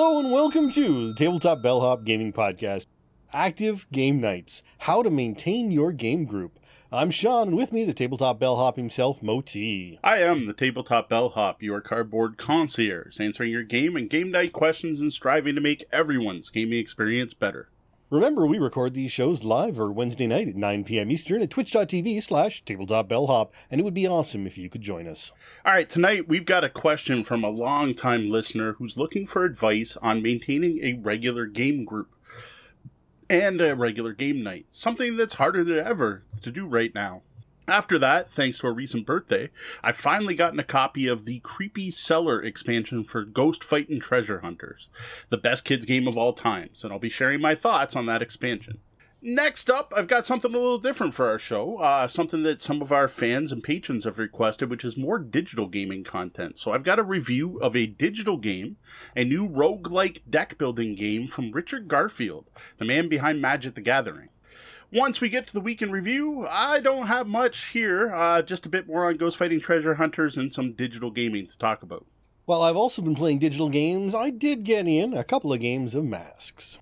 Hello and welcome to the Tabletop Bellhop Gaming Podcast. Active Game Nights. How to maintain your game group. I'm Sean, and with me, the Tabletop Bellhop himself, Moti. I am the Tabletop Bellhop, your cardboard concierge, answering your game and game night questions and striving to make everyone's gaming experience better. Remember, we record these shows live or Wednesday night at 9 p.m. Eastern at twitch.tv slash tabletopbellhop, and it would be awesome if you could join us. All right, tonight we've got a question from a long-time listener who's looking for advice on maintaining a regular game group and a regular game night, something that's harder than ever to do right now. After that, thanks to a recent birthday, I've finally gotten a copy of the Creepy Cellar expansion for Ghost Fightin' Treasure Hunters, the best kids game of all times, and I'll be sharing my thoughts on that expansion. Next up, I've got something a little different for our show, uh, something that some of our fans and patrons have requested, which is more digital gaming content. So I've got a review of a digital game, a new roguelike deck building game from Richard Garfield, the man behind Magic the Gathering. Once we get to the week in review, I don't have much here, uh, just a bit more on Ghost Fighting Treasure Hunters and some digital gaming to talk about. While I've also been playing digital games, I did get in a couple of games of Masks.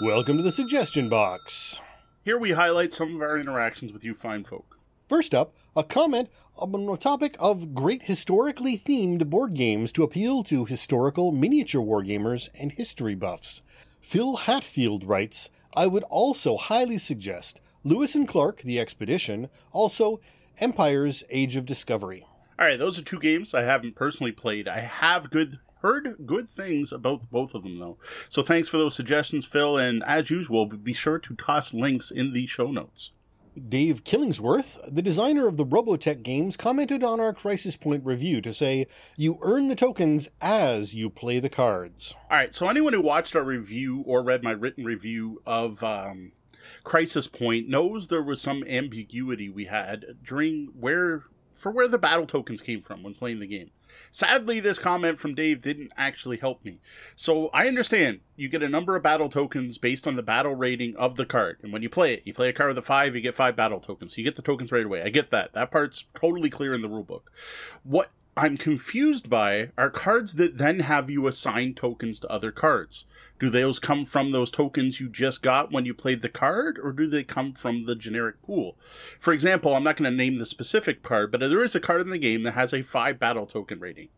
Welcome to the suggestion box. Here we highlight some of our interactions with you fine folk. First up, a comment on the topic of great historically themed board games to appeal to historical miniature wargamers and history buffs. Phil Hatfield writes, I would also highly suggest Lewis and Clark, The Expedition, also Empire's Age of Discovery. All right, those are two games I haven't personally played. I have good heard good things about both of them though. So thanks for those suggestions, Phil, and as usual, be sure to toss links in the show notes. Dave Killingsworth, the designer of the Robotech games, commented on our Crisis Point review to say, You earn the tokens as you play the cards. All right, so anyone who watched our review or read my written review of um, Crisis Point knows there was some ambiguity we had during where for where the battle tokens came from when playing the game. Sadly, this comment from Dave didn't actually help me. So I understand you get a number of battle tokens based on the battle rating of the card. And when you play it, you play a card with a five, you get five battle tokens. So you get the tokens right away. I get that. That part's totally clear in the rulebook. What I'm confused by are cards that then have you assign tokens to other cards. Do those come from those tokens you just got when you played the card, or do they come from the generic pool? For example, I'm not going to name the specific card, but there is a card in the game that has a 5 battle token rating.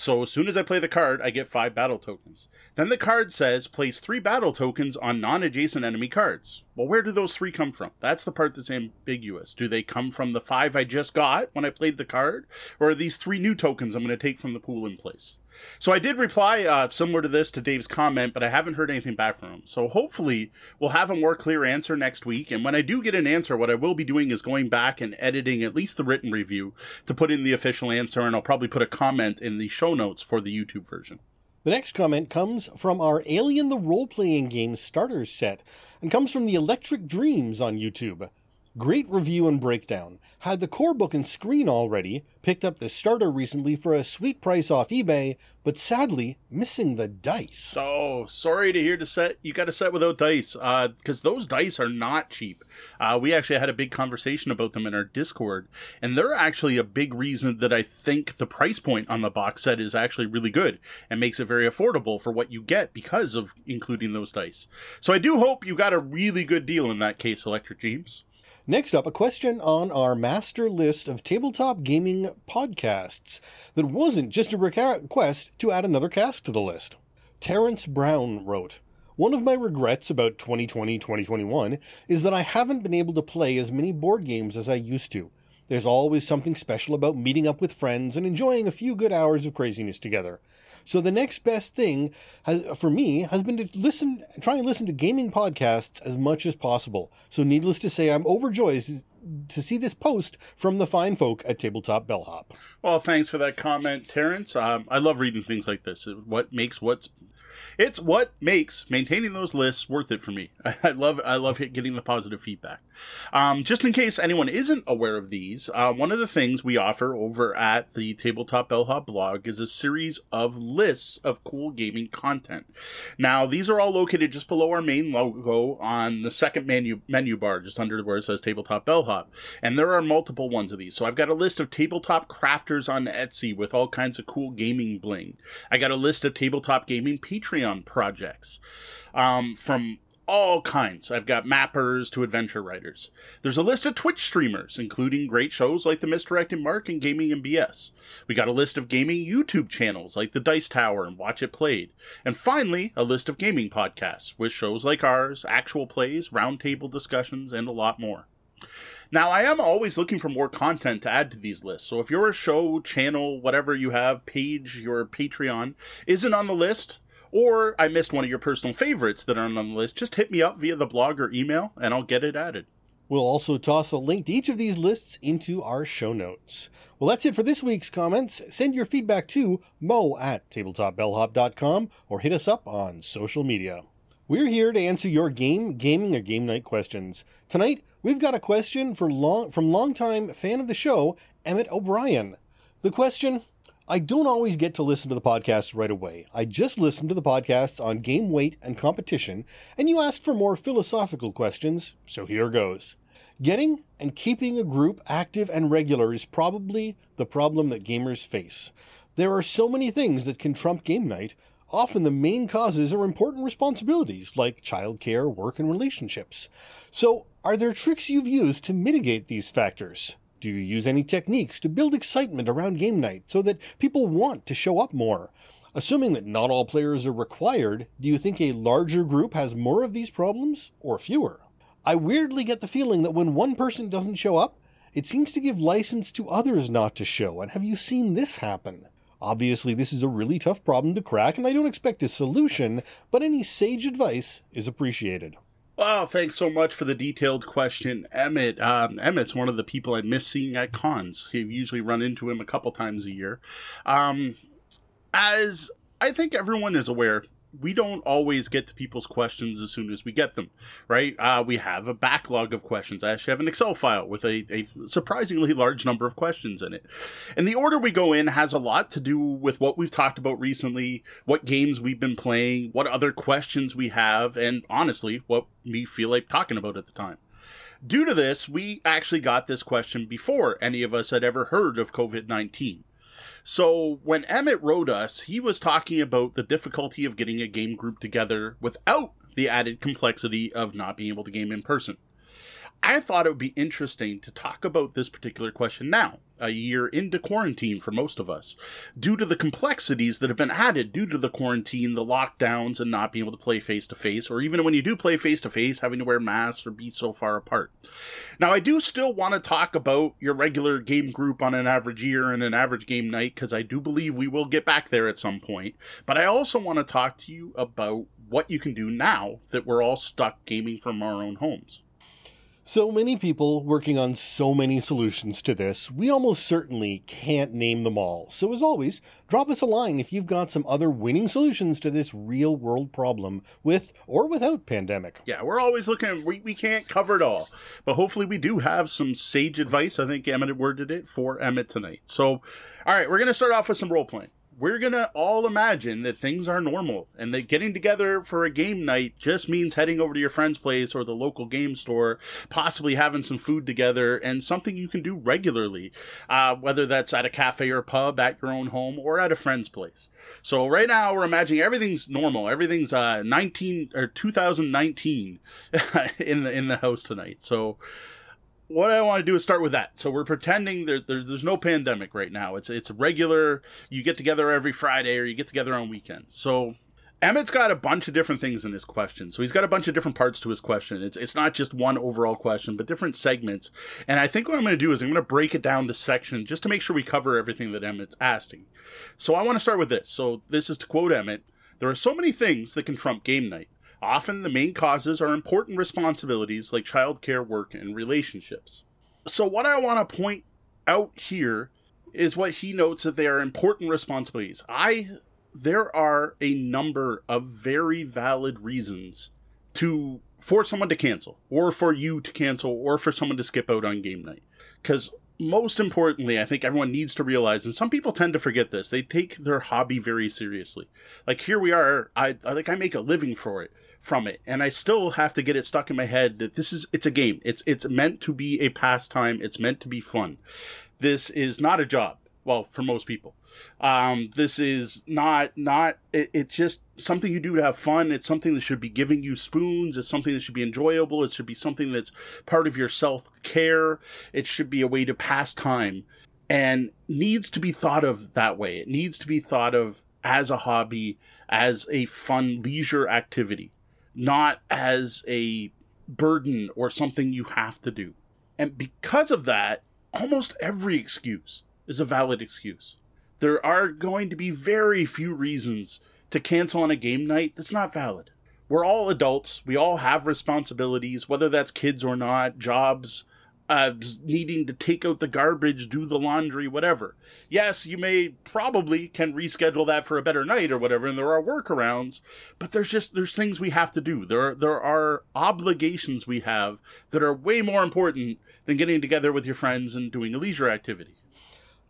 So as soon as I play the card, I get five battle tokens. Then the card says place three battle tokens on non adjacent enemy cards. Well, where do those three come from? That's the part that's ambiguous. Do they come from the five I just got when I played the card? Or are these three new tokens I'm going to take from the pool in place? So I did reply uh, similar to this to Dave's comment, but I haven't heard anything back from him. So hopefully we'll have a more clear answer next week. And when I do get an answer, what I will be doing is going back and editing at least the written review to put in the official answer, and I'll probably put a comment in the show notes for the YouTube version. The next comment comes from our Alien the Role Playing Game starter set and comes from the Electric Dreams on YouTube. Great review and breakdown. Had the core book and screen already, picked up the starter recently for a sweet price off eBay, but sadly missing the dice. So sorry to hear the set you got a set without dice, because uh, those dice are not cheap. Uh, we actually had a big conversation about them in our Discord, and they're actually a big reason that I think the price point on the box set is actually really good and makes it very affordable for what you get because of including those dice. So I do hope you got a really good deal in that case, Electric Dreams. Next up, a question on our master list of tabletop gaming podcasts that wasn't just a request to add another cast to the list. Terrence Brown wrote, one of my regrets about 2020 2021 is that I haven't been able to play as many board games as I used to. There's always something special about meeting up with friends and enjoying a few good hours of craziness together. So the next best thing has, for me has been to listen, try and listen to gaming podcasts as much as possible. So needless to say, I'm overjoyed to see this post from the fine folk at Tabletop Bellhop. Well, thanks for that comment, Terrence. Um, I love reading things like this. What makes what's It's what makes maintaining those lists worth it for me. I love I love getting the positive feedback. Um, just in case anyone isn't aware of these, uh, one of the things we offer over at the Tabletop Bellhop blog is a series of lists of cool gaming content. Now, these are all located just below our main logo on the second menu menu bar, just under where it says Tabletop Bellhop, and there are multiple ones of these. So I've got a list of tabletop crafters on Etsy with all kinds of cool gaming bling. I got a list of tabletop gaming Patreon projects um, from all kinds. I've got mappers to adventure writers. There's a list of Twitch streamers, including great shows like The Misdirected Mark and Gaming MBS. We got a list of gaming YouTube channels like The Dice Tower and Watch It Played. And finally, a list of gaming podcasts with shows like ours, actual plays, roundtable discussions, and a lot more. Now, I am always looking for more content to add to these lists. So if your show, channel, whatever you have, page, your Patreon isn't on the list, or I missed one of your personal favorites that aren't on the list, just hit me up via the blog or email and I'll get it added. We'll also toss a link to each of these lists into our show notes. Well, that's it for this week's comments. Send your feedback to mo at tabletopbellhop.com or hit us up on social media. We're here to answer your game, gaming, or game night questions. Tonight, we've got a question for long, from longtime fan of the show, Emmett O'Brien. The question I don't always get to listen to the podcasts right away. I just listened to the podcasts on game weight and competition, and you asked for more philosophical questions, so here goes. Getting and keeping a group active and regular is probably the problem that gamers face. There are so many things that can trump game night. Often the main causes are important responsibilities like childcare, work, and relationships. So, are there tricks you've used to mitigate these factors? Do you use any techniques to build excitement around game night so that people want to show up more? Assuming that not all players are required, do you think a larger group has more of these problems or fewer? I weirdly get the feeling that when one person doesn't show up, it seems to give license to others not to show. And have you seen this happen? Obviously, this is a really tough problem to crack, and I don't expect a solution, but any sage advice is appreciated. Well, thanks so much for the detailed question, Emmett. Um, Emmett's one of the people I miss seeing at cons. You usually run into him a couple times a year. Um, as I think everyone is aware, we don't always get to people's questions as soon as we get them, right? Uh, we have a backlog of questions. I actually have an Excel file with a, a, surprisingly large number of questions in it. And the order we go in has a lot to do with what we've talked about recently, what games we've been playing, what other questions we have, and honestly, what we feel like talking about at the time. Due to this, we actually got this question before any of us had ever heard of COVID 19. So when Emmett wrote us, he was talking about the difficulty of getting a game group together without the added complexity of not being able to game in person. I thought it would be interesting to talk about this particular question now, a year into quarantine for most of us, due to the complexities that have been added due to the quarantine, the lockdowns, and not being able to play face to face, or even when you do play face to face, having to wear masks or be so far apart. Now, I do still want to talk about your regular game group on an average year and an average game night, because I do believe we will get back there at some point, but I also want to talk to you about what you can do now that we're all stuck gaming from our own homes. So many people working on so many solutions to this, we almost certainly can't name them all. So, as always, drop us a line if you've got some other winning solutions to this real world problem with or without pandemic. Yeah, we're always looking, we, we can't cover it all, but hopefully we do have some sage advice. I think Emmett worded it for Emmett tonight. So, all right, we're going to start off with some role playing we're to all imagine that things are normal and that getting together for a game night just means heading over to your friend's place or the local game store, possibly having some food together and something you can do regularly, uh, whether that's at a cafe or pub, at your own home, or at a friend's place. So right now we're imagining everything's normal. Everything's uh 19 or 2019 in the in the house tonight. So what I want to do is start with that. So we're pretending there, there, there's no pandemic right now. It's it's regular. You get together every Friday or you get together on weekends. So Emmett's got a bunch of different things in his question. So he's got a bunch of different parts to his question. It's it's not just one overall question, but different segments. And I think what I'm going to do is I'm going to break it down to sections just to make sure we cover everything that Emmett's asking. So I want to start with this. So this is to quote Emmett: "There are so many things that can trump game night. Often the main causes are important responsibilities like childcare, work, and relationships. So, what I want to point out here is what he notes that they are important responsibilities. I there are a number of very valid reasons to for someone to cancel or for you to cancel or for someone to skip out on game night because most importantly, I think everyone needs to realize, and some people tend to forget this, they take their hobby very seriously. Like here we are, I, I like I make a living for it from it, and I still have to get it stuck in my head that this is it's a game. It's it's meant to be a pastime. It's meant to be fun. This is not a job. Well for most people. Um, this is not not it, it's just something you do to have fun. It's something that should be giving you spoons. It's something that should be enjoyable. It should be something that's part of your self-care. It should be a way to pass time and needs to be thought of that way. It needs to be thought of as a hobby as a fun leisure activity not as a burden or something you have to do and because of that almost every excuse is a valid excuse. There are going to be very few reasons to cancel on a game night that's not valid. We're all adults. We all have responsibilities, whether that's kids or not, jobs, uh, needing to take out the garbage, do the laundry, whatever. Yes, you may probably can reschedule that for a better night or whatever, and there are workarounds. But there's just there's things we have to do. There there are obligations we have that are way more important than getting together with your friends and doing a leisure activity.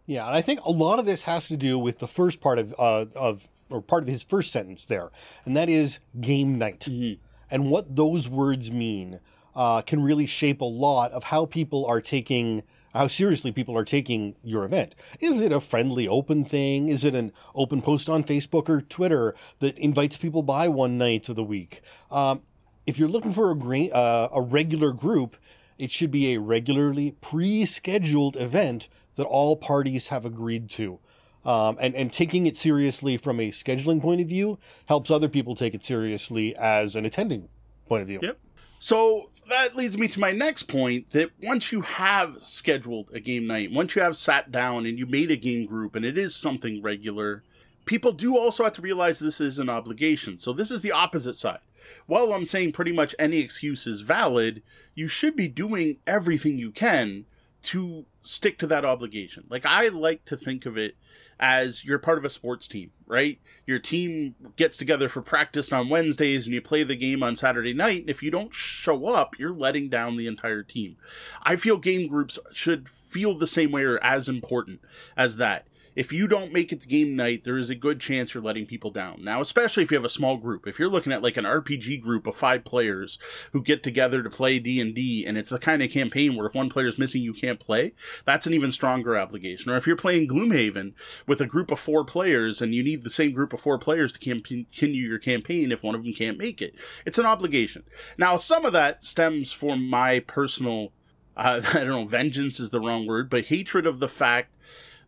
Yeah, and I think a lot of this has to do with the first part of uh, of or part of his first sentence there, and that is game night, mm-hmm. and what those words mean uh, can really shape a lot of how people are taking how seriously people are taking your event. Is it a friendly, open thing? Is it an open post on Facebook or Twitter that invites people by one night of the week? Um, if you're looking for a, uh, a regular group, it should be a regularly pre-scheduled event that all parties have agreed to. Um, and, and taking it seriously from a scheduling point of view helps other people take it seriously as an attending point of view. Yep. So that leads me to my next point that once you have scheduled a game night, once you have sat down and you made a game group and it is something regular, people do also have to realize this is an obligation. So this is the opposite side. While I'm saying pretty much any excuse is valid, you should be doing everything you can to stick to that obligation. Like I like to think of it as you're part of a sports team, right? Your team gets together for practice on Wednesdays and you play the game on Saturday night. And if you don't show up, you're letting down the entire team. I feel game groups should feel the same way or as important as that if you don't make it to game night, there is a good chance you're letting people down. Now, especially if you have a small group. If you're looking at like an RPG group of five players who get together to play D&D and it's the kind of campaign where if one player is missing, you can't play, that's an even stronger obligation. Or if you're playing Gloomhaven with a group of four players and you need the same group of four players to continue your campaign if one of them can't make it, it's an obligation. Now, some of that stems from my personal, uh, I don't know, vengeance is the wrong word, but hatred of the fact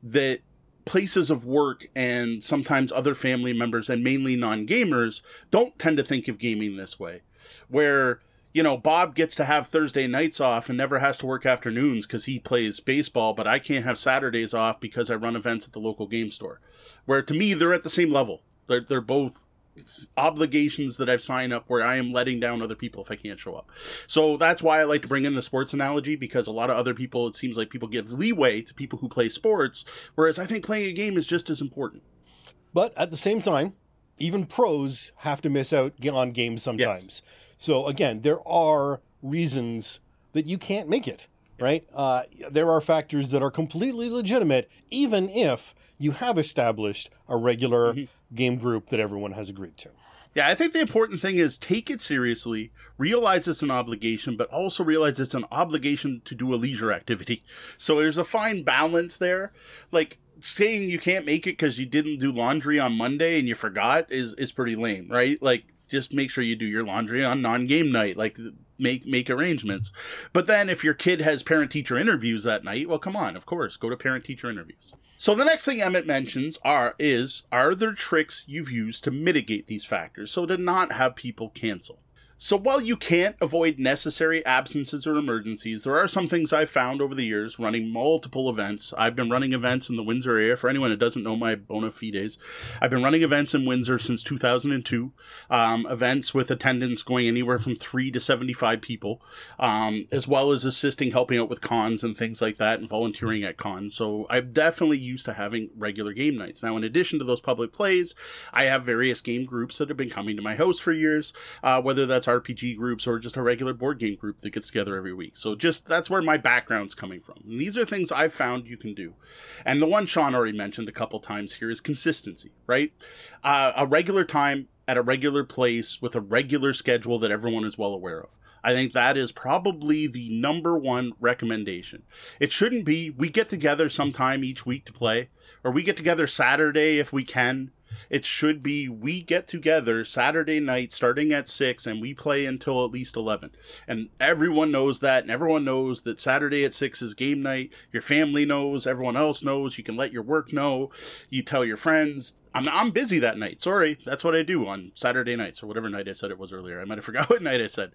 that places of work and sometimes other family members and mainly non gamers don't tend to think of gaming this way. Where, you know, Bob gets to have Thursday nights off and never has to work afternoons because he plays baseball, but I can't have Saturdays off because I run events at the local game store. Where to me, they're at the same level. They're, they're both obligations that I've signed up where I am letting down other people if I can't show up. So that's why I like to bring in the sports analogy because a lot of other people, it seems like people give leeway to people who play sports, whereas I think playing a game is just as important. But at the same time, even pros have to miss out on games sometimes. Yes. So again, there are reasons that you can't make it, right? Uh, there are factors that are completely legitimate, even if you have established a regular mm-hmm. game group that everyone has agreed to. Yeah, I think the important thing is take it seriously, realize it's an obligation, but also realize it's an obligation to do a leisure activity. So there's a fine balance there. Like saying you can't make it because you didn't do laundry on Monday and you forgot is is pretty lame, right? Like just make sure you do your laundry on non-game night. Like make make arrangements. But then if your kid has parent teacher interviews that night, well, come on, of course, go to parent teacher interviews. So the next thing Emmett mentions are is are there tricks you've used to mitigate these factors so to not have people cancel. So while you can't avoid necessary absences or emergencies, there are some things I've found over the years running multiple events. I've been running events in the Windsor area. For anyone that doesn't know my bona fides, I've been running events in Windsor since 2002. Um, events with attendance going anywhere from three to 75 people, um, as well as assisting, helping out with cons and things like that, and volunteering at cons. So I'm definitely used to having regular game nights. Now, in addition to those public plays, I have various game groups that have been coming to my house for years, uh, whether that's RPG groups or just a regular board game group that gets together every week. So just that's where my background's coming from. And these are things I've found you can do. And the one Sean already mentioned a couple times here is consistency, right? Uh, a regular time at a regular place with a regular schedule that everyone is well aware of. I think that is probably the number one recommendation. It shouldn't be we get together sometime each week to play, or we get together Saturday if we can, it should be we get together Saturday night starting at 6 and we play until at least 11. And everyone knows that, and everyone knows that Saturday at 6 is game night. Your family knows, everyone else knows. You can let your work know. You tell your friends. I'm, I'm busy that night. Sorry. That's what I do on Saturday nights or whatever night I said it was earlier. I might have forgot what night I said.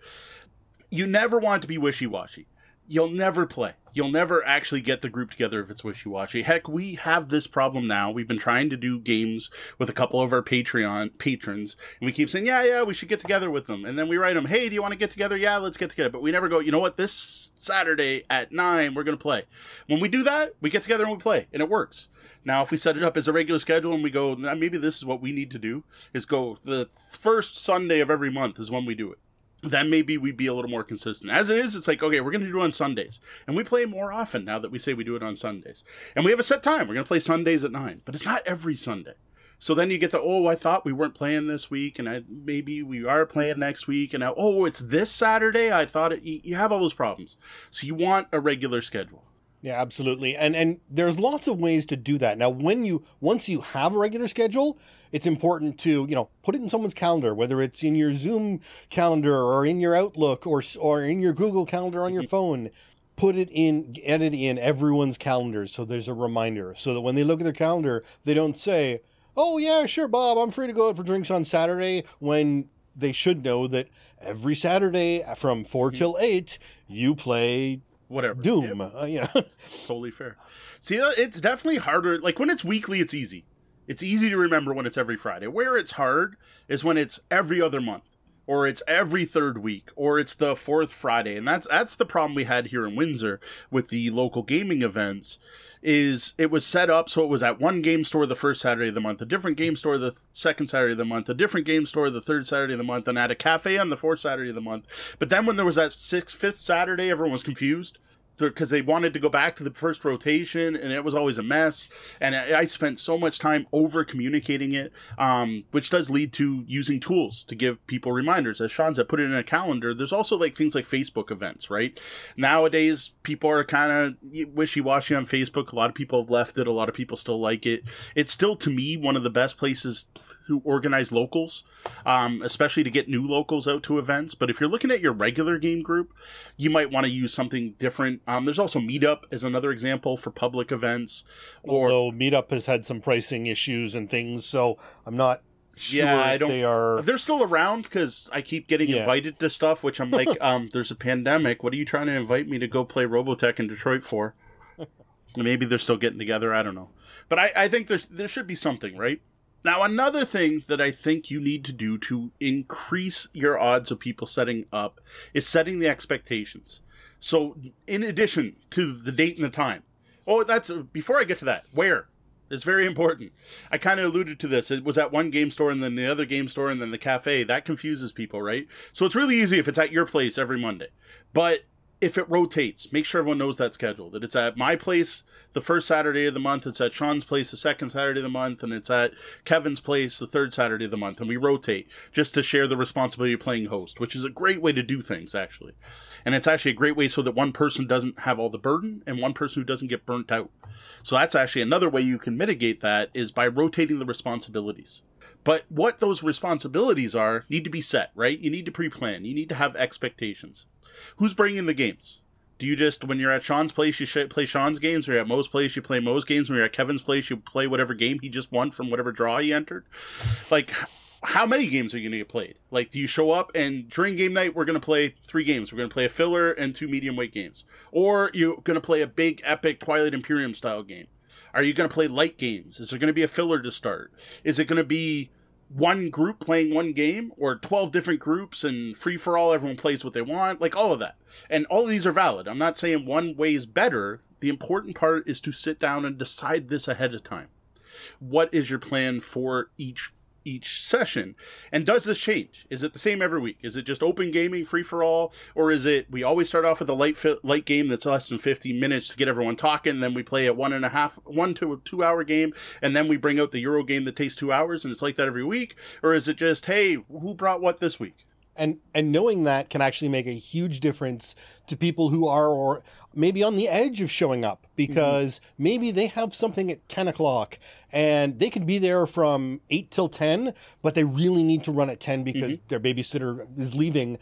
You never want to be wishy washy you'll never play. You'll never actually get the group together if it's wishy washy. Heck, we have this problem now. We've been trying to do games with a couple of our Patreon patrons, and we keep saying, "Yeah, yeah, we should get together with them." And then we write them, "Hey, do you want to get together?" Yeah, let's get together. But we never go. You know what? This Saturday at nine, we're gonna play. When we do that, we get together and we play, and it works. Now, if we set it up as a regular schedule and we go, maybe this is what we need to do: is go the first Sunday of every month is when we do it then maybe we'd be a little more consistent. As it is, it's like, okay, we're going to do it on Sundays. And we play more often now that we say we do it on Sundays. And we have a set time. We're going to play Sundays at 9, but it's not every Sunday. So then you get the, oh, I thought we weren't playing this week, and I, maybe we are playing next week, and now, oh, it's this Saturday? I thought it, you, you have all those problems. So you want a regular schedule. Yeah, absolutely. And and there's lots of ways to do that. Now, when you once you have a regular schedule, it's important to, you know, put it in someone's calendar, whether it's in your Zoom calendar or in your Outlook or or in your Google calendar on your mm-hmm. phone. Put it in, edit in everyone's calendars so there's a reminder so that when they look at their calendar, they don't say, "Oh yeah, sure, Bob, I'm free to go out for drinks on Saturday." When they should know that every Saturday from 4 mm-hmm. till 8 you play whatever Doom. Yep. Uh, yeah, totally fair. See, uh, it's definitely harder. Like when it's weekly, it's easy. It's easy to remember when it's every Friday. Where it's hard is when it's every other month, or it's every third week, or it's the fourth Friday, and that's that's the problem we had here in Windsor with the local gaming events. Is it was set up so it was at one game store the first Saturday of the month, a different game store the second Saturday of the month, a different game store the third Saturday of the month, and at a cafe on the fourth Saturday of the month. But then when there was that sixth, fifth Saturday, everyone was confused because they wanted to go back to the first rotation and it was always a mess. And i spent so much time over communicating it um, which does lead to using tools to give people reminders. As sean said put it in a calendar. There's also like things like facebook events right? Nowadays people are kind of wishy-washy on facebook. A lot of people have left it. A lot of people still like it. It's still to me one of the best places to organize locals um, especially to get new locals out to events but if you're looking at your regular game group you might want to use something different um, there's also Meetup as another example for public events. Or Although Meetup has had some pricing issues and things, so I'm not sure yeah, I don't, they are. They're still around because I keep getting yeah. invited to stuff, which I'm like, um, there's a pandemic. What are you trying to invite me to go play Robotech in Detroit for? Maybe they're still getting together. I don't know, but I, I think there's there should be something, right? Now, another thing that I think you need to do to increase your odds of people setting up is setting the expectations. So, in addition to the date and the time, oh, that's before I get to that, where is very important. I kind of alluded to this. It was at one game store and then the other game store and then the cafe. That confuses people, right? So it's really easy if it's at your place every Monday. But if it rotates, make sure everyone knows that schedule. That it's at my place the first Saturday of the month, it's at Sean's place the second Saturday of the month, and it's at Kevin's place the third Saturday of the month. And we rotate just to share the responsibility of playing host, which is a great way to do things, actually. And it's actually a great way so that one person doesn't have all the burden and one person who doesn't get burnt out. So that's actually another way you can mitigate that is by rotating the responsibilities. But what those responsibilities are need to be set, right? You need to pre plan, you need to have expectations. Who's bringing the games? Do you just when you're at Sean's place you play Sean's games, or you're at Mo's place you play Mo's games? When you're at Kevin's place you play whatever game he just won from whatever draw he entered? Like, how many games are you to get played? Like, do you show up and during game night, we're to play three games? We're to play a filler and two medium weight games. Or you're to play a big, epic Twilight Imperium style game. Are you to play light games? Is there to be a filler to start? Is it to be one group playing one game or 12 different groups and free for all? Everyone plays what they want? Like, all of that. And all of these are valid. I'm not saying one way is better. The important part is to sit down and decide this ahead of time. What is your plan for each each session. And does this change? Is it the same every week? Is it just open gaming, free for all, or is it we always start off with a light fi- light game that's less than 15 minutes to get everyone talking, then we play a one and a half, one to a two hour game, and then we bring out the Euro game that takes two hours, and it's like that every week, or is it just hey, who brought what this week? And and knowing that can actually make a huge difference to people who are or maybe on the edge of showing up because mm-hmm. maybe they have something at 10 o'clock and they can be there from 8 till 10 but they really need to run at 10 because mm-hmm. their babysitter is leaving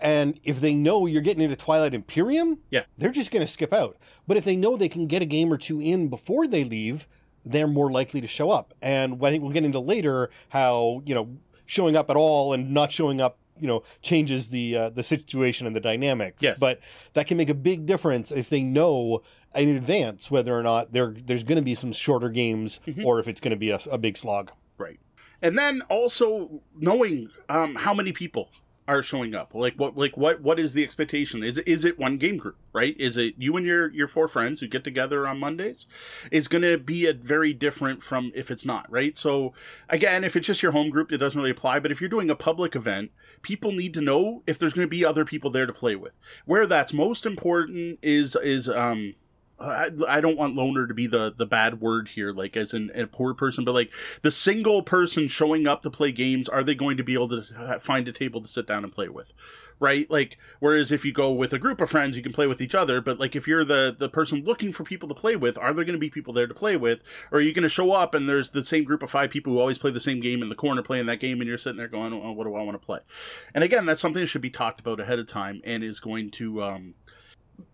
and if they know you're getting into Twilight Imperium, yeah. they're just going to skip out. But if they know they can get a game or two in before they leave, they're more likely to show up. And I think we'll get into later how, you know, showing up at all and not showing up you know changes the uh, the situation and the dynamic. Yes. But that can make a big difference if they know in advance whether or not there there's going to be some shorter games mm-hmm. or if it's going to be a, a, big slog. Right. And then also knowing um, how many people are showing up? Like what like what what is the expectation? Is it is it one game group, right? Is it you and your your four friends who get together on Mondays? Is going to be a very different from if it's not, right? So again, if it's just your home group, it doesn't really apply, but if you're doing a public event, people need to know if there's going to be other people there to play with. Where that's most important is is um I, I don't want loner to be the the bad word here, like as in a poor person, but like the single person showing up to play games, are they going to be able to find a table to sit down and play with? Right? Like, whereas if you go with a group of friends, you can play with each other, but like if you're the the person looking for people to play with, are there going to be people there to play with? Or are you going to show up and there's the same group of five people who always play the same game in the corner playing that game, and you're sitting there going, oh, what do I want to play? And again, that's something that should be talked about ahead of time and is going to, um,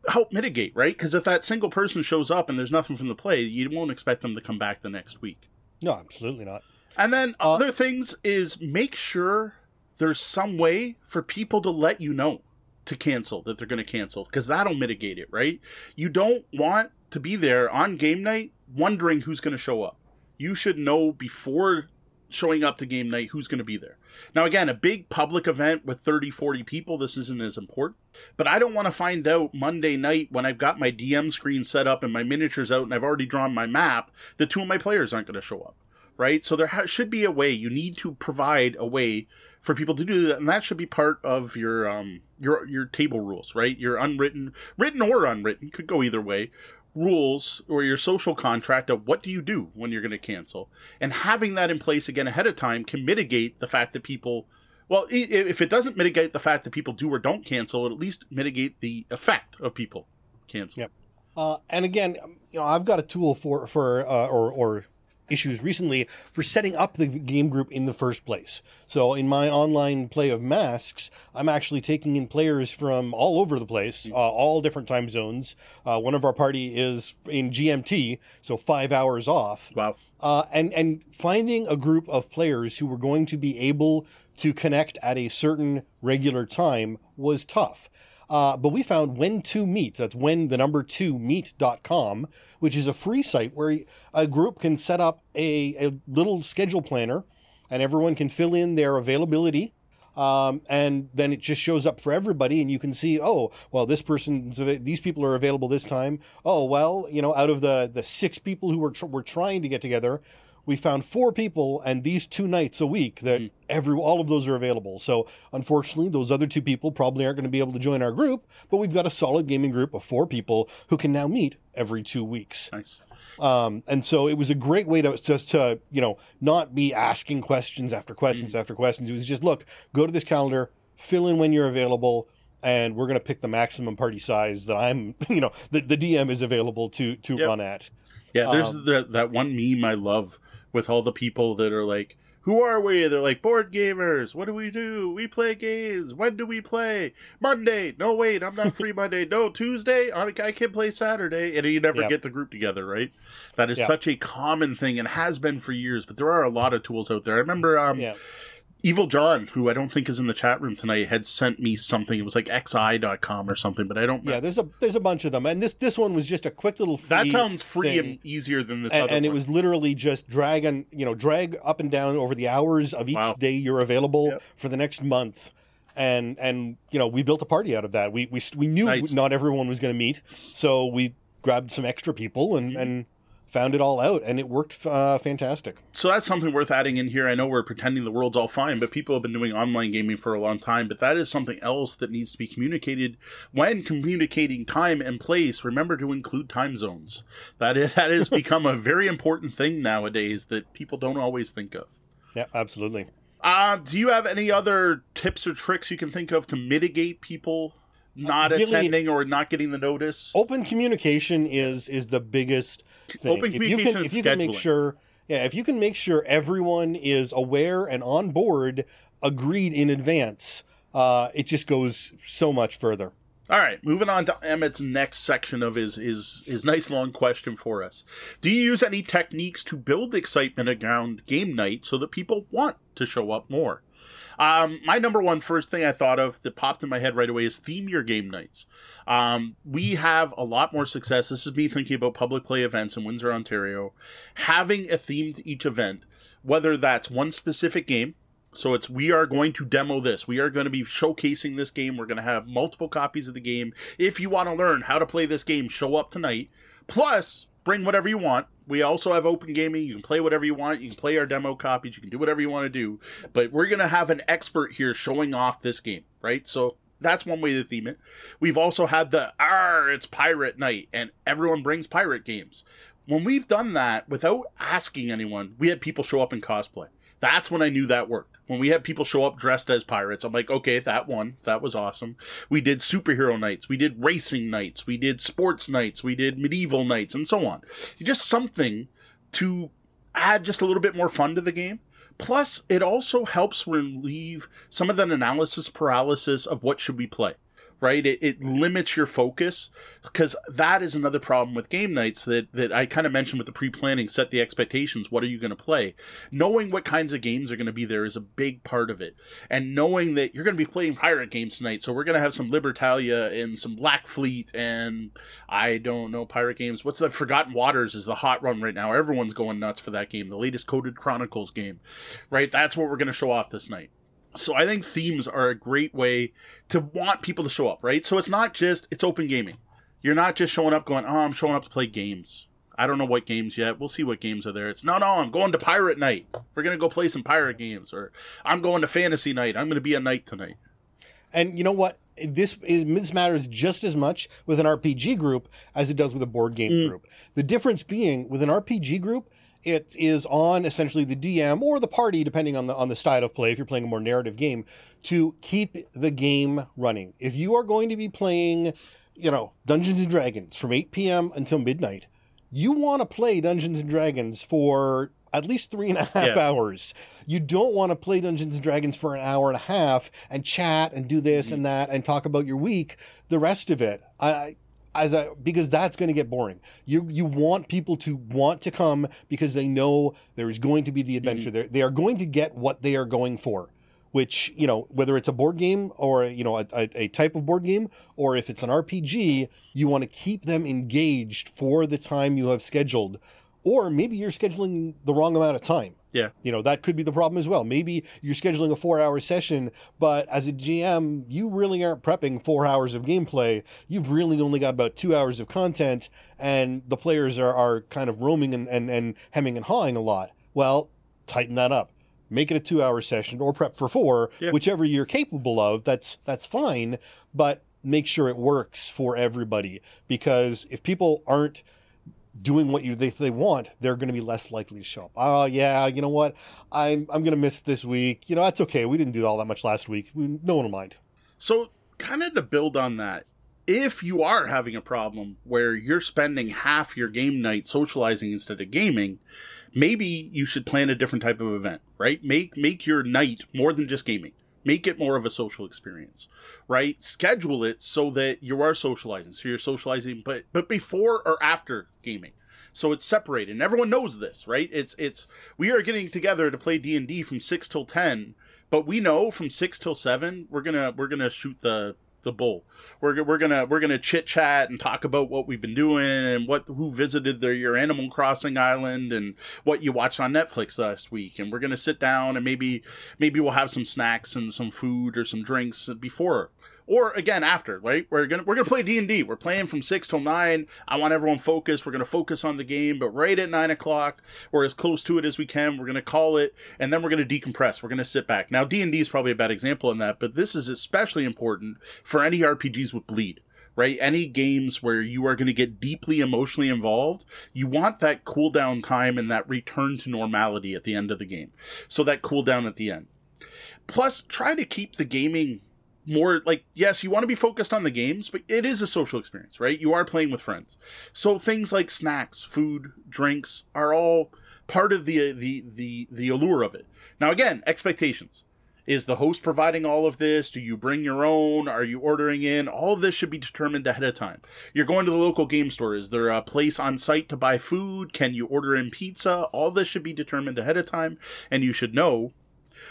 help mitigate, right? Because if that single person shows up and there's nothing from the play, you won't expect them to come back the next week. No, absolutely not. And then uh, other things is make sure there's some way for people to let you know to cancel that they're going to cancel because that'll mitigate it, right? You don't want to be there on game night wondering who's going to show up. You should know before showing up to game night who's going to be there. Now, again, a big public event with 30, 40 people, this isn't as important. But I don't want to find out Monday night when I've got my DM screen set up and my miniatures out and I've already drawn my map that two of my players aren't going to show up. Right? So there ha- should be a way. You need to provide a way for people to do that, and that should be part of your um your your table rules, right? Your unwritten, written or unwritten, could go either way, rules or your social contract of what do you do when you're going to cancel. And having that in place again ahead of time can mitigate the fact that people well if it doesn't mitigate the fact that people do or don't cancel it at least mitigate the effect of people cancel yep. Uh, and again you know i've got a tool for for uh, or or issues recently for setting up the game group in the first place. So in my online play of masks, I'm actually taking in players from all over the place, uh, all different time zones. Uh, one of our party is in GMT, so five hours off. Wow. Uh, and and finding a group of players who were going to be able to connect at a certain regular time was tough. Uh, but we found when to meet. That's when the number two meet.com, which is a free site where a group can set up a, a little schedule planner and everyone can fill in their availability. Um, and then it just shows up for everybody, and you can see, oh, well, this person's these people are available this time. Oh, well, you know, out of the the six people who were tr- were trying to get together, we found four people and these two nights a week that mm. every all of those are available. So unfortunately, those other two people probably aren't going to be able to join our group, but we've got a solid gaming group of four people who can now meet every two weeks. Nice. Um, and so it was a great way to just to you know not be asking questions after questions mm. after questions. It was just look, go to this calendar, fill in when you're available, and we're going to pick the maximum party size that I'm you know the, the DM is available to to yep. run at. Yeah, there's um, the, that one meme I love with all the people that are like, who are we? They're like board gamers. What do we do? We play games. When do we play? Monday. No, wait, I'm not free Monday. No, Tuesday. I, can play Saturday. And you never yep. get the group together, right? That is yep. such a common thing and has been for years. But there are a lot of tools out there. I remember um, yep. Evil John, who I don't think is in the chat room tonight, had sent me something. It was like xi.com or something, but I don't. Yeah, there's a there's a bunch of them, and this this one was just a quick little. Free that sounds free thing. and easier than this and, other and it was literally just drag and you know drag up and down over the hours of each Wow. day you're available Yep. for the next month and and you know we built a party out of that we we, we knew Nice. not everyone was going to meet so we grabbed some extra people and Mm-hmm. and found it all out and it worked uh, fantastic So that's something worth adding in here. I know we're pretending the world's all fine, but people have been doing online gaming for a long time. But that is something else that needs to be communicated when communicating time and place. Remember to include time zones. That is, that has become a very important thing nowadays that people don't always think of. yeah absolutely Uh, do you have any other tips or tricks you can think of to mitigate people not Uh, really- attending or not getting the notice? open communication is is the biggest thing. Open if you communication can, if you can make scheduling. sure yeah if you can make sure everyone is aware and on board agreed in advance uh, it just goes so much further All right, moving on to Emmett's next section of his his his nice long question for us. Do you use any techniques to build excitement around game night so that people want to show up more? Um, my number one first thing I thought of that popped in my head right away is theme your game nights. Um, we have a lot more success. This is me thinking about public play events in Windsor, Ontario, having a theme to each event, whether that's one specific game. So it's we are going to demo this. We are going to be showcasing this game. We're going to have multiple copies of the game. If you want to learn how to play this game, show up tonight. Plus, bring whatever you want. We also have open gaming. You can play whatever you want. You can play our demo copies. You can do whatever you want to do. But we're going to have an expert here showing off this game, right? So that's one way to theme it. We've also had the R, it's pirate night, and everyone brings pirate games. When we've done that without asking anyone, we had people show up in cosplay. That's when I knew that worked. When we had people show up dressed as pirates, I'm like, okay, that one, that was awesome. We did superhero nights, we did racing nights, we did sports nights, we did medieval nights, and so on. Just something to add just a little bit more fun to the game. Plus, it also helps relieve some of that analysis paralysis of what should we play. Right, it, it limits your focus because that is another problem with game nights that that I kind of mentioned with the pre-planning. Set the expectations. What are you going to play? Knowing what kinds of games are going to be there is a big part of it, and knowing that you're going to be playing pirate games tonight, so we're going to have some Libertalia and some Black Fleet and I don't know pirate games. What's the Forgotten Waters is the hot run right now. Everyone's going nuts for that game. The latest Coded Chronicles game, right? That's what we're going to show off this night. So I think themes are a great way to want people to show up, right? So it's not just it's open gaming. You're not just showing up going, "Oh, I'm showing up to play games." I don't know what games yet. We'll see what games are there. It's no, no, I'm going to pirate night. We're going to go play some pirate games or I'm going to fantasy night. I'm going to be a knight tonight. And you know what? This this matters just as much with an RPG group as it does with a board game mm. group. The difference being with an RPG group, it is on essentially the DM or the party, depending on the on the style of play. If you're playing a more narrative game, to keep the game running. If you are going to be playing, you know, Dungeons and Dragons from 8 p.m. until midnight, you want to play Dungeons and Dragons for at least three and a half Yeah. hours. You don't want to play Dungeons and Dragons for an hour and a half and chat and do this Mm-hmm. and that and talk about your week. The rest of it, I. As a, because that's going to get boring. You you want people to want to come because they know there is going to be the adventure. Mm-hmm. They are going to get what they are going for which you know whether it's a board game or you know a, a, a type of board game or if it's an rpg you want to keep them engaged for the time you have scheduled or maybe you're scheduling the wrong amount of time Yeah. you know that could be the problem as well. Maybe you're scheduling a four hour session but as a gm you really aren't prepping four hours of gameplay. You've really only got about two hours of content and the players are, are kind of roaming and, and, and hemming and hawing a lot. Well tighten that up. Make it a two hour session or prep for four Yeah. whichever you're capable of that's that's fine but make sure it works for everybody. Because if people aren't doing what you they, they want they're going to be less likely to show up. Oh yeah you know what? I'm i'm going to miss this week. You know that's okay. We didn't do all that much last week. We, no one will mind. So, kind of to build on that, if you are having a problem where you're spending half your game night socializing instead of gaming, maybe you should plan a different type of event, right? Make make your night more than just gaming. Make it more of a social experience, right? Schedule it so that you are socializing. So you're socializing, but but before or after gaming. So it's separated, and everyone knows this, right? It's it's we are getting together to play D and D from six till ten but we know from six till seven we're gonna we're gonna shoot the the bull. We're we're gonna we're gonna chit chat and talk about what we've been doing and what who visited the, your Animal Crossing island and what you watched on Netflix last week. And we're gonna sit down and maybe maybe we'll have some snacks and some food or some drinks before or again after right we're gonna we're gonna play d&d we're playing from 6 till 9 i want everyone focused we're gonna focus on the game but right at 9 o'clock or as close to it as we can we're gonna call it and then we're gonna decompress we're gonna sit back now d&d is probably a bad example in that but this is especially important for any rpgs with bleed right? Any games where you are going to get deeply emotionally involved, you want that cool down time and that return to normality at the end of the game. So that cool down at the end. Plus, try to keep the gaming more like yes you want to be focused on the games but it is a social experience right? You are playing with friends. So things like snacks food drinks are all part of the uh, the the the allure of it. Now again expectations. Is the host providing all of this? Do you bring your own? Are you ordering in? All this should be determined ahead of time. You're going to the local game store. Is there a place on site to buy food? Can you order in pizza? All this should be determined ahead of time and you should know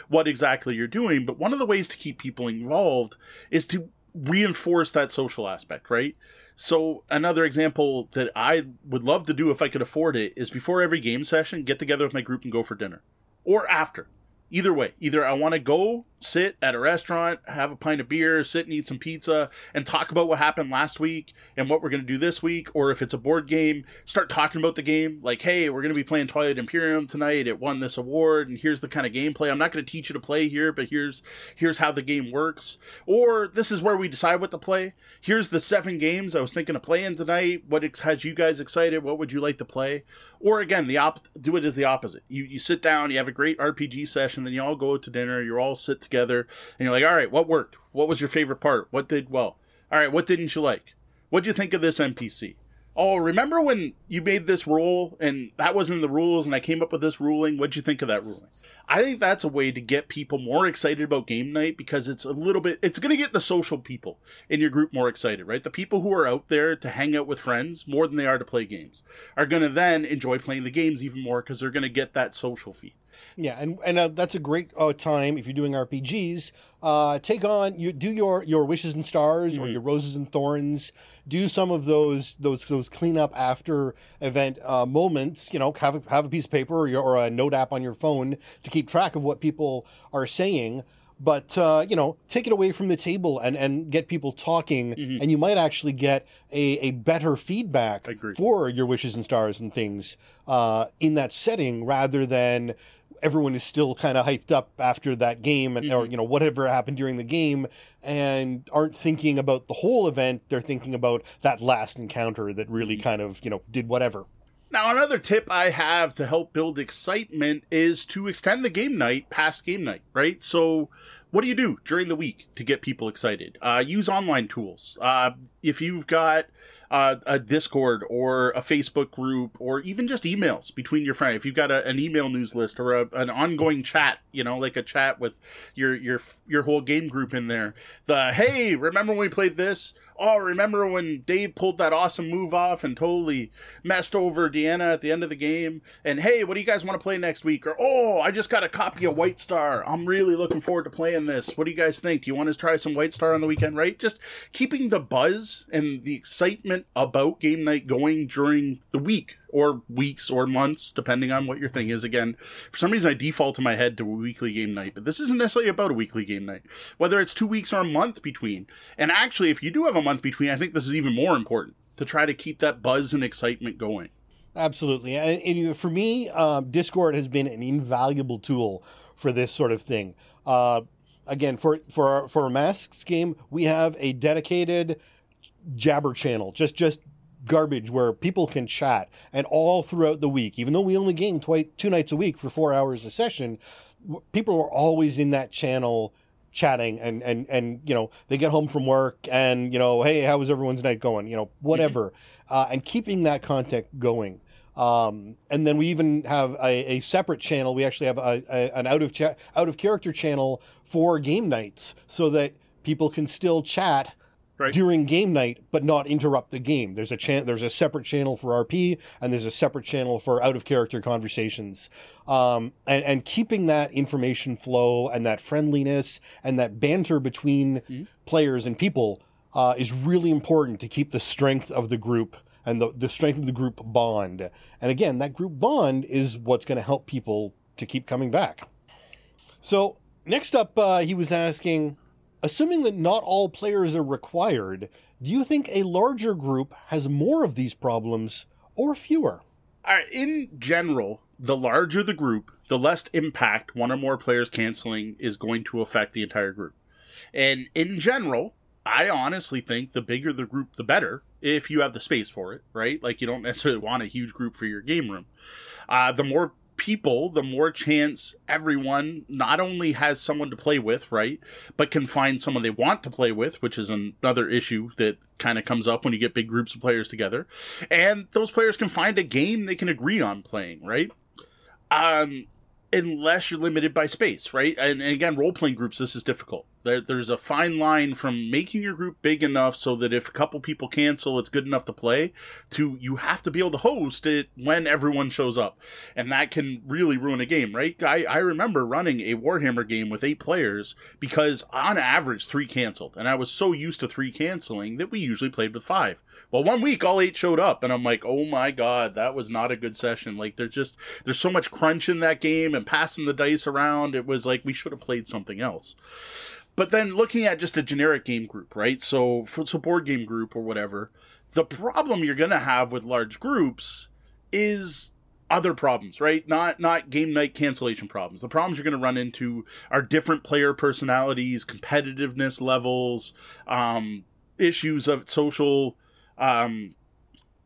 what exactly you're doing. But one of the ways to keep people involved is to reinforce that social aspect, right? So another example that I would love to do if I could afford it is before every game session, get together with my group and go for dinner. Or after. Either way, either I want to go sit at a restaurant, have a pint of beer, sit and eat some pizza, and talk about what happened last week and what we're going to do this week. Or if it's a board game, start talking about the game. Like, hey, we're going to be playing Twilight Imperium tonight. It won this award, and here's the kind of gameplay. I'm not going to teach you to play here, but here's here's how the game works. Or this is where we decide what to play. Here's the seven games I was thinking of playing tonight. What has you guys excited? What would you like to play? Or again, the op- do it as the opposite. You you sit down, you have a great RPG session, then you all go to dinner. You all sit together and you're like, all right, what worked? What was your favorite part? What did well? All right, what didn't you like? What'd you think of this NPC? Oh, remember when you made this rule and that wasn't in the rules and I came up with this ruling? What'd you think of that ruling? I think that's a way to get people more excited about game night because it's a little bit, it's going to get the social people in your group more excited, right? The people who are out there to hang out with friends more than they are to play games are going to then enjoy playing the games even more because they're going to get that social feed. Yeah, and and uh, that's a great uh, time if you're doing RPGs. Uh, take on you do your your wishes and stars mm-hmm. or your roses and thorns. Do some of those those those cleanup after event uh, moments. You know, have a, have a piece of paper or, your, or a note app on your phone to keep track of what people are saying but uh, you know take it away from the table and, and get people talking mm-hmm. and you might actually get a, a better feedback for your wishes and stars and things uh, in that setting rather than everyone is still kind of hyped up after that game and mm-hmm. or you know whatever happened during the game and aren't thinking about the whole event they're thinking about that last encounter that really mm-hmm. kind of you know did whatever now another tip i have to help build excitement is to extend the game night past game night right so what do you do during the week to get people excited? Uh, use online tools. Uh, if you've got uh, a Discord or a Facebook group or even just emails between your friends, if you've got a, an email news list or a, an ongoing chat, you know, like a chat with your your your whole game group in there. The hey, remember when we played this? Oh, remember when Dave pulled that awesome move off and totally messed over Deanna at the end of the game? And hey, what do you guys want to play next week? Or oh, I just got a copy of White Star. I'm really looking forward to playing this. What do you guys think? Do you want to try some White Star on the weekend? Right? Just keeping the buzz and the excitement about game night going during the week or weeks or months, depending on what your thing is. Again, for some reason, I default in my head to a weekly game night, but this isn't necessarily about a weekly game night. Whether it's two weeks or a month between. And actually, if you do have a month between, I think this is even more important to try to keep that buzz and excitement going. Absolutely. And, and for me, um, Discord has been an invaluable tool for this sort of thing. Uh, again, for for our, for a masks game, we have a dedicated jabber channel, just just garbage where people can chat. And all throughout the week even though we only game twice two nights a week for four hours a session people are always in that channel chatting and and and you know they get home from work and you know hey how was everyone's night going? You know whatever. Mm-hmm. uh, and keeping that contact going. Um, and then we even have a, a separate channel. We actually have a, a, an out of cha- out of character channel for game nights so that people can still chat Right. during game night, but not interrupt the game. There's a chan- there's a separate channel for RP, and there's a separate channel for out of character conversations. Um, and, and keeping that information flow and that friendliness and that banter between players and people uh, is really important to keep the strength of the group and the, the strength of the group bond. And again, that group bond is what's going to help people to keep coming back. So next up, uh, he was asking, assuming that not all players are required, do you think a larger group has more of these problems or fewer? Right, in general, the larger the group, the less impact one or more players canceling is going to affect the entire group. And in general, I honestly think the bigger the group, the better, if you have the space for it, right? Like, you don't necessarily want a huge group for your game room. Uh, the more people, the more chance everyone not only has someone to play with, right, but can find someone they want to play with, which is another issue that kind of comes up when you get big groups of players together. And those players can find a game they can agree on playing, right? Um, unless you're limited by space, right? And, and again, role playing groups, this is difficult. There, there's a fine line from making your group big enough so that if a couple people cancel, it's good enough to play, to you have to be able to host it when everyone shows up. And that can really ruin a game, right? I, I remember running a Warhammer game with eight players because on average, three canceled. And I was so used to three canceling that we usually played with five. Well, one week all eight showed up, and I'm like, oh my god, that was not a good session. Like, there's just there's so much crunch in that game and passing the dice around. It was like we should have played something else. But then looking at just a generic game group, right? So for so board game group or whatever, the problem you're gonna have with large groups is other problems, right? Not not game night cancellation problems. The problems you're going to run into are different player personalities, competitiveness levels, um, issues of social um,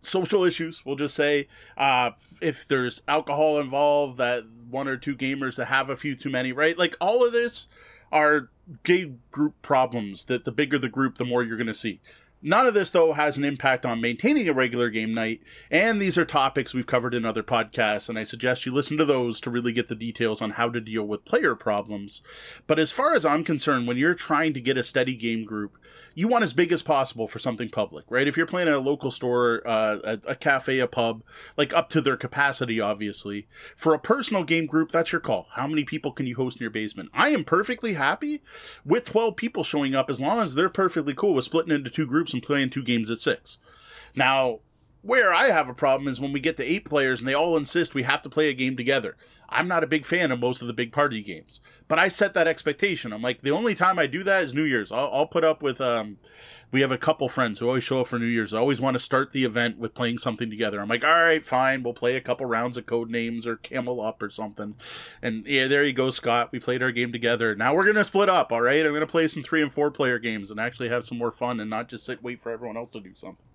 social issues. We'll just say uh, if there's alcohol involved, that one or two gamers that have a few too many, right? Like all of this are gay group problems. That the bigger the group, the more you're going to see. None of this, though, has an impact on maintaining a regular game night, and these are topics we've covered in other podcasts, and I suggest you listen to those to really get the details on how to deal with player problems. But as far as I'm concerned, when you're trying to get a steady game group, you want as big as possible for something public, right? If you're playing at a local store, uh, a, a cafe, a pub, like up to their capacity, obviously. For a personal game group, that's your call. How many people can you host in your basement? I am perfectly happy with 12 people showing up as long as they're perfectly cool with splitting into two groups and playing two games at six. Now, where I have a problem is when we get to eight players and they all insist we have to play a game together. I'm not a big fan of most of the big party games, but I set that expectation. I'm like, the only time I do that is New Year's. I'll, I'll put up with, um, we have a couple friends who always show up for New Year's. I always want to start the event with playing something together. I'm like, all right, fine. We'll play a couple rounds of Codenames or Camel Up or something. And yeah, there you go, Scott. We played our game together. Now we're to split up. All right. I'm to play some three and four player games and actually have some more fun and not just sit, wait for everyone else to do something.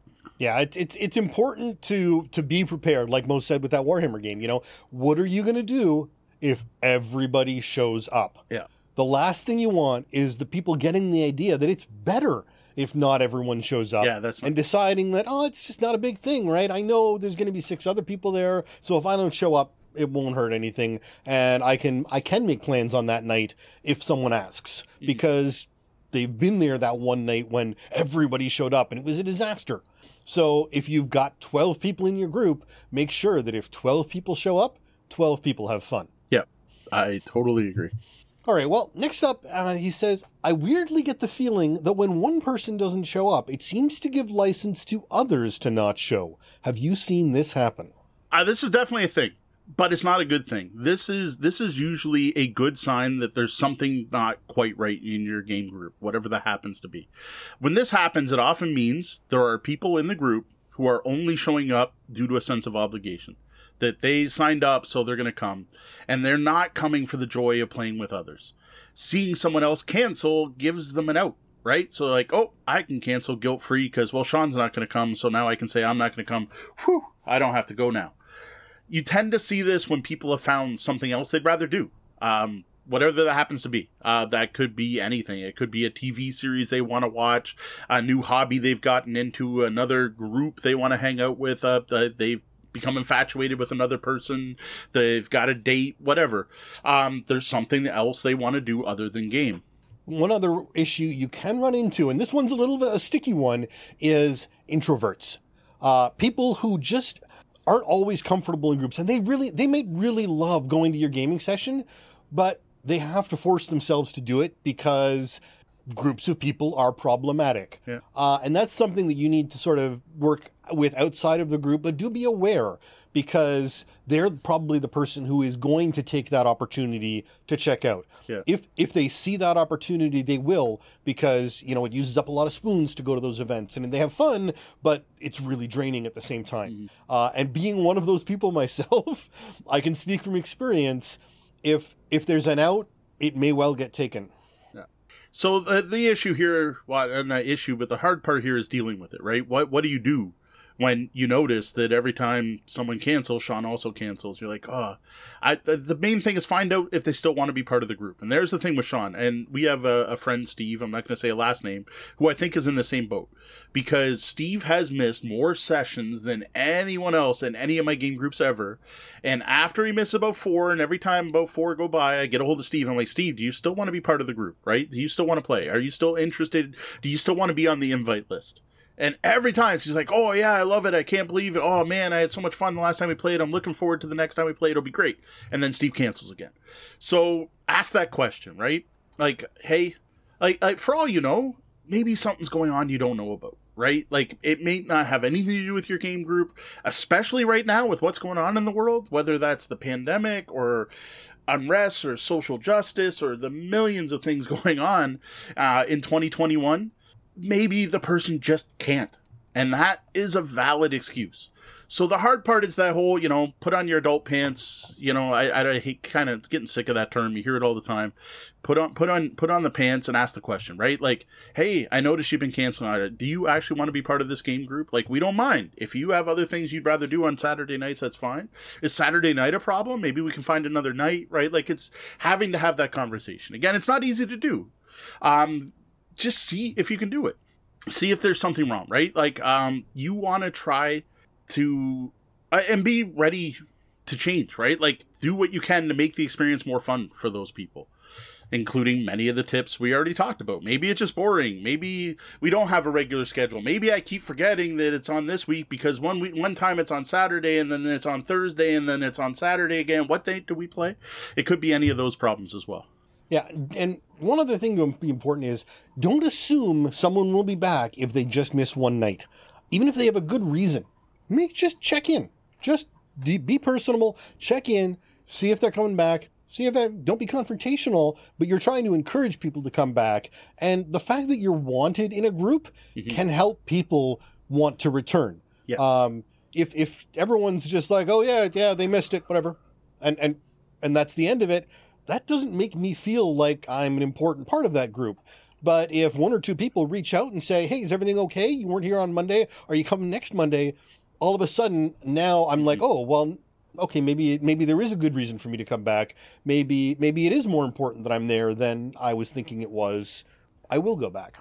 Yeah, it, it's it's important to to be prepared, like Moe said with that Warhammer game. You know, what are you going to do if everybody shows up? Yeah. The last thing you want is the people getting the idea that it's better if not everyone shows up. Yeah, that's and deciding that oh, it's just not a big thing, right? I know there's going to be six other people there, so if I don't show up, it won't hurt anything, and I can I can make plans on that night if someone asks because they've been there that one night when everybody showed up and it was a disaster. So if you've got 12 people in your group, make sure that if 12 people show up, 12 people have fun. Yeah, I totally agree. All right, well, next up, uh, he says, I weirdly get the feeling that when one person doesn't show up, it seems to give license to others to not show. Have you seen this happen? Uh, this is definitely a thing, but it's not a good thing. This is this is usually a good sign that there's something not quite right in your game group, whatever that happens to be. When this happens, it often means there are people in the group who are only showing up due to a sense of obligation. That they signed up, so they're going to come, and they're not coming for the joy of playing with others. Seeing someone else cancel gives them an out right? So like, oh, I can cancel guilt free because well, Sean's not going to come, so now I can say I'm not going to come. Whew, I don't have to go now. You tend to see this when people have found something else they'd rather do. Um, whatever that happens to be. Uh, that could be anything. It could be a TV series they want to watch, a new hobby they've gotten into, another group they want to hang out with. Uh, they've become infatuated with another person. They've got a date, whatever. Um, there's something else they want to do other than game one other issue you can run into, and this one's a little bit a sticky one, is introverts. Uh, people who just aren't always comfortable in groups, and they really they may really love going to your gaming session, but they have to force themselves to do it because groups of people are problematic. Yeah. Uh, and that's something that you need to sort of work with outside of the group, but do be aware because they're probably the person who is going to take that opportunity to check out. Yeah. If if they see that opportunity, they will because you know it uses up a lot of spoons to go to those events, and they have fun, but it's really draining at the same time. Uh, and being one of those people myself, I can speak from experience. If if there's an out, it may well get taken. So the, the issue here, well, not issue, but the hard part here is dealing with it, right? What what do you do when you notice that every time someone cancels, Sean also cancels? You're like, oh, I. The, the main thing is find out if they still want to be part of the group. And there's the thing with Sean, and we have a, a friend Steve. I'm not going to say a last name, who I think is in the same boat because Steve has missed more sessions than anyone else in any of my game groups ever. And after he misses about four, and every time about four go by, I get a hold of Steve. I'm like, Steve, do you still want to be part of the group? Right? Do you still want to play? Are you still interested? Do you still want to be on the invite list? And every time she's like, "Oh yeah, I love it. I can't believe it. Oh man, I had so much fun the last time we played. I'm looking forward to the next time we play. It'll be great." And then Steve cancels again. So ask that question, right? Like, hey, like, like for all you know, maybe something's going on you don't know about, right? Like it may not have anything to do with your game group, especially right now with what's going on in the world, whether that's the pandemic or unrest or social justice or the millions of things going on uh, in 2021 maybe the person just can't. And that is a valid excuse. So the hard part is that whole, you know, put on your adult pants. You know, I, I hate kind of getting sick of that term. You hear it all the time. Put on, put on, put on the pants and ask the question, right? Like, hey, I noticed you've been canceling it. Do you actually want to be part of this game group? Like, we don't mind if you have other things you'd rather do on Saturday nights. That's fine. Is Saturday night a problem? Maybe we can find another night, right? Like, it's having to have that conversation. Again, it's not easy to do. Um, just see if you can do it. See if there's something wrong right? Like um you want to try to uh, and be ready to change right? Like do what you can to make the experience more fun for those people including many of the tips we already talked about. Maybe it's just boring. Maybe we don't have a regular schedule. Maybe i keep forgetting that it's on this week because one week one time it's on saturday and then it's on thursday and then it's on saturday again. What date do we play? It could be any of those problems as well Yeah, and one other thing to be important is don't assume someone will be back if they just miss one night, even if they have a good reason. Make just check in, just be personable, check in, see if they're coming back. See if they don't be confrontational, but you're trying to encourage people to come back. And the fact that you're wanted in a group can help people want to return. Yeah. Um, if if everyone's just like, oh yeah, yeah, they missed it, whatever, and and and that's the end of it, that doesn't make me feel like I'm an important part of that group. But if one or two people reach out and say, hey, is everything okay? You weren't here on Monday. Are you coming next Monday? All of a sudden, now I'm like, mm-hmm. oh, well, okay, maybe maybe there is a good reason for me to come back. Maybe maybe it is more important that I'm there than I was thinking it was. I will go back.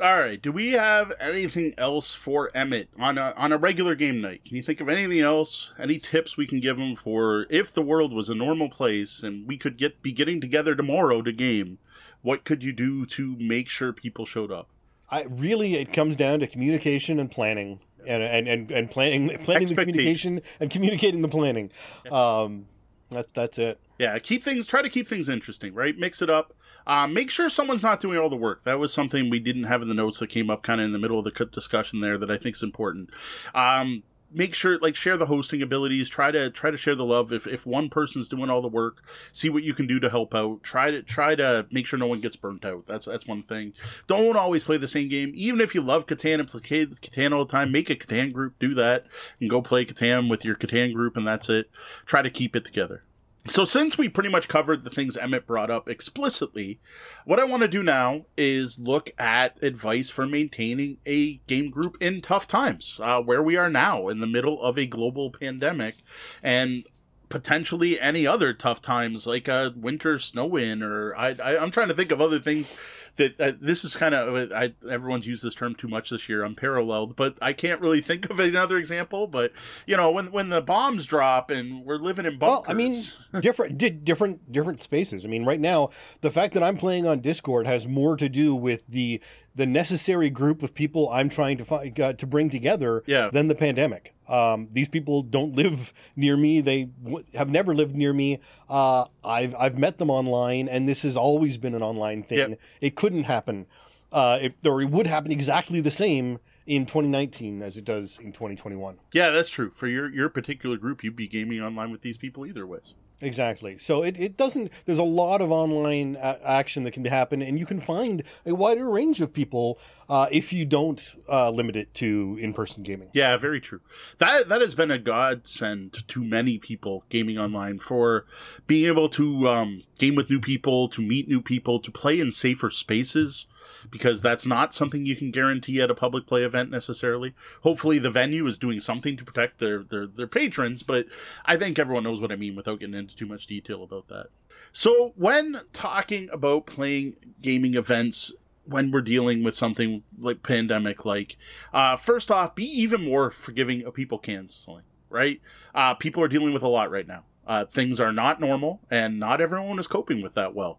All right. Do we have anything else for Emmett on a on a regular game night? Can you think of anything else? Any tips we can give him for if the world was a normal place and we could get be getting together tomorrow to game? What could you do to make sure people showed up? I really it comes down to communication and planning. And, and, and, and planning planning the communication and communicating the planning. Um, that, that's it. Yeah, keep things. Try to keep things interesting, right? Mix it up. Um, make sure someone's not doing all the work. That was something we didn't have in the notes that came up kind of in the middle of the discussion there that I think is important. Um, make sure like share the hosting abilities. Try to try to share the love. If if one person's doing all the work, see what you can do to help out. Try to try to make sure no one gets burnt out. That's that's one thing. Don't always play the same game. Even if you love Catan and play Catan all the time, make a Catan group. Do that and go play Catan with your Catan group, and that's it. Try to keep it together. So since we pretty much covered the things Emmett brought up explicitly, what I want to do now is look at advice for maintaining a game group in tough times, uh, where we are now in the middle of a global pandemic, and potentially any other tough times like a winter snow in, or I, I I'm trying to think of other things that uh, this is kind of I, everyone's used this term too much this year, unparalleled. But I can't really think of another example. But you know, when when the bombs drop and we're living in bunkers. Well, I mean, different, di- different, different spaces. I mean, right now, the fact that I'm playing on Discord has more to do with the the necessary group of people I'm trying to find uh, to bring together Yeah. than the pandemic. Um, these people don't live near me. They w- have never lived near me. Uh, I've I've met them online, and this has always been an online thing. Yep. It couldn't happen, uh, it, or it would happen exactly the same in 2019 as it does in 2021. yeah, that's true. For your your particular group, you'd be gaming online with these people either ways. Exactly. So it, it doesn't, there's a lot of online a- action that can happen, and you can find a wider range of people uh, if you don't uh, limit it to in person gaming. Yeah, very true. That that has been a godsend to many people gaming online for being able to um, game with new people, to meet new people, to play in safer spaces. Because that's not something you can guarantee at a public play event necessarily. Hopefully, the venue is doing something to protect their, their, their patrons, but I think everyone knows what I mean without getting into too much detail about that. So, when talking about playing gaming events, when we're dealing with something like pandemic, like uh, first off, be even more forgiving of people canceling. Right? Uh, people are dealing with a lot right now. Uh, things are not normal, and not everyone is coping with that well.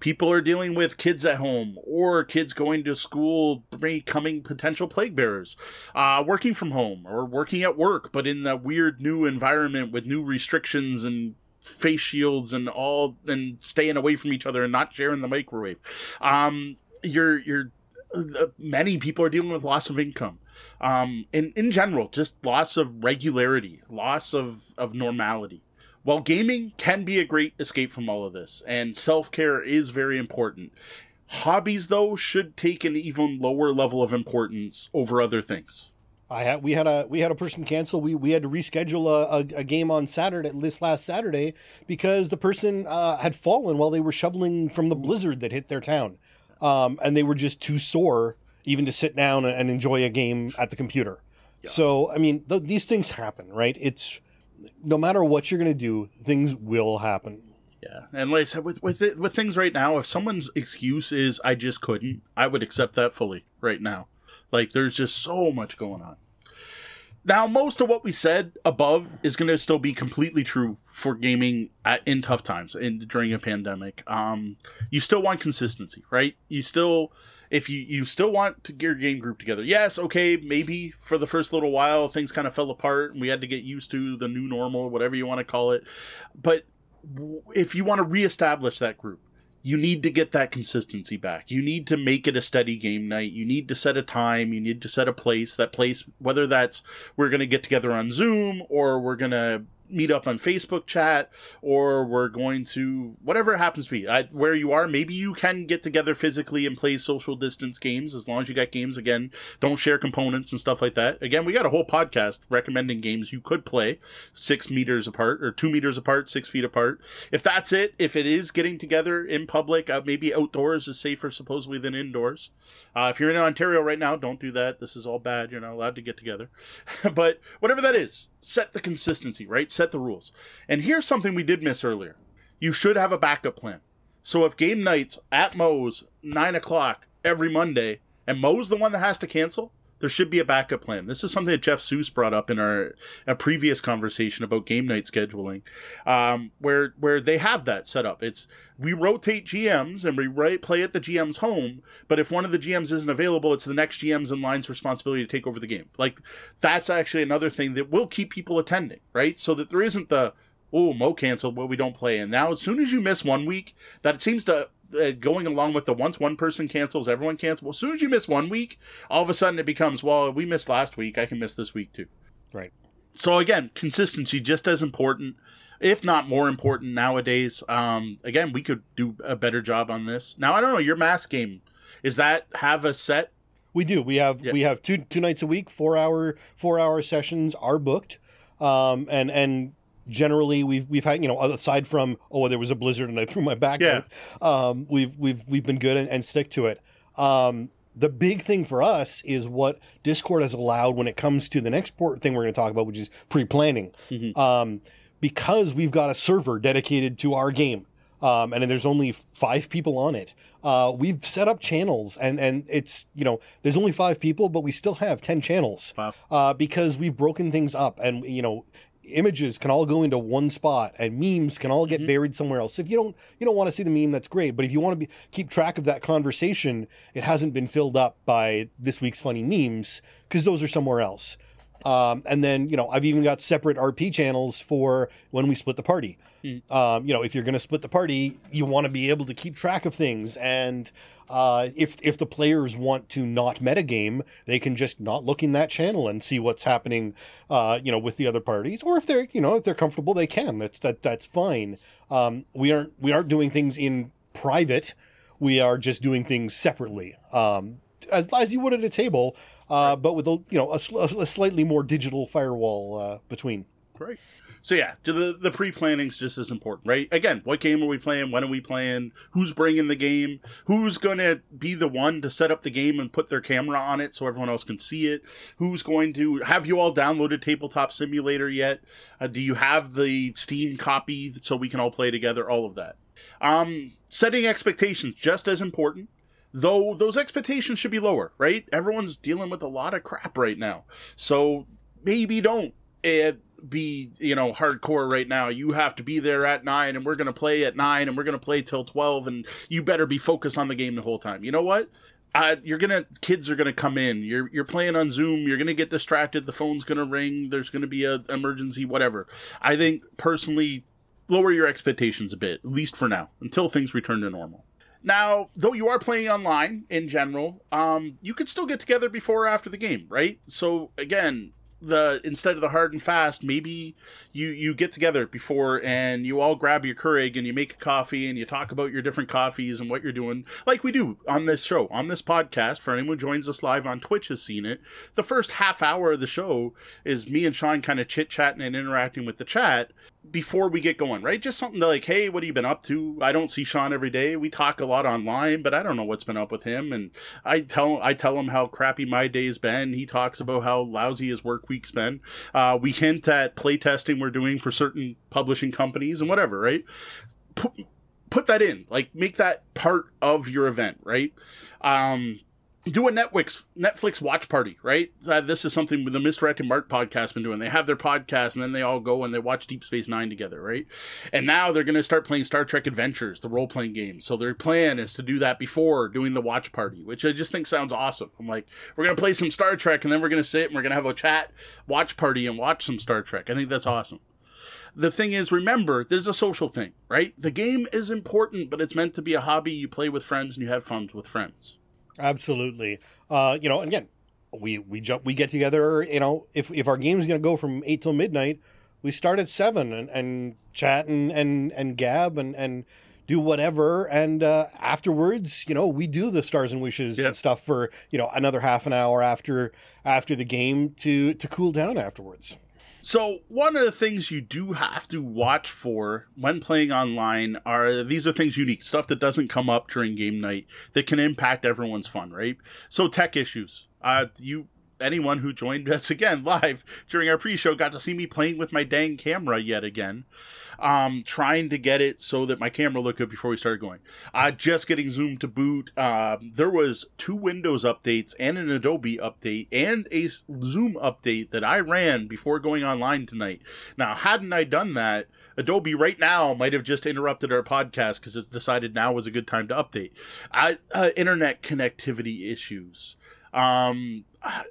People are dealing with kids at home or kids going to school becoming potential plague bearers, uh, working from home or working at work, but in the weird new environment with new restrictions and face shields and all and staying away from each other and not sharing the microwave. Um, you're you're uh, many people are dealing with loss of income. Um, in in general, just loss of regularity, loss of of normality. While gaming can be a great escape from all of this, and self care is very important. Hobbies, though, should take an even lower level of importance over other things. I had we had a we had a person cancel. We we had to reschedule a, a, a game on Saturday this last Saturday because the person uh, had fallen while they were shoveling from the blizzard that hit their town, um, and they were just too sore even to sit down and, enjoy a game at the computer. So I mean, th- these things happen, right? It's no matter what you're going to do, things will happen. Yeah, and like I said, with with it, with things right now, if someone's excuse is "I just couldn't," I would accept that fully right now. Like, there's just so much going on. Now, most of what we said above is going to still be completely true for gaming at, in tough times and during a pandemic. Um, you still want consistency, right? You still, if you you still want to your game group together. Yes, okay, maybe for the first little while things kind of fell apart and we had to get used to the new normal, whatever you want to call it. But if you want to reestablish that group, you need to get that consistency back. You need to make it a steady game night. You need to set a time. You need to set a place. That place, whether that's we're going to get together on Zoom or we're going to meet up on Facebook chat or we're going to whatever it happens to be. I, where you are, maybe you can get together physically and play social distance games as long as you got games. Again, don't share components and stuff like that. Again, we got a whole podcast recommending games you could play six meters apart or two meters apart, six feet apart. If that's it, if it is getting together in public, uh, maybe outdoors is safer supposedly than indoors. Uh, if you're in Ontario right now, don't do that. This is all bad. You're not allowed to get together. but whatever that is, set the consistency, right? Set the rules. And here's something we did miss earlier. You should have a backup plan. So if game nights at Moe's nine o'clock every Monday, and Moe's the one that has to cancel, there should be a backup plan. This is something that Jeff Seuss brought up in our a previous conversation about game night scheduling, um, where where they have that set up. It's we rotate GMs and we play at the GM's home, but if one of the GMs isn't available, it's the next GM's in line's responsibility to take over the game. Like that's actually another thing that will keep people attending, right? So that there isn't the oh Moe canceled, well we don't play. And now as soon as you miss one week, that it seems to uh, going along with the once one person cancels, everyone cancels. Well, as soon as you miss one week, all of a sudden it becomes well we missed last week, I can miss this week too. Right. So again, consistency just as important, if not more important nowadays. Um, again, we could do a better job on this. Now I don't know your mask game. Is that have a set? We do. We have Yeah. we have two two nights a week, four hour four hour sessions are booked, um, and and generally we've we've had you know aside from oh there was a blizzard and I threw my back Yeah. out, um, we've we've we've been good and, and stick to it. Um, the big thing for us is what Discord has allowed when it comes to the next port thing we're going to talk about, which is pre planning, um, because we've got a server dedicated to our game. Um, and there's only five people on it. Uh, we've set up channels, and and it's you know there's only five people, but we still have ten channels Wow. uh, because we've broken things up, and you know images can all go into one spot, and memes can all get mm-hmm. buried somewhere else. If you don't you don't want to see the meme, that's great. But if you want to be keep track of that conversation, it hasn't been filled up by this week's funny memes because those are somewhere else. Um, and then, you know, I've even got separate RP channels for when we split the party. Um, you know, if you're going to split the party, you want to be able to keep track of things. And uh, if if the players want to not metagame, they can just not look in that channel and see what's happening, uh, you know, with the other parties. Or if they're, you know, if they're comfortable, they can. That's that that's fine. Um, we aren't we aren't doing things in private. We are just doing things separately. Um, as, as you would at a table, uh, but with a you know a, a slightly more digital firewall uh, between. Right. So yeah, to the the pre planning's just as important, right? Again, what game are we playing? When are we playing? Who's bringing the game? Who's going to be the one to set up the game and put their camera on it so everyone else can see it? Who's going to have you all downloaded Tabletop Simulator yet? Uh, do you have the Steam copy so we can all play together? All of that. Um, setting expectations just as important though those expectations should be lower, right? Everyone's dealing with a lot of crap right now. So maybe don't uh, be, you know, hardcore right now. You have to be there at 9 and we're going to play at 9 and we're going to play till 12 and you better be focused on the game the whole time. You know what? Uh, you're gonna kids are gonna come in. You're you're playing on Zoom. You're gonna get distracted. The phone's gonna ring. There's gonna be a emergency. Whatever. I think personally, lower your expectations a bit, at least for now, until things return to normal. Now, though you are playing online in general, um, you could still get together before or after the game, right? So again, the instead of the hard and fast, maybe you you get together before and you all grab your Keurig and you make a coffee and you talk about your different coffees and what you're doing, like we do on this show, on this podcast. For anyone who joins us live on Twitch has seen it. The first half hour of the show is me and Sean kind of chit chatting and interacting with the chat before we get going, right? Just something like, hey, what have you been up to? I don't see Sean every day. We talk a lot online, but I don't know what's been up with him. And I tell I tell him how crappy my day's been. He talks about how lousy his work week's been. Uh, we hint at playtesting we're doing for certain publishing companies and whatever, right? Put, put that in, like make that part of your event, right? Um, do a Netflix Netflix watch party, right? This is something the Misdirected Mark podcast been doing. They have their podcast and then they all go and they watch Deep Space Nine together, right? And now they're going to start playing Star Trek Adventures, the role playing game. So their plan is to do that before doing the watch party, which I just think sounds awesome. I'm like, we're going to play some Star Trek and then we're going to sit and we're going to have a chat, watch party, and watch some Star Trek. I think that's awesome the thing is, remember, there's a social thing, right? The game is important, but it's meant to be a hobby. You play with friends and you have fun with friends. Absolutely. Uh, you know, again, we we jump, we get together. You know, if if our game's going to go from eight till midnight, we start at seven and, and chat and, and and gab and and do whatever. And uh, afterwards, you know, we do the stars and wishes Yeah. and stuff for you know another half an hour after after the game to to cool down afterwards. So one of the things you do have to watch for when playing online are these are things unique stuff that doesn't come up during game night that can impact everyone's fun, right? So tech issues. Uh, you anyone who joined us again live during our pre-show got to see me playing with my dang camera yet again, um, trying to get it so that my camera looked good before we started going. Uh, just getting Zoom to boot. Um, there was two Windows updates and an Adobe update and a Zoom update that I ran before going online tonight. Now, hadn't I done that, Adobe right now might have just interrupted our podcast because it decided now was a good time to update. I, uh, internet connectivity issues. Um,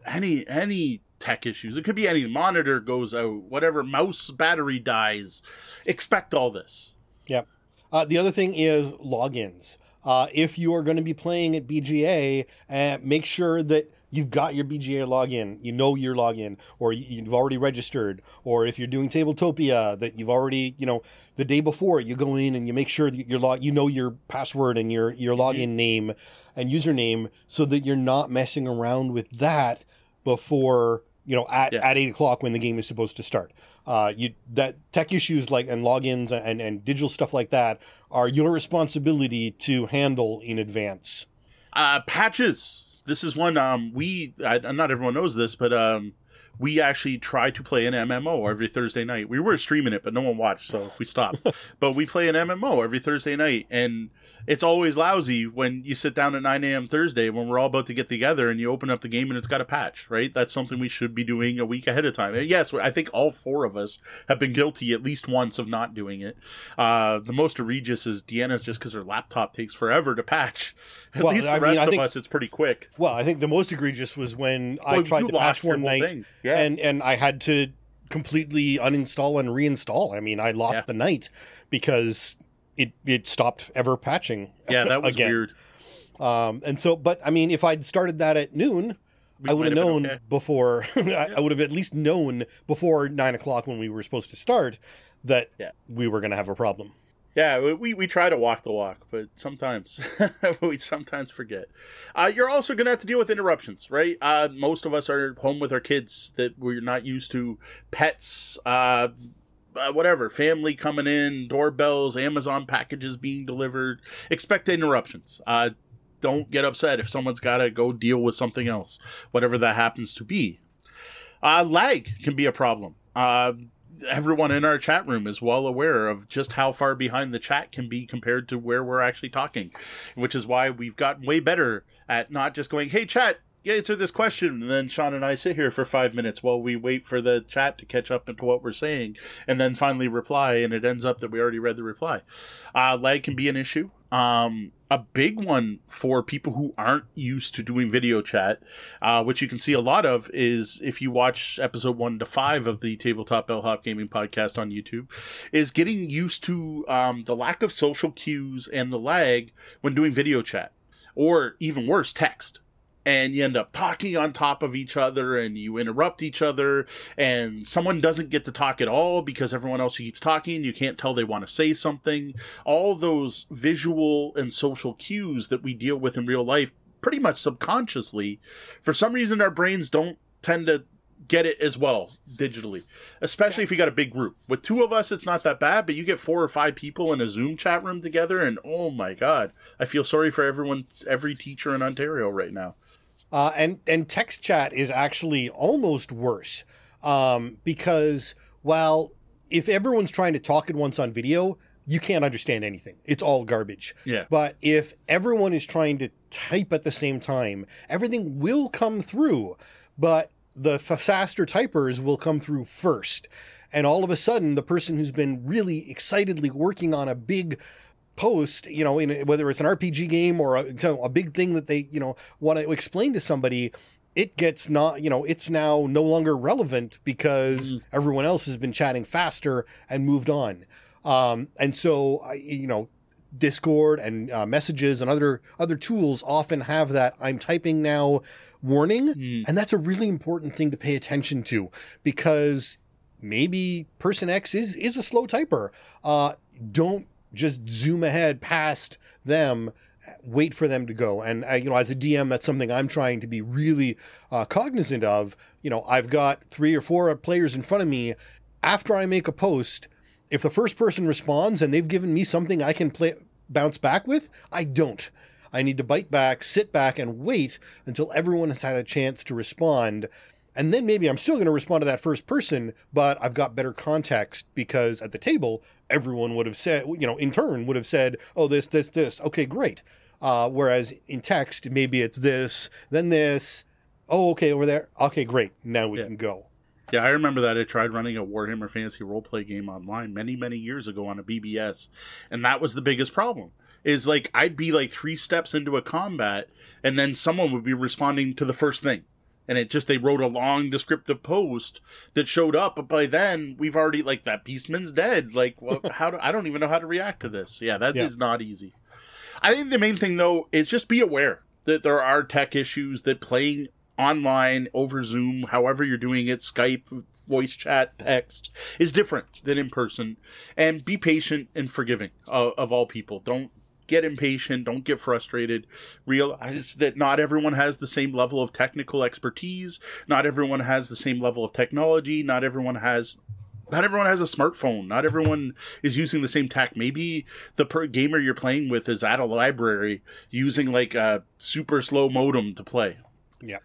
any any tech issues. It could be any monitor goes out, whatever mouse battery dies. Expect all this. Yeah. Uh, the other thing is logins. Uh, if you are going to be playing at BGA, uh, make sure that you've got your BGA login. You know your login, or you- you've already registered. Or if you're doing Tabletopia, that you've already, you know, the day before you go in and you make sure that your log, you know your password and your your login name and username, so that you're not messing around with that before you know at, Yeah. at eight o'clock when the game is supposed to start. Uh, you that tech issues like and logins and, and digital stuff like that are your responsibility to handle in advance. Uh, patches. This is one um we I, not everyone knows this, but um we actually try to play an MMO every Thursday night. We were streaming it, but no one watched, so we stopped. but we play an MMO every Thursday night, and it's always lousy when you sit down at 9 a.m. Thursday when we're all about to get together and you open up the game and it's got a patch, right? That's something we should be doing a week ahead of time. And yes, I think all four of us have been guilty at least once of not doing it. Uh, the most egregious is Deanna's just because her laptop takes forever to patch. At well, least the I rest mean, of think, us, it's pretty quick. Well, I think the most egregious was when well, I tried to patch one night yeah. and, and I had to completely uninstall and reinstall. I mean, I lost yeah. the night because it it stopped ever patching. Yeah, that was again. weird. Um, and so, but I mean, if I'd started that at noon, we I would have known okay. before. yeah. I would have at least known before nine o'clock when we were supposed to start that yeah. we were going to have a problem. Yeah, we, we try to walk the walk, but sometimes we sometimes forget. Uh, you're also going to have to deal with interruptions, right? Uh, most of us are home with our kids that we're not used to. Pets, uh, uh, whatever, family coming in, doorbells, Amazon packages being delivered. Expect interruptions. Uh, don't get upset if someone's got to go deal with something else, whatever that happens to be. Uh, lag can be a problem. Everyone in our chat room is well aware of just how far behind the chat can be compared to where we're actually talking, which is why we've gotten way better at not just going, hey, chat, answer this question. And then Sean and I sit here for five minutes while we wait for the chat to catch up into what we're saying and then finally reply. And it ends up that we already read the reply. Uh, lag can be an issue. Um, a big one for people who aren't used to doing video chat, uh, which you can see a lot of, is if you watch episode one to five of the Tabletop Bellhop Gaming podcast on YouTube, is getting used to um, the lack of social cues and the lag when doing video chat, or even worse, text and you end up talking on top of each other and you interrupt each other and someone doesn't get to talk at all because everyone else keeps talking. You can't tell they want to say something. All those visual and social cues that we deal with in real life pretty much subconsciously for some reason our brains don't tend to get it as well digitally especially if you got a big group. With two of us it's not that bad but you get four or five people in a zoom chat room together and oh my god i feel sorry for everyone every teacher in ontario right now uh, and and text chat is actually almost worse um, because well, if everyone's trying to talk at once on video, you can't understand anything. It's all garbage. Yeah. But if everyone is trying to type at the same time, everything will come through, but the faster typers will come through first. And all of a sudden, the person who's been really excitedly working on a big post, you know, in, whether it's an RPG game or a, a big thing that they, you know, want to explain to somebody, it gets not, you know, it's now no longer relevant because mm. everyone else has been chatting faster and moved on. Um, and so, you know, Discord and uh, messages and other other tools often have that I'm typing now warning, mm. and that's a really important thing to pay attention to because maybe person X is is a slow typer. Uh, don't just zoom ahead past them wait for them to go. And uh, you know as a dm that's something i'm trying to be really uh, cognizant of. You know i've got three or four players in front of me. After i make a post if the first person responds and they've given me something i can play bounce back with i don't. I need to bite back sit back and wait until everyone has had a chance to respond and then maybe I'm still going to respond to that first person, but I've got better context because at the table, everyone would have said, you know, in turn would have said, oh, this, this, this. Okay, great. Uh, whereas in text, maybe it's this, then this. Oh, okay, over there. Okay, great. Now we yeah. can go. Yeah, I remember that I tried running a Warhammer Fantasy roleplay game online many, many years ago on a BBS, and that was the biggest problem. Is like I'd be like three steps into a combat, and then someone would be responding to the first thing and it just they wrote a long descriptive post that showed up but by then we've already like that beastman's dead. Like well, how do i don't even know how to react to this. Yeah that yeah. is not easy. I think the main thing though is just be aware that there are tech issues that playing online over zoom however you're doing it skype voice chat text is different than in person. And be patient and forgiving of, of all people. Don't get impatient, don't get frustrated. Realize that not everyone has the same level of technical expertise, not everyone has the same level of technology, not everyone has not everyone has a smartphone. Not everyone is using the same tech. Maybe the per- gamer you're playing with is at a library using like a super slow modem to play. Yeah.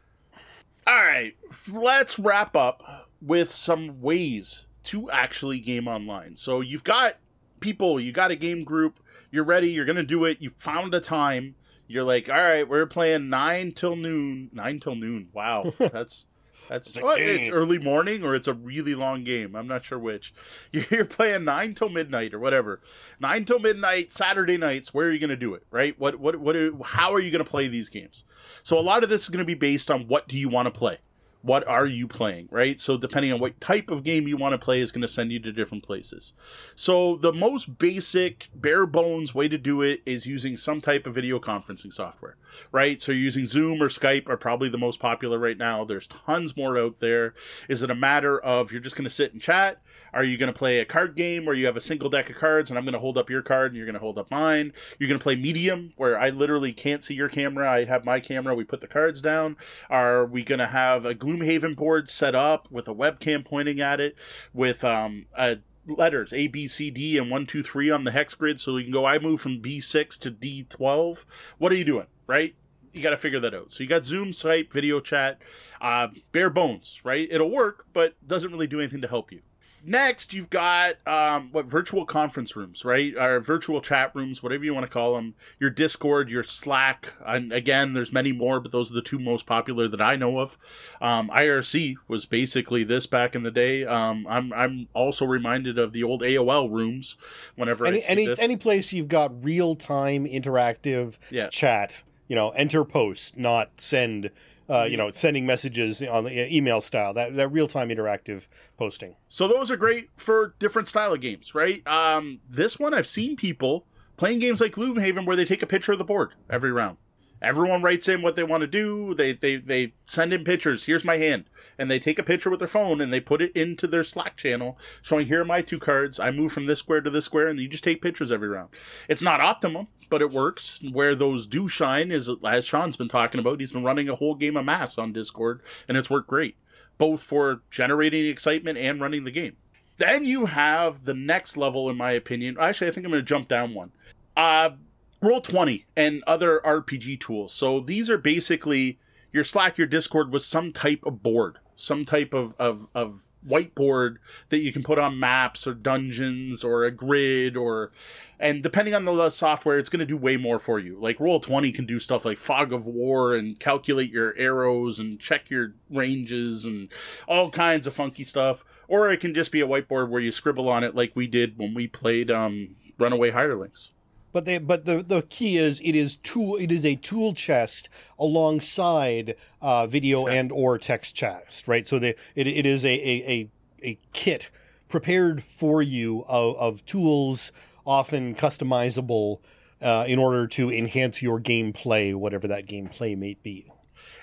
All right, let's wrap up with some ways to actually game online. So you've got people, you got a game group, you're ready, you're going to do it, you found a time. You're like, all right, we're playing nine till noon. Nine till noon. Wow, that's that's It's oh, it's early morning or it's a really long game. I'm not sure which. You're playing nine till midnight or whatever. Nine till midnight Saturday nights. Where are you going to do it? Right? What what what? are- How are you going to play these games? So a lot of this is going to be based on what do you want to play. What are you playing, right? So depending on what type of game you want to play is going to send you to different places. So the most basic, bare bones way to do it is using some type of video conferencing software, right? So you're using Zoom or Skype are probably the most popular right now. There's tons more out there. Is it a matter of you're just going to sit and chat? Are you going to play a card game where you have a single deck of cards and I'm going to hold up your card and you're going to hold up mine? You're going to play medium where I literally can't see your camera. I have my camera. We put the cards down. Are we going to have a Gloomhaven board set up with a webcam pointing at it with um, a letters A, B, C, D, and one, two, three on the hex grid so you can go, I move from B6 to D12. What are you doing, right? You got to figure that out. So you got Zoom, Skype, video chat, uh, bare bones, right? It'll work, but doesn't really do anything to help you. Next, you've got um, what virtual conference rooms, right? Or virtual chat rooms, whatever you want to call them. Your Discord, your Slack, and again, there's many more, but those are the two most popular that I know of. Um, IRC was basically this back in the day. Um, I'm I'm also reminded of the old AOL rooms. Whenever I Any see any this. any place you've got real time interactive Yeah. chat, you know, enter post, not send. Uh, you know, sending messages on the uh, email style, that, that real time interactive posting. So those are great for different style of games, right? Um, this one I've seen people playing games like Gloomhaven where they take a picture of the board every round. Everyone writes in what they want to do. They they they send in pictures. Here's my hand, and they take a picture with their phone and they put it into their Slack channel, showing here are my two cards. I move from this square to this square, and you just take pictures every round. It's not optimum, but it works. Where those do shine is as Sean's been talking about. He's been running a whole game of Mass on Discord, and it's worked great, both for generating excitement and running the game. Then you have the next level, in my opinion. Actually, I think I'm going to jump down one. Uh, Roll 20 and other RPG tools. So these are basically your Slack, your Discord with some type of board, some type of, of, of whiteboard that you can put on maps or dungeons or a grid or and depending on the software it's going to do way more for you. Like roll 20 can do stuff like fog of war and calculate your arrows and check your ranges and all kinds of funky stuff. Or it can just be a whiteboard where you scribble on it like we did when we played um runaway hirelings But they, but the, the key is it is tool it is a tool chest alongside uh, video and or text chest, right? So the, it, it is a, a, a, a kit prepared for you of, of tools, often customizable, uh, in order to enhance your gameplay, whatever that gameplay may be.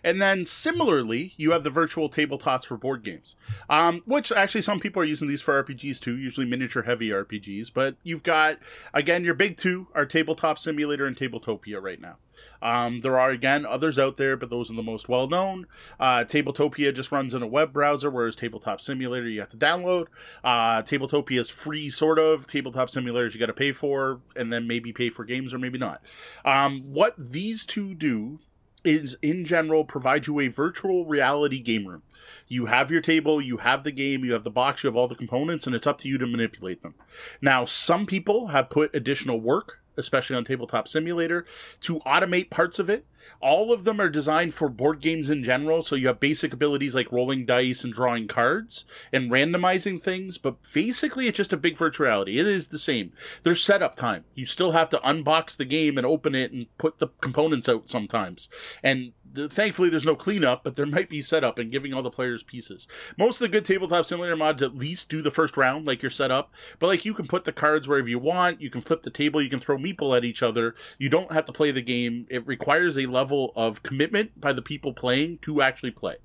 And then similarly, you have the virtual tabletops for board games, um, which actually some people are using these for RPGs too, usually miniature heavy RPGs. But you've got, again, your big two are Tabletop Simulator and Tabletopia right now. Um, there are, again, others out there, but those are the most well known. Uh, Tabletopia just runs in a web browser, whereas Tabletop Simulator you have to download. Uh, Tabletopia is free, sort of. Tabletop Simulators you got to pay for, and then maybe pay for games or maybe not. Um, what these two do is in general provide you a virtual reality game room. You have your table, you have the game, you have the box, you have all the components, and it's up to you to manipulate them. Now, some people have put additional work, especially on Tabletop Simulator, to automate parts of it. All of them are designed for board games in general, so you have basic abilities like rolling dice and drawing cards and randomizing things, but basically it's just a big virtual reality. It is the same. There's setup time. You still have to unbox the game and open it and put the components out sometimes. And thankfully there's no cleanup, but there might be setup and giving all the players pieces. Most of the good tabletop simulator mods at least do the first round, like your setup, but like you can put the cards wherever you want, you can flip the table, you can throw meeple at each other. You don't have to play the game. It requires a level of commitment by the people playing to actually play.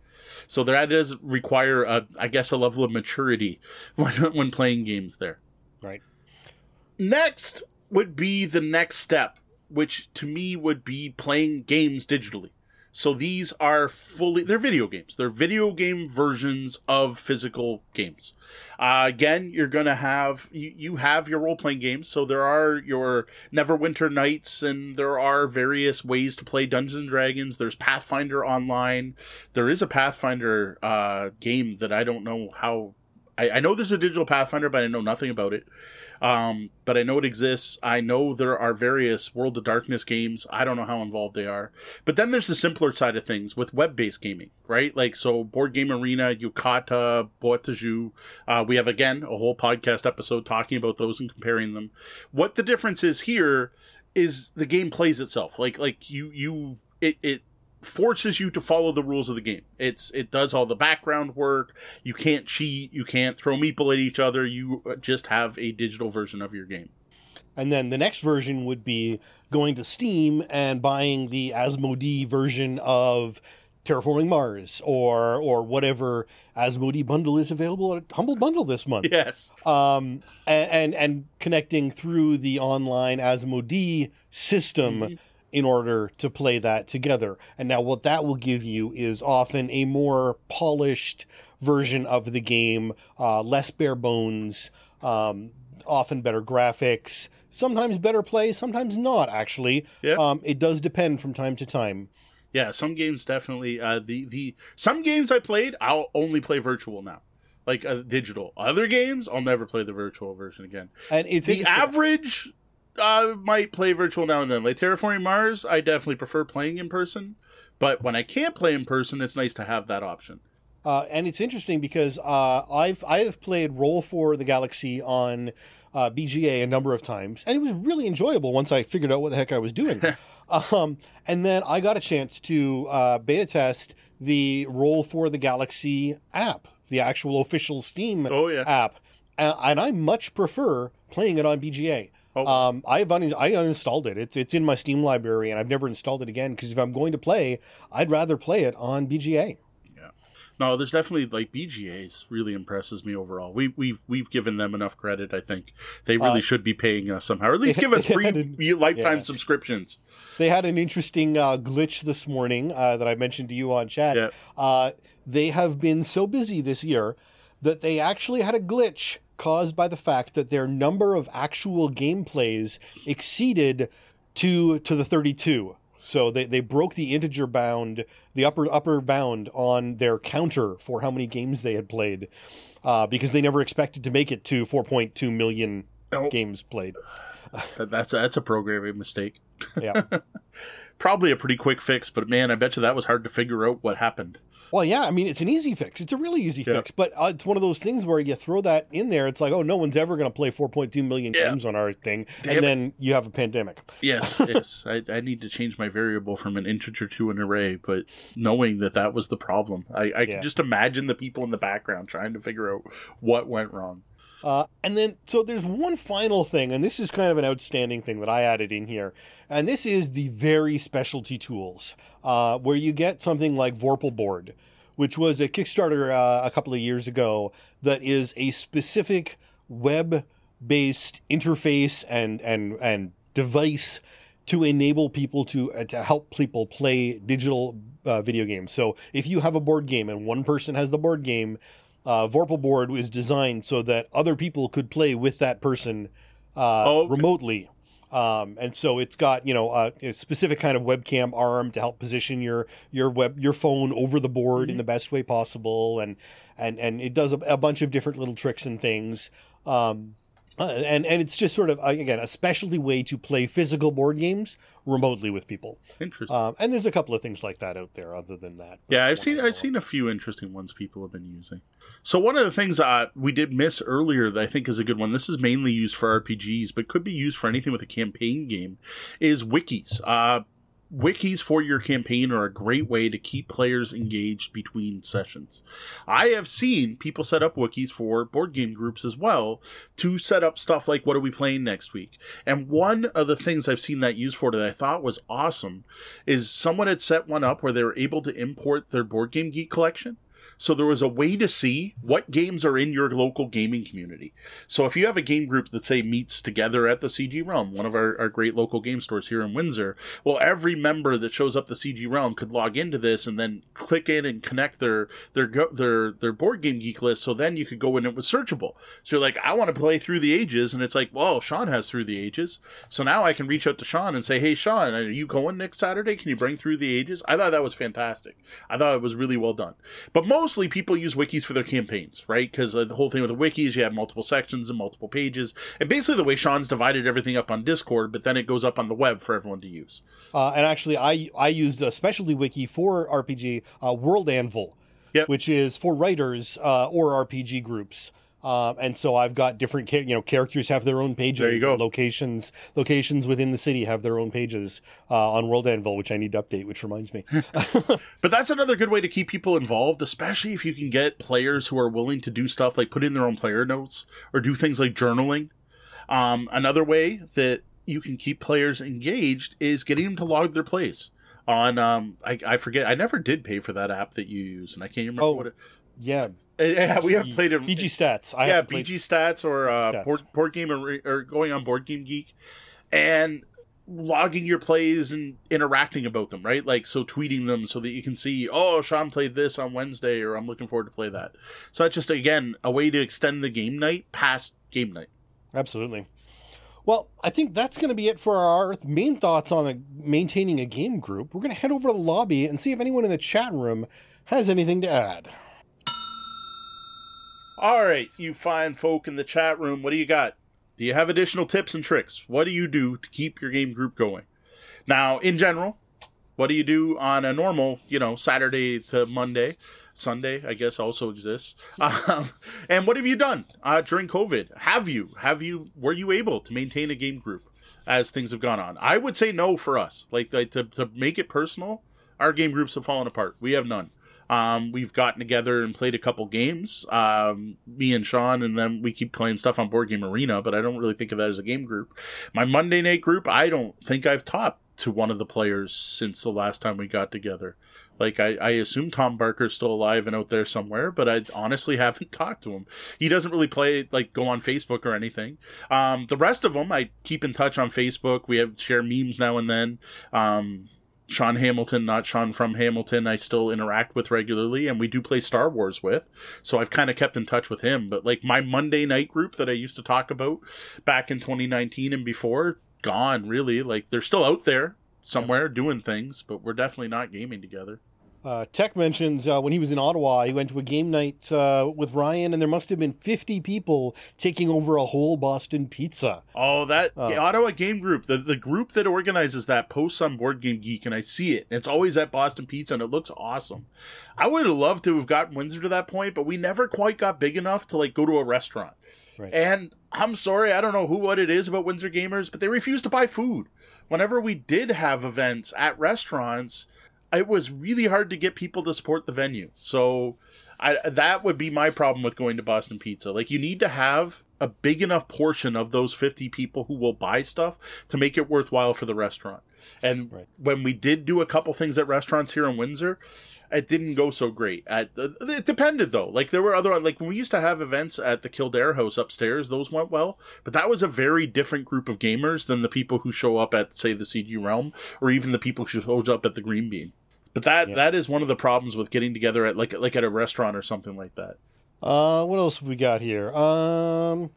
So that does require, a, I guess, a level of maturity when, when playing games there. Right. Next would be the next step, which to me would be playing games digitally. So these are fully they're video games. They're video game versions of physical games. Uh, again, you're gonna have you, you have your role playing games. So there are your Neverwinter Nights, and there are various ways to play Dungeons and Dragons. There's Pathfinder online. There is a Pathfinder uh, game that I don't know how. I, I know there's a digital Pathfinder, but I know nothing about it. Um, but I know it exists. I know there are various World of Darkness games. I don't know how involved they are. But then there's the simpler side of things with web based gaming, right? Like, so Board Game Arena, Yucata, Boitejeu. Uh, we have, again, a whole podcast episode talking about those and comparing them. What the difference is here is the game plays itself. Like, like you, you, it, it forces you to follow the rules of the game. It's it does all the background work. You can't cheat. You can't throw meeple at each other. You just have a digital version of your game. And then the next version would be going to Steam and buying the Asmodee version of Terraforming Mars or or whatever Asmodee bundle is available at Humble Bundle this month. Yes. Um, and, and, and connecting through the online Asmodee system. Mm-hmm in order to play that together. And now, what that will give you is often a more polished version of the game, uh, less bare bones, um, often better graphics, sometimes better play, sometimes not, actually. Yeah. Um, it does depend from time to time. Yeah, some games definitely. Uh, the the some games I played, I'll only play virtual now, like uh, digital. Other games, I'll never play the virtual version again. And it's the average I might play virtual now and then. Like Terraforming Mars, I definitely prefer playing in person. But when I can't play in person, it's nice to have that option. Uh, and it's interesting because uh, I've I have played Roll for the Galaxy on uh, BGA a number of times, and it was really enjoyable once I figured out what the heck I was doing. um, and then I got a chance to uh, beta test the Roll for the Galaxy app, the actual official Steam oh, yeah. app, and, and I much prefer playing it on BGA. Oh. Um, I've un- I uninstalled it. It's it's in my Steam library, and I've never installed it again because if I'm going to play, I'd rather play it on BGA. Yeah, no, there's definitely like BGA's really impresses me overall. We we've we've given them enough credit. I think they really uh, should be paying us somehow, or at least give us free an, lifetime yeah. subscriptions. They had an interesting uh, glitch this morning uh, that I mentioned to you on chat. Yeah. Uh, they have been so busy this year that they actually had a glitch caused by the fact that their number of actual gameplays exceeded to to the 32. So they, they broke the integer bound, the upper upper bound on their counter for how many games they had played, uh, because they never expected to make it to 4.2 million oh. games played. that's a, that's a programming mistake. Yeah, probably a pretty quick fix, but man, I bet you that was hard to figure out what happened. Well, yeah, I mean, it's an easy fix. It's a really easy yeah. fix, but uh, it's one of those things where you throw that in there. It's like, oh, no one's ever going to play 4.2 million yeah. games on our thing, Damn and it. then you have a pandemic. Yes, yes. I, I, need to change my variable from an integer to an array, but knowing that that was the problem, I, I yeah. can just imagine the people in the background trying to figure out what went wrong. Uh, and then, so there's one final thing, and this is kind of an outstanding thing that I added in here, and this is the very specialty tools, uh, where you get something like Vorpal Board, which was a Kickstarter uh, a couple of years ago that is a specific web-based interface and and and device to enable people to uh, to help people play digital uh, video games. So if you have a board game and one person has the board game, uh, Vorpal board is designed so that other people could play with that person uh, oh, okay. remotely. Um, and so it's got you know a, a, specific kind of webcam arm to help position your your web your phone over the board mm-hmm. in the best way possible, and and and it does a, a bunch of different little tricks and things. Um, uh, and and it's just sort of again a specialty way to play physical board games remotely with people. Interesting. Um, and there's a couple of things like that out there. Other than that, yeah, I've seen I've seen a few interesting ones people have been using. So one of the things uh, we did miss earlier that I think is a good one. This is mainly used for RPGs, but could be used for anything with a campaign game. Is wikis. Uh, wikis for your campaign are a great way to keep players engaged between sessions. I have seen people set up wikis for board game groups as well to set up stuff like what are we playing next week. And one of the things I've seen that used for that I thought was awesome is someone had set one up where they were able to import their board game geek collection. So there was a way to see what games are in your local gaming community. So if you have a game group that say meets together at the CG Realm, one of our, our great local game stores here in Windsor, well, every member that shows up the CG Realm could log into this and then click in and connect their their their their board game geek list. So then you could go in and it was searchable. So you're like, I want to play Through the Ages, and it's like, well, Sean has Through the Ages, so now I can reach out to Sean and say, hey, Sean, are you going next Saturday? Can you bring Through the Ages? I thought that was fantastic. I thought it was really well done. But mostly people use wikis for their campaigns, right? Because uh, the whole thing with the wikis, you have multiple sections and multiple pages, and basically the way Sean's divided everything up on Discord, but then it goes up on the web for everyone to use. Uh, and actually, I I used a specialty wiki for RPG, uh, World Anvil, Yep. which is for writers uh, or RPG groups. Um, and so I've got different, you know, characters have their own pages. There you go. Locations, locations within the city have their own pages uh, on World Anvil, which I need to update. Which reminds me, But that's another good way to keep people involved, especially if you can get players who are willing to do stuff like put in their own player notes or do things like journaling. Um, another way that you can keep players engaged is getting them to log their plays on. Um, I, I forget. I never did pay for that app that you use, and I can't remember Oh, what it. Oh yeah, Yeah, we have played it. BG stats. I yeah, have BG Stats or uh, Stats. board, board game or, or going on Board Game Geek, and logging your plays and interacting about them, right? Like so, tweeting them so that you can see, oh, Sean played this on Wednesday, or I'm looking forward to play that. So that's just again a way to extend the game night past game night. Absolutely. Well, I think that's going to be it for our main thoughts on a, maintaining a game group. We're going to head over to the lobby and see if anyone in the chat room has anything to add. All right, you fine folk in the chat room, what do you got? Do you have additional tips and tricks? What do you do to keep your game group going? Now, in general, what do you do on a normal, you know, Saturday to Monday? Sunday, I guess, also exists. Um, and what have you done uh, during COVID? Have you? Have you? Were you able to maintain a game group as things have gone on? I would say no for us. Like, like to to make it personal, our game groups have fallen apart. We have none. Um, we've gotten together and played a couple games, um, me and Sean, and then we keep playing stuff on Board Game Arena, but I don't really think of that as a game group. My Monday night group, I don't think I've talked to one of the players since the last time we got together. Like, I, I assume Tom Barker's still alive and out there somewhere, but I honestly haven't talked to him. He doesn't really play, like, go on Facebook or anything. Um, the rest of them, I keep in touch on Facebook. We have share memes now and then. Um, Sean Hamilton, not Sean from Hamilton, I still interact with regularly, and we do play Star Wars with. So I've kind of kept in touch with him. But like my Monday night group that I used to talk about back in 2019 and before, gone really. Like they're still out there somewhere doing things, but we're definitely not gaming together. Uh, Tech mentions uh, when he was in Ottawa, he went to a game night uh, with Ryan, and there must have been 50 people taking over a whole Boston pizza. Oh, that Oh. Ottawa Game Group, the the group that organizes that posts on Board Game Geek, and I see it. It's always at Boston Pizza, and it looks awesome. I would have loved to have gotten Windsor to that point, but we never quite got big enough to like go to a restaurant. Right. And I'm sorry, I don't know who what it is about Windsor gamers, but they refuse to buy food. Whenever we did have events at restaurants, it was really hard to get people to support the venue. So I, that would be my problem with going to Boston Pizza. Like you need to have a big enough portion of those 50 people who will buy stuff to make it worthwhile for the restaurant. And Right. when we did do a couple things at restaurants here in Windsor, it didn't go so great. At it depended though. Like there were other like when we used to have events at the Kildare House upstairs, those went well. But that was a very different group of gamers than the people who show up at say the CG Realm or even the people who show up at the Green Bean. But that Yeah. that is one of the problems with getting together at like like at a restaurant or something like that. Uh, what else have we got here? Um,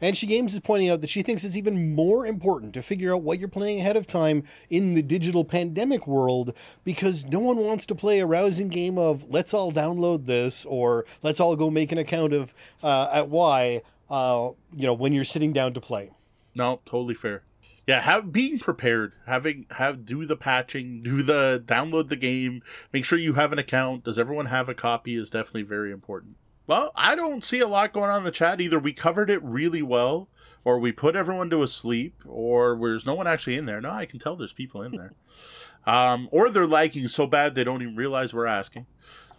and she games is pointing out that she thinks it's even more important to figure out what you're playing ahead of time in the digital pandemic world because no one wants to play a rousing game of let's all download this or let's all go make an account of uh, at Y. Uh, you know when you're sitting down to play. No, totally fair. Yeah, have being prepared, having have do the patching, do the download the game, make sure you have an account. Does everyone have a copy? Is definitely very important. Well, I don't see a lot going on in the chat either. We covered it really well, or we put everyone to a sleep, or there's no one actually in there. No, I can tell there's people in there. Um, or they're lagging so bad they don't even realize we're asking.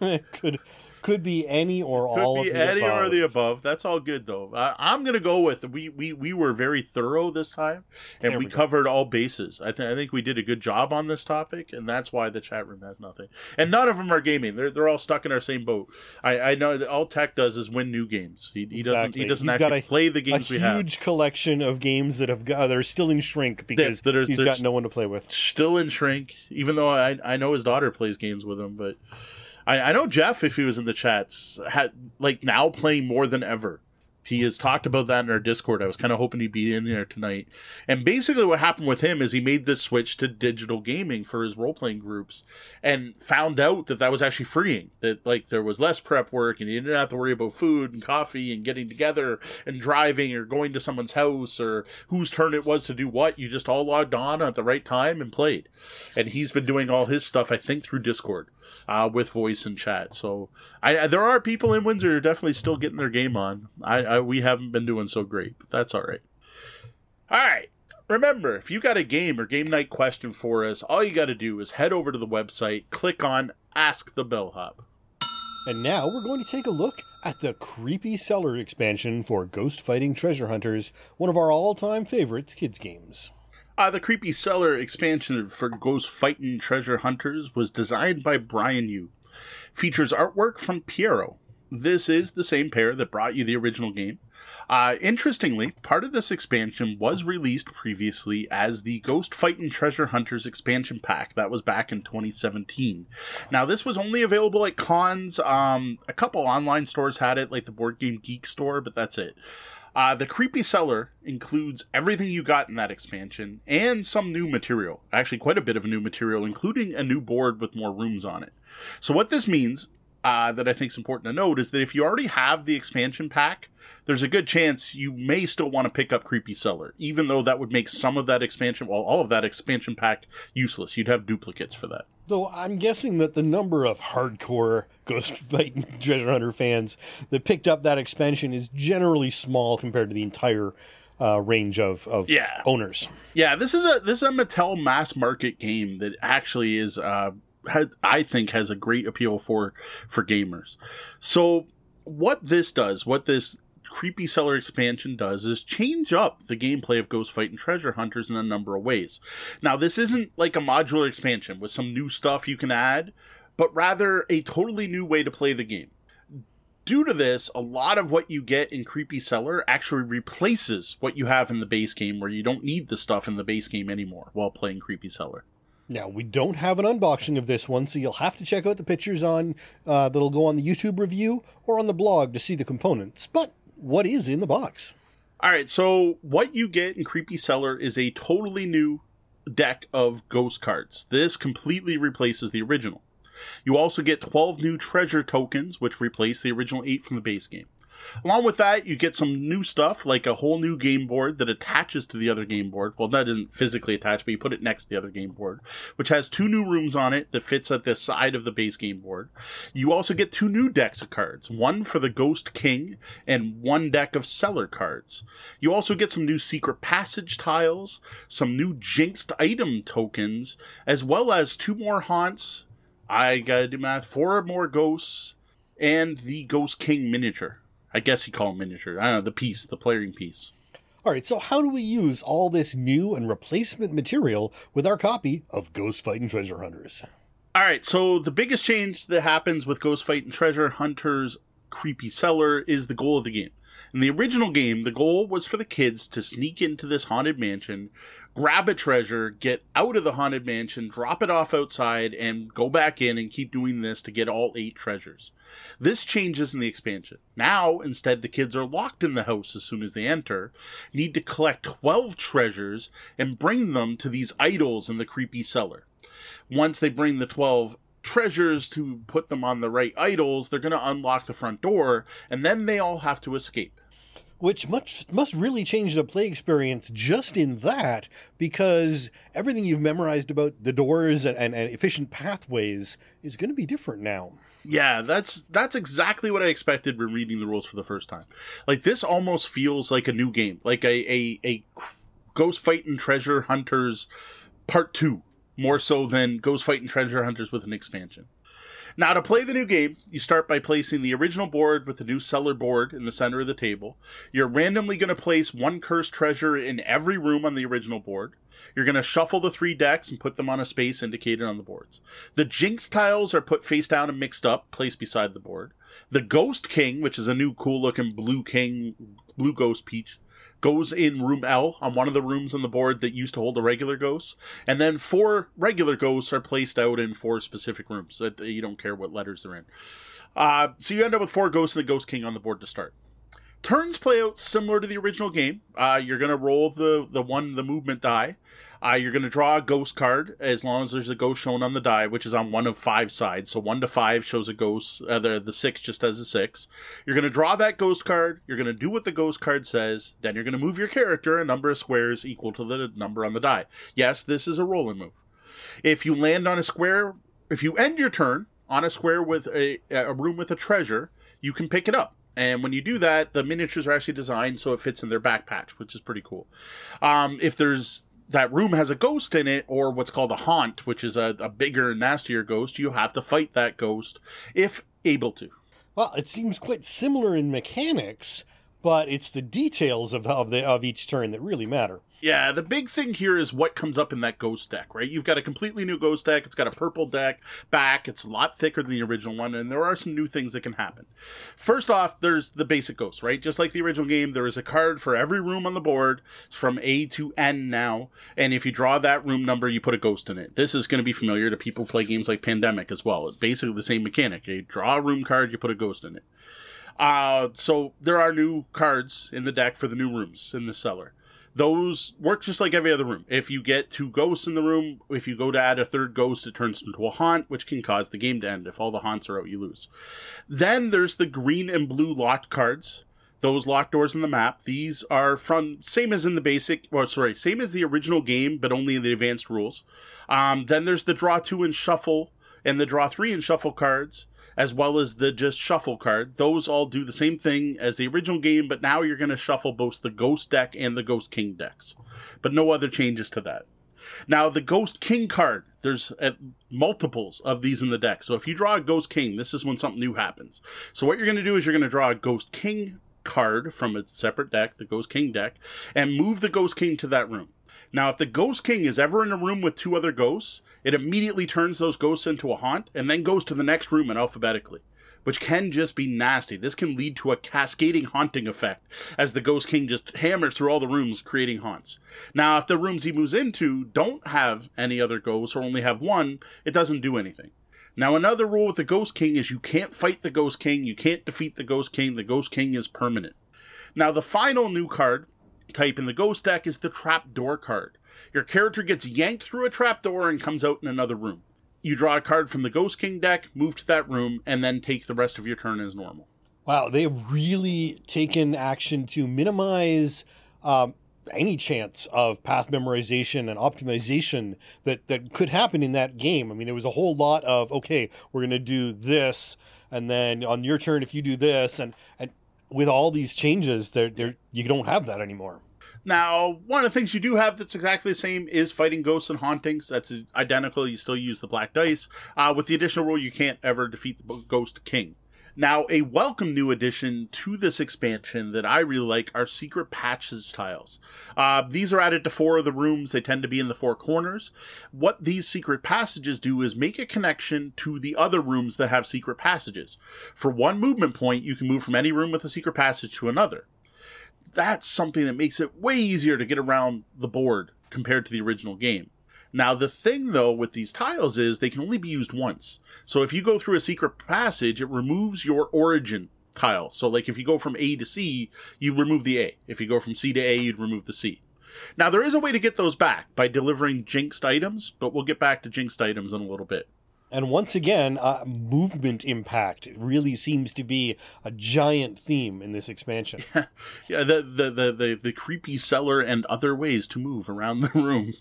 could could be any or Could all be of the any above. or the above. That's all good though. I, I'm gonna go with we, we we were very thorough this time, and There we, we covered all bases. I think I think we did a good job on this topic, and that's why the chat room has nothing. And none of them are gaming. They're they're all stuck in our same boat. I, I know that all Tech does is win new games. He, he doesn't he doesn't He's got actually a- play the a games we have. huge collection of games that have got, that are still in shrink because that are- he's they're got no one to play with. Still in shrink, even though I I know his daughter plays games with him, but. I, I know Jeff, if he was in the chats, had like now playing more than ever. He has talked about that in our Discord. I was kind of hoping he'd be in there tonight. And basically, what happened with him is he made the switch to digital gaming for his role playing groups, and found out that that was actually freeing. That like there was less prep work, and you didn't have to worry about food and coffee and getting together and driving or going to someone's house or whose turn it was to do what. You just all logged on at the right time and played. And he's been doing all his stuff, I think, through Discord uh, with voice and chat. So I, there are people in Windsor who are definitely still getting their game on. I, I we haven't been doing so great, but that's all right. All right. Remember, if you got a game or game night question for us, all you got to do is head over to the website, click on Ask the Bellhop. And now we're going to take a look at the Creepy Cellar expansion for Ghost Fightin' Treasure Hunters, one of our all-time favorite kids games. Uh, the Creepy Cellar expansion for Ghost Fightin' Treasure Hunters was designed by Brian Yu. Features artwork from Piero. This is the same pair that brought you the original game. Uh, interestingly, part of this expansion was released previously as the Ghost Fightin' Treasure Hunters expansion pack. That was back in 2017. Now, this was only available at cons. Um, a couple online stores had it, like the Board Game Geek store, but that's it. Uh, the Creepy Cellar includes everything you got in that expansion and some new material. Actually, quite a bit of new material, including a new board with more rooms on it. So, what this means uh, that I think is important to note is that if you already have the expansion pack, there's a good chance you may still want to pick up Creepy Cellar, even though that would make some of that expansion, well, all of that expansion pack useless. You'd have duplicates for that. Though I'm guessing that the number of hardcore Ghost Fightin' Treasure Hunter fans that picked up that expansion is generally small compared to the entire uh, range of, of Yeah. owners. Yeah, this is a this is a Mattel mass market game that actually is uh had, I think has a great appeal for for gamers. So what this does, what this Creepy Cellar expansion does is change up the gameplay of Ghost Fightin' Treasure Hunters in a number of ways. Now, this isn't like a modular expansion with some new stuff you can add, but rather a totally new way to play the game due to this, a lot of what you get in Creepy Cellar actually replaces what you have in the base game, where you don't need the stuff in the base game anymore while playing Creepy Cellar. Now we don't have an unboxing of this one, so you'll have to check out the pictures on uh, that'll go on the YouTube review or on the blog to see the components. But what is in the box? All right, so what you get in Creepy Cellar is a totally new deck of ghost cards. This completely replaces the original. You also get 12 new treasure tokens, which replace the original 8 from the base game. Along with that, you get some new stuff, like a whole new game board that attaches to the other game board. Well, that isn't physically attached, but you put it next to the other game board, which has two new rooms on it that fits at the side of the base game board. You also get two new decks of cards, one for the Ghost King and one deck of Cellar cards. You also get some new secret passage tiles, some new jinxed item tokens, as well as two more haunts. I gotta do math, four more ghosts, and the Ghost King miniature. I guess you call it miniature. I don't know, the piece, the playing piece. All right, so how do we use all this new and replacement material with our copy of Ghost Fightin' Treasure Hunters? All right, so the biggest change that happens with Ghost Fightin' Treasure Hunters Creepy Cellar is the goal of the game. In the original game, the goal was for the kids to sneak into this haunted mansion, grab a treasure, get out of the haunted mansion, drop it off outside, and go back in and keep doing this to get all eight treasures. This changes in the expansion. Now, instead, the kids are locked in the house as soon as they enter, need to collect 12 treasures, and bring them to these idols in the creepy cellar once they bring the 12 treasures to put them on the right idols, they're going to unlock the front door, and then they all have to escape. Which much must really change the play experience just in that, because everything you've memorized about the doors and, and, and efficient pathways is going to be different now. Yeah, that's that's exactly what I expected when reading the rules for the first time. Like this almost feels like a new game, like a a, a Ghost Fightin' Treasure Hunters Part Two, more so than Ghost Fightin' Treasure Hunters with an expansion. Now, to play the new game, you start by placing the original board with the new cellar board in the center of the table. You're randomly going to place one cursed treasure in every room on the original board. You're going to shuffle the three decks and put them on a space indicated on the boards. The Jinx tiles are put face down and mixed up, placed beside the board. The Ghost King, which is a new cool looking blue king, blue ghost peach, goes in room L on one of the rooms on the board that used to hold the regular ghosts. And then four regular ghosts are placed out in four specific rooms. That you don't care what letters they're in. Uh, so you end up with four ghosts and the Ghost King on the board to start. Turns play out similar to the original game. Uh, you're to roll the, the one, the movement die. Uh, you're going to draw a ghost card as long as there's a ghost shown on the die, which is on one of five sides. So one to five shows a ghost. Uh, the the six just has a six. You're going to draw that ghost card. You're going to do what the ghost card says. Then you're going to move your character a number of squares equal to the number on the die. Yes, this is a rolling move. If you land on a square, if you end your turn on a square with a, a room with a treasure, you can pick it up. And when you do that, the miniatures are actually designed so it fits in their back patch, which is pretty cool. Um, if there's that room has a ghost in it, or what's called a haunt, which is a, a bigger, nastier ghost, you have to fight that ghost if able to. Well, it seems quite similar in mechanics, but it's the details of, of the of each turn that really matter. Yeah, the big thing here is what comes up in that ghost deck, right? You've got a completely new ghost deck. It's got a purple deck back. It's a lot thicker than the original one, and there are some new things that can happen. First off, there's the basic ghost, right? Just like the original game, there is a card for every room on the board from A to N now, and if you draw that room number, you put a ghost in it. This is going to be familiar to people who play games like Pandemic as well. It's basically the same mechanic. You draw a room card, you put a ghost in it. Uh, so there are new cards in the deck for the new rooms in the cellar those work just like every other room. If you get two ghosts in the room, if you go to add a third ghost, it turns into a haunt, which can cause the game to end. If all the haunts are out, you lose. Then there's the green and blue locked cards. Those locked doors in the map. These are from same as in the basic, or sorry, same as the original game, but only in the advanced rules. Um, then there's the draw two and shuffle, and the draw three and shuffle cards as well as the just shuffle card. Those all do the same thing as the original game, but now you're going to shuffle both the Ghost deck and the Ghost King decks. But no other changes to that. Now, the Ghost King card, there's uh, multiples of these in the deck. So if you draw a Ghost King, this is when something new happens. So what you're going to do is you're going to draw a Ghost King card from a separate deck, the Ghost King deck, and move the Ghost King to that room. Now, if the Ghost King is ever in a room with two other ghosts, it immediately turns those ghosts into a haunt and then goes to the next room and alphabetically, which can just be nasty. This can lead to a cascading haunting effect as the Ghost King just hammers through all the rooms, creating haunts. Now, if the rooms he moves into don't have any other ghosts or only have one, it doesn't do anything. Now, another rule with the Ghost King is you can't fight the Ghost King, you can't defeat the Ghost King, the Ghost King is permanent. Now, the final new card type in the Ghost deck is the Trapdoor card. Your character gets yanked through a trapdoor and comes out in another room. You draw a card from the Ghost King deck, move to that room, and then take the rest of your turn as normal. Wow, they've really taken action to minimize um, any chance of path memorization and optimization that, that could happen in that game. I mean, there was a whole lot of, okay, we're going to do this, and then on your turn, if you do this, and, and with all these changes, there, there you don't have that anymore. Now, one of the things you do have that's exactly the same is fighting ghosts and hauntings. That's identical. You still use the black dice. Uh, with the additional rule, you can't ever defeat the ghost king. Now, a welcome new addition to this expansion that I really like are secret passage tiles. Uh, these are added to four of the rooms. They tend to be in the four corners. What these secret passages do is make a connection to the other rooms that have secret passages. For one movement point, you can move from any room with a secret passage to another that's something that makes it way easier to get around the board compared to the original game. Now, the thing though with these tiles is they can only be used once. So if you go through a secret passage, it removes your origin tile. So, like if you go from A to C, you remove the A. If you go from C to A, you'd remove the C. Now, there is a way to get those back by delivering jinxed items, but we'll get back to jinxed items in a little bit. And once again, uh, movement impact really seems to be a giant theme in this expansion. Yeah, yeah the, the, the, the, the creepy cellar and other ways to move around the room.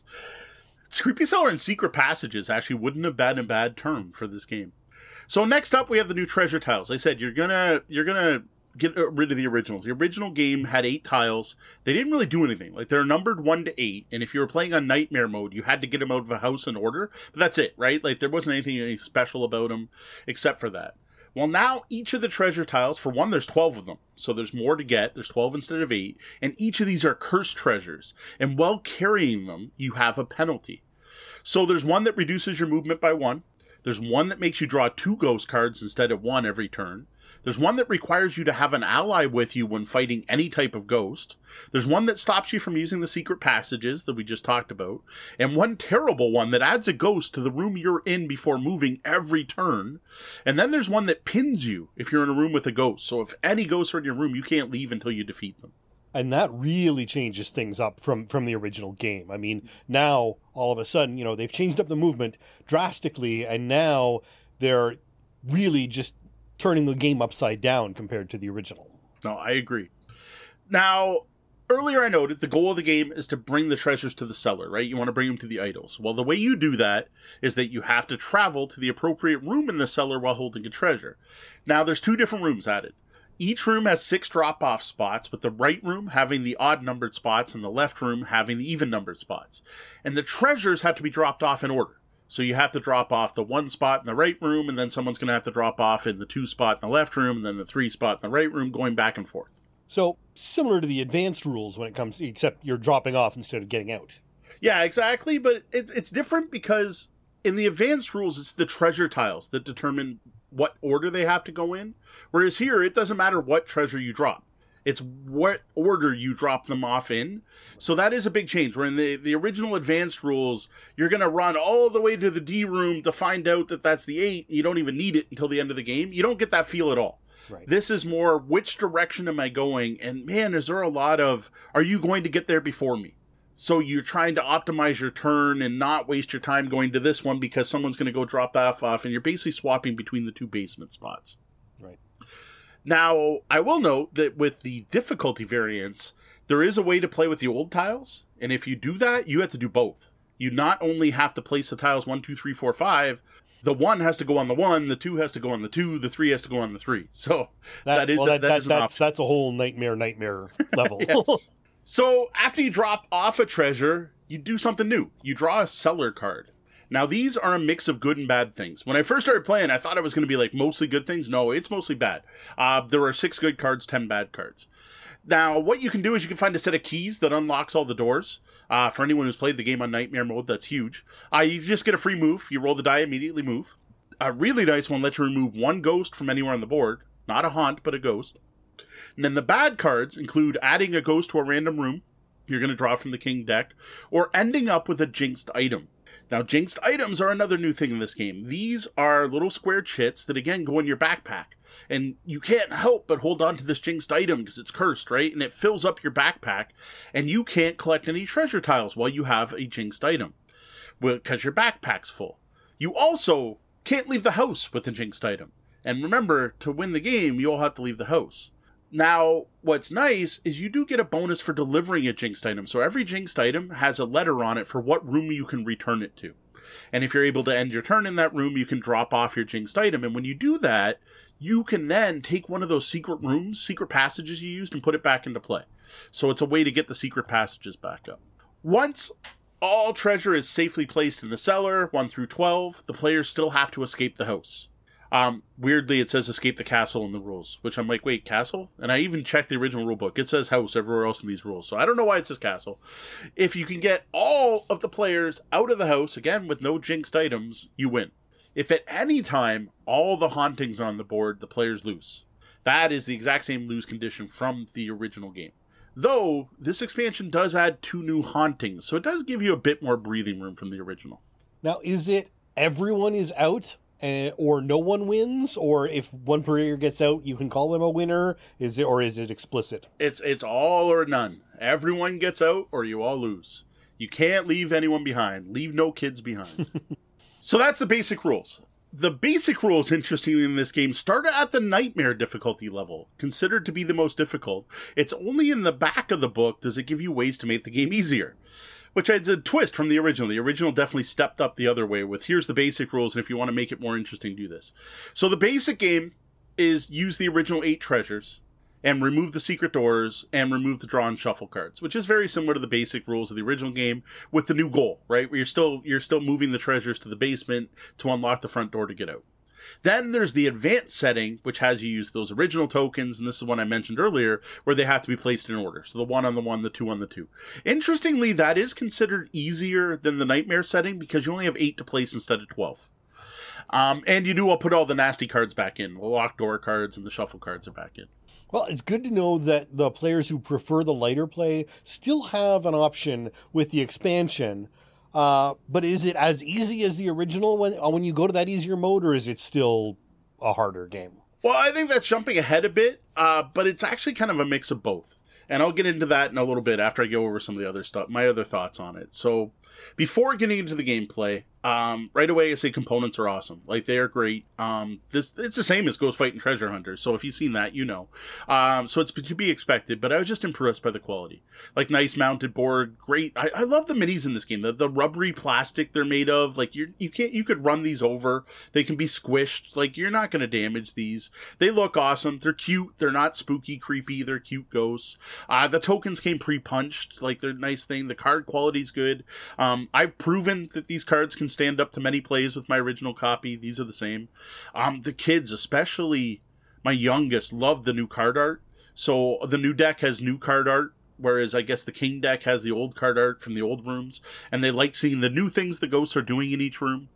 Creepy cellar and secret passages actually wouldn't have been a bad term for this game. So next up, we have the new treasure tiles. I said you're gonna you're gonna get rid of the originals. The original game had eight tiles. They didn't really do anything. Like they're numbered one to eight, and if you were playing on nightmare mode, you had to get them out of a house in order. But that's it, right? Like there wasn't anything any special about them except for that. Well, now each of the treasure tiles, for one, there's 12 of them. So there's more to get. There's 12 instead of 8. And each of these are cursed treasures. And while carrying them, you have a penalty. So there's one that reduces your movement by one. There's one that makes you draw two ghost cards instead of one every turn. There's one that requires you to have an ally with you when fighting any type of ghost. There's one that stops you from using the secret passages that we just talked about. And one terrible one that adds a ghost to the room you're in before moving every turn. And then there's one that pins you if you're in a room with a ghost. So if any ghosts are in your room, you can't leave until you defeat them and that really changes things up from from the original game. I mean, now all of a sudden, you know, they've changed up the movement drastically, and now they're really just turning the game upside down compared to the original. No, I agree. Now, earlier I noted the goal of the game is to bring the treasures to the cellar, right? You want to bring them to the idols. Well, the way you do that is that you have to travel to the appropriate room in the cellar while holding a treasure. Now, there's two different rooms added. Each room has six drop off spots, with the right room having the odd numbered spots and the left room having the even numbered spots. And the treasures have to be dropped off in order. So you have to drop off the one spot in the right room, and then someone's going to have to drop off in the two spot in the left room, and then the three spot in the right room, going back and forth. So similar to the advanced rules when it comes, except you're dropping off instead of getting out. Yeah, exactly. But it's it's different because in the advanced rules, it's the treasure tiles that determine what order they have to go in. Whereas here, it doesn't matter what treasure you drop. It's what order you drop them off in. So that is a big change. Where in the, the original advanced rules, you're going to run all the way to the D room to find out that that's the eight. You don't even need it until the end of the game. You don't get that feel at all. Right. This is more which direction am I going? And man, is there a lot of are you going to get there before me? So you're trying to optimize your turn and not waste your time going to this one because someone's going to go drop that off, and you're basically swapping between the two basement spots. Now, I will note that with the difficulty variants, there is a way to play with the old tiles, and if you do that, you have to do both. You not only have to place the tiles one, two, three, four, five. The one has to go on the one, the two has to go on the two, the three has to go on the three. So that, that is well, that, that, that is that's option. that's a whole nightmare nightmare level. so after you drop off a treasure, you do something new. You draw a cellar card. Now, these are a mix of good and bad things. When I first started playing, I thought it was going to be like mostly good things. No, it's mostly bad. Uh, there are six good cards, ten bad cards. Now, what you can do is you can find a set of keys that unlocks all the doors. Uh, for anyone who's played the game on Nightmare mode, that's huge. Uh, you just get a free move. You roll the die, immediately move. A really nice one lets you remove one ghost from anywhere on the board. Not a haunt, but a ghost. And then the bad cards include adding a ghost to a random room you're going to draw from the king deck, or ending up with a jinxed item. Now, jinxed items are another new thing in this game. These are little square chits that again go in your backpack. And you can't help but hold on to this jinxed item because it's cursed, right? And it fills up your backpack, and you can't collect any treasure tiles while you have a jinxed item because your backpack's full. You also can't leave the house with a jinxed item. And remember, to win the game, you all have to leave the house. Now, what's nice is you do get a bonus for delivering a jinxed item. So every jinxed item has a letter on it for what room you can return it to. And if you're able to end your turn in that room, you can drop off your jinxed item. And when you do that, you can then take one of those secret rooms, secret passages you used, and put it back into play. So it's a way to get the secret passages back up. Once all treasure is safely placed in the cellar, 1 through 12, the players still have to escape the house. Um, weirdly, it says escape the castle in the rules, which I'm like, wait, castle? And I even checked the original rule book. It says house everywhere else in these rules. So I don't know why it says castle. If you can get all of the players out of the house, again, with no jinxed items, you win. If at any time all the hauntings are on the board, the players lose. That is the exact same lose condition from the original game. Though, this expansion does add two new hauntings, so it does give you a bit more breathing room from the original. Now, is it everyone is out uh, or no one wins, or if one player gets out, you can call them a winner. Is it or is it explicit? It's it's all or none. Everyone gets out, or you all lose. You can't leave anyone behind. Leave no kids behind. so that's the basic rules. The basic rules, interestingly, in this game start at the nightmare difficulty level, considered to be the most difficult. It's only in the back of the book does it give you ways to make the game easier which is a twist from the original. The original definitely stepped up the other way with here's the basic rules, and if you want to make it more interesting, do this. So the basic game is use the original eight treasures, and remove the secret doors and remove the draw and shuffle cards, which is very similar to the basic rules of the original game with the new goal, right? Where you're still you're still moving the treasures to the basement to unlock the front door to get out. Then there's the advanced setting, which has you use those original tokens, and this is one I mentioned earlier, where they have to be placed in order. So the one on the one, the two on the two. Interestingly, that is considered easier than the nightmare setting because you only have eight to place instead of twelve. Um, and you do all put all the nasty cards back in. The locked door cards and the shuffle cards are back in. Well, it's good to know that the players who prefer the lighter play still have an option with the expansion. Uh, but is it as easy as the original when uh, when you go to that easier mode, or is it still a harder game? Well, I think that's jumping ahead a bit, uh, but it's actually kind of a mix of both. And I'll get into that in a little bit after I go over some of the other stuff, my other thoughts on it. So, before getting into the gameplay, um, right away I say components are awesome. Like they are great. Um, this it's the same as Ghost Fightin' Treasure Hunter. So if you've seen that, you know. Um, so it's to be expected. But I was just impressed by the quality. Like nice mounted board, great. I, I love the minis in this game. The, the rubbery plastic they're made of. Like you you can't you could run these over. They can be squished. Like you're not going to damage these. They look awesome. They're cute. They're not spooky, creepy. They're cute ghosts. Uh, the tokens came pre punched. Like they're nice thing. The card quality's good. Um, I've proven that these cards can stand up to many plays with my original copy. These are the same. Um, the kids, especially my youngest, love the new card art. So the new deck has new card art, whereas I guess the king deck has the old card art from the old rooms, and they like seeing the new things the ghosts are doing in each room.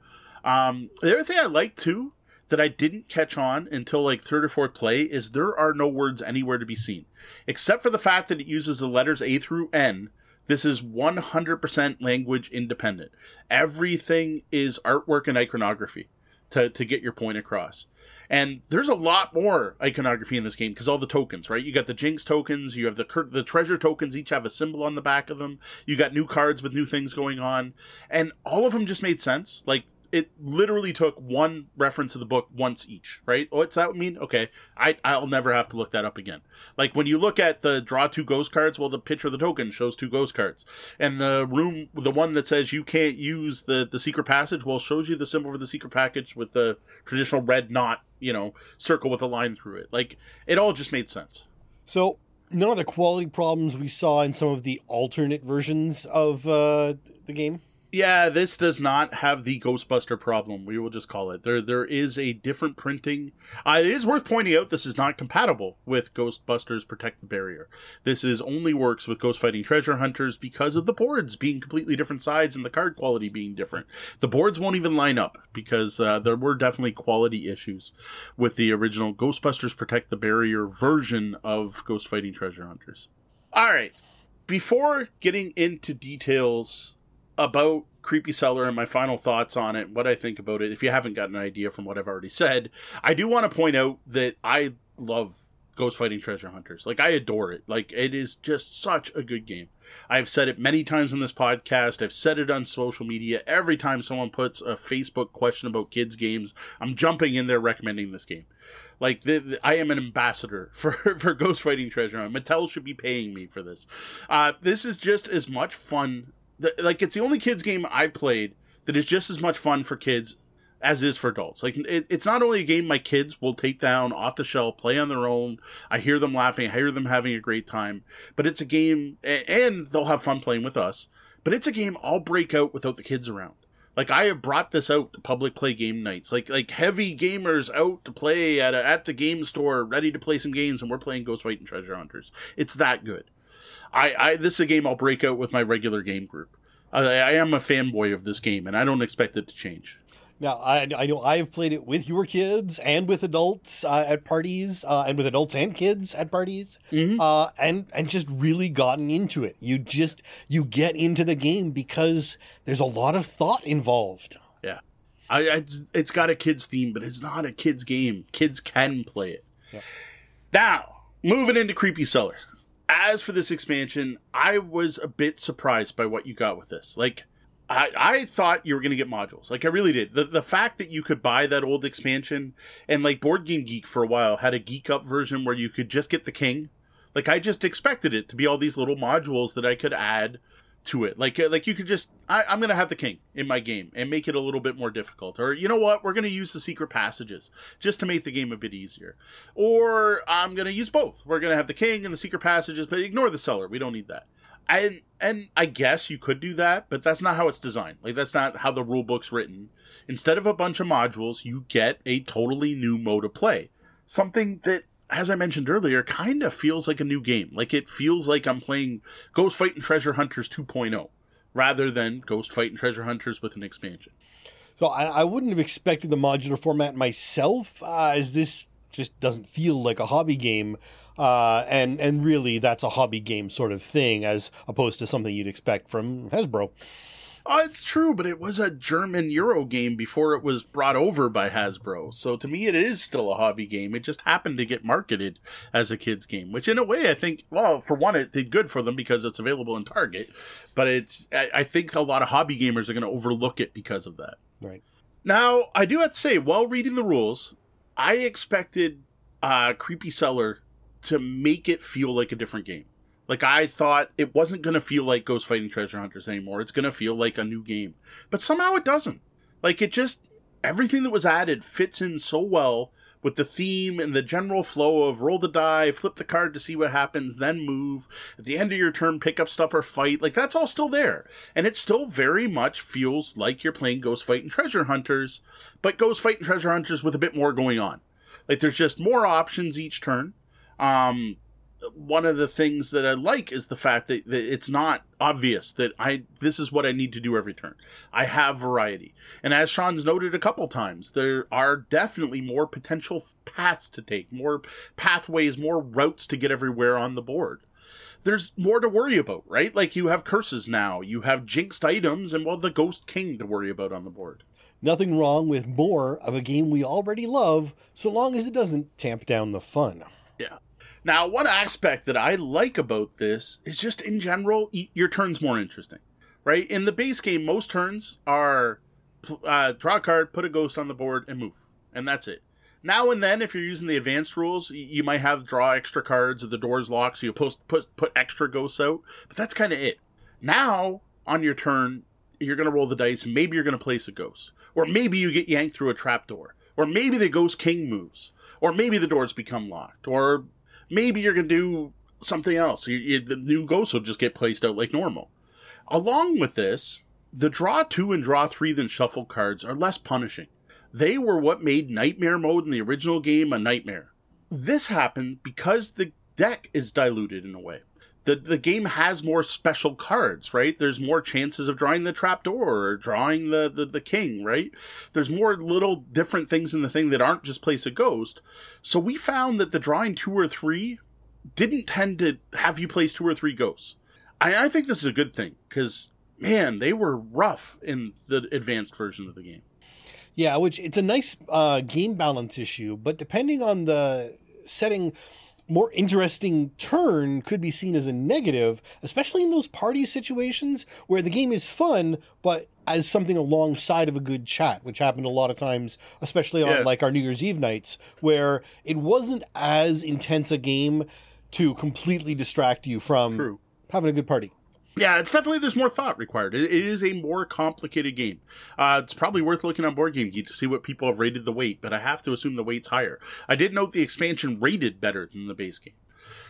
Um, the other thing I like too that I didn't catch on until like third or fourth play is there are no words anywhere to be seen, except for the fact that it uses the letters A through N this is 100% language independent. Everything is artwork and iconography to, to get your point across. And there's a lot more iconography in this game because all the tokens, right? You got the Jinx tokens, you have the the treasure tokens, each have a symbol on the back of them. You got new cards with new things going on, and all of them just made sense. Like it literally took one reference of the book once each, right? What's that mean? Okay, I I'll never have to look that up again. Like when you look at the draw two ghost cards, well, the picture of the token shows two ghost cards, and the room, the one that says you can't use the the secret passage, well, shows you the symbol for the secret package with the traditional red knot, you know, circle with a line through it. Like it all just made sense. So none of the quality problems we saw in some of the alternate versions of uh, the game. Yeah, this does not have the Ghostbuster problem. We will just call it. There, there is a different printing. Uh, it is worth pointing out this is not compatible with Ghostbusters Protect the Barrier. This is only works with Ghost Fightin' Treasure Hunters because of the boards being completely different sides and the card quality being different. The boards won't even line up because uh, there were definitely quality issues with the original Ghostbusters Protect the Barrier version of Ghost Fightin' Treasure Hunters. All right, before getting into details about Creepy Cellar and my final thoughts on it, what I think about it, if you haven't got an idea from what I've already said, I do want to point out that I love Ghost Fightin' Treasure Hunters. Like, I adore it. Like, it is just such a good game. I've said it many times on this podcast. I've said it on social media. Every time someone puts a Facebook question about kids' games, I'm jumping in there recommending this game. Like, the, the, I am an ambassador for, for Ghost Fightin' Treasure Hunt. Mattel should be paying me for this. Uh, this is just as much fun the, like it's the only kids game I played that is just as much fun for kids as is for adults. Like it, it's not only a game my kids will take down off the shelf, play on their own. I hear them laughing, I hear them having a great time. But it's a game, and they'll have fun playing with us. But it's a game I'll break out without the kids around. Like I have brought this out to public play game nights, like like heavy gamers out to play at a, at the game store, ready to play some games, and we're playing Ghost Fightin' Treasure Hunters. It's that good. I, I this is a game I'll break out with my regular game group. I, I am a fanboy of this game, and I don't expect it to change. Now, I, I know I've played it with your kids and with adults uh, at parties, uh, and with adults and kids at parties, mm-hmm. uh, and and just really gotten into it. You just you get into the game because there's a lot of thought involved. Yeah, I, it's, it's got a kids theme, but it's not a kids game. Kids can play it. Yeah. Now, moving into Creepy Cellar as for this expansion, I was a bit surprised by what you got with this. Like, I, I thought you were going to get modules. Like, I really did. The, the fact that you could buy that old expansion and, like, Board Game Geek for a while had a geek up version where you could just get the king. Like, I just expected it to be all these little modules that I could add to it. Like uh, like you could just I, I'm gonna have the king in my game and make it a little bit more difficult. Or you know what, we're gonna use the secret passages just to make the game a bit easier. Or I'm gonna use both. We're gonna have the king and the secret passages, but ignore the cellar. We don't need that. And and I guess you could do that, but that's not how it's designed. Like that's not how the rule book's written. Instead of a bunch of modules, you get a totally new mode of play. Something that as I mentioned earlier, kind of feels like a new game. Like it feels like I'm playing Ghost Fightin' Treasure Hunters 2.0 rather than Ghost Fightin' Treasure Hunters with an expansion. So I, I wouldn't have expected the modular format myself, uh, as this just doesn't feel like a hobby game, uh, and and really that's a hobby game sort of thing, as opposed to something you'd expect from Hasbro. Oh, it's true, but it was a German Euro game before it was brought over by Hasbro. So to me, it is still a hobby game. It just happened to get marketed as a kids game, which in a way, I think, well, for one, it did good for them because it's available in Target. But it's, I think a lot of hobby gamers are going to overlook it because of that. Right. Now, I do have to say, while reading the rules, I expected uh, Creepy Cellar to make it feel like a different game. Like I thought it wasn't going to feel like Ghost Fightin' Treasure Hunters anymore. It's going to feel like a new game. But somehow it doesn't. Like it just everything that was added fits in so well with the theme and the general flow of roll the die, flip the card to see what happens, then move. At the end of your turn, pick up stuff or fight. Like that's all still there. And it still very much feels like you're playing Ghost Fightin' Treasure Hunters, but Ghost Fightin' Treasure Hunters with a bit more going on. Like there's just more options each turn. Um, one of the things that I like is the fact that, that, it's not obvious that I this is what I need to do every turn. I have variety, and as Sean's noted a couple times, there are definitely more potential paths to take, more pathways, more routes to get everywhere on the board. There's more to worry about, right? Like you have curses now, you have jinxed items, and well, the Ghost King to worry about on the board. Nothing wrong with more of a game we already love, so long as it doesn't tamp down the fun. Yeah. Now, one aspect that I like about this is just in general, your turn's more interesting, right? In the base game, most turns are uh, draw a card, put a ghost on the board, and move, and that's it. Now and then, if you're using the advanced rules, you might have draw extra cards if the door's locked, so you post put put extra ghosts out. But that's kind of it. Now, on your turn, you're going to roll the dice, maybe you're going to place a ghost, or maybe you get yanked through a trapdoor, or maybe the ghost king moves, or maybe the doors become locked, or maybe you're going to do something else. You, you, the new ghosts will just get placed out like normal. Along with this, the draw two and draw three then shuffle cards are less punishing. They were what made nightmare mode in the original game a nightmare. This happened because the deck is diluted in a way. The, the game has more special cards, right? There's more chances of drawing the trapdoor or drawing the, the, the king, right? There's more little different things in the thing that aren't just place a ghost. So we found that the drawing two or three didn't tend to have you place two or three ghosts. I, I think this is a good thing because, man, they were rough in the advanced version of the game. Yeah, which it's a nice uh, game balance issue, but depending on the setting, more interesting turn could be seen as a negative, especially in those party situations where the game is fun, but as something alongside of a good chat, which happened a lot of times, especially on yeah. like our New Year's Eve nights, where it wasn't as intense a game to completely distract you from True. having a good party. Yeah, it's definitely there's more thought required. it is a more complicated game. Uh, it's probably worth looking on Board Game Geek to see what people have rated the weight, but I have to assume the weight's higher. I did note the expansion rated better than the base game.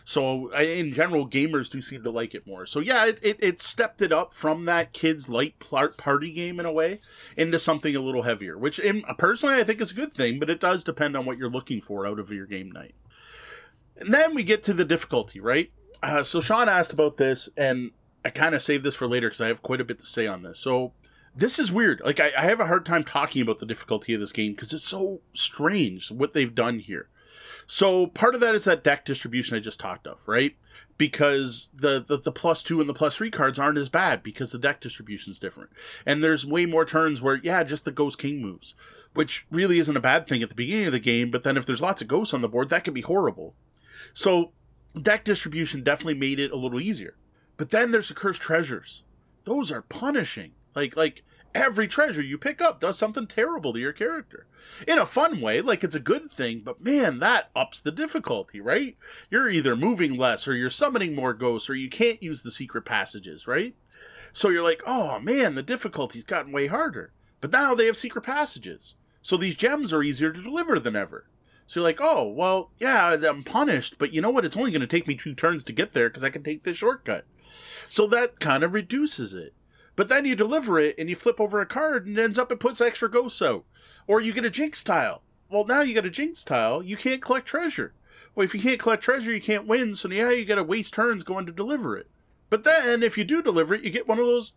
So in general, gamers do seem to like it more. So yeah, it, it, it stepped it up from that kids light party game in a way into something a little heavier, which in, personally I think is a good thing, but it does depend on what you're looking for out of your game night. And then we get to the difficulty, right? Uh, so Sean asked about this, and I kind of saved this for later because I have quite a bit to say on this. So this is weird. Like I, I have a hard time talking about the difficulty of this game because it's so strange what they've done here. So part of that is that deck distribution I just talked of, right? Because the, the, the plus two and the plus three cards aren't as bad because the deck distribution is different. And there's way more turns where, yeah, just the Ghost King moves, which really isn't a bad thing at the beginning of the game. But then if there's lots of ghosts on the board, that can be horrible. So deck distribution definitely made it a little easier. But then there's the cursed treasures. Those are punishing. Like like every treasure you pick up does something terrible to your character. In a fun way, like it's a good thing, but man, that ups the difficulty, right? You're either moving less or you're summoning more ghosts or you can't use the secret passages, right? So you're like, oh man, the difficulty's gotten way harder. But now they have secret passages. So these gems are easier to deliver than ever. So you're like, oh, well, yeah, I'm punished, but you know what? It's only going to take me two turns to get there because I can take this shortcut. So that kind of reduces it. But then you deliver it and you flip over a card and it ends up it puts extra ghosts out. Or you get a jinx tile. Well, now you got a jinx tile, you can't collect treasure. Well, if you can't collect treasure, you can't win, so now you gotta waste turns going to deliver it. But then, if you do deliver it, you get one of those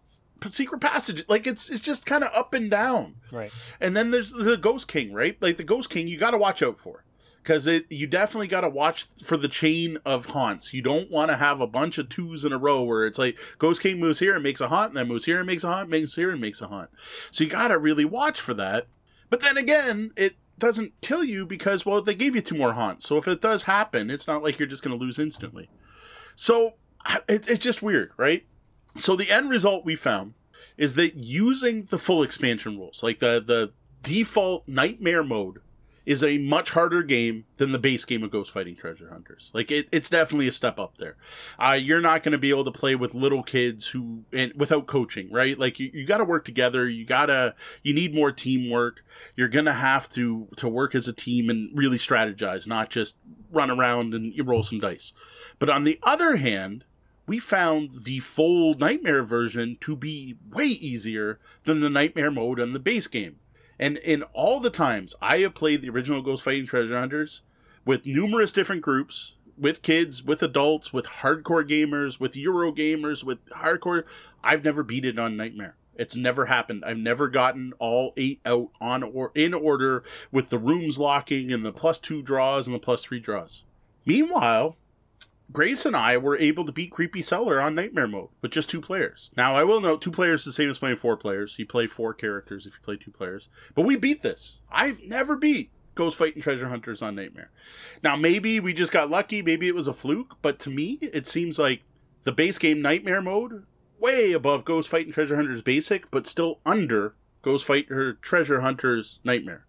secret passages. Like it's it's just kind of up and down. Right. And then there's the Ghost King, right? Like the Ghost King, you got to watch out for because it you definitely got to watch for the chain of haunts. You don't want to have a bunch of twos in a row where it's like Ghost King moves here and makes a haunt, and then moves here and makes a haunt, moves here and makes a haunt. So you got to really watch for that. But then again, it doesn't kill you because well they gave you two more haunts. So if it does happen, it's not like you're just going to lose instantly. So it, it's just weird, right? So the end result we found is that using the full expansion rules, like the the default nightmare mode is a much harder game than the base game of Ghost Fightin' Treasure Hunters. Like it, it's definitely a step up there. Uh, you're not going to be able to play with little kids who and without coaching, right? Like you, you got to work together. You gotta you need more teamwork. You're gonna have to to work as a team and really strategize, not just run around and you roll some dice. But on the other hand, we found the full nightmare version to be way easier than the nightmare mode on the base game. And in all the times I have played the original Ghost Fightin' Treasure Hunters with numerous different groups, with kids, with adults, with hardcore gamers, with Euro gamers, with hardcore, I've never beat it on Nightmare. It's never happened. I've never gotten all eight out on or in order with the rooms locking and the plus two draws and the plus three draws. Meanwhile, Grace and I were able to beat Creepy Cellar on Nightmare mode with just two players. Now, I will note two players is the same as playing four players. You play four characters if you play two players. But we beat this. I've never beat Ghost Fightin' Treasure Hunters on Nightmare. Now, maybe we just got lucky. Maybe it was a fluke. But to me, it seems like the base game Nightmare mode, way above Ghost Fightin' Treasure Hunters Basic, but still under Ghost Fightin' Treasure Hunters Nightmare.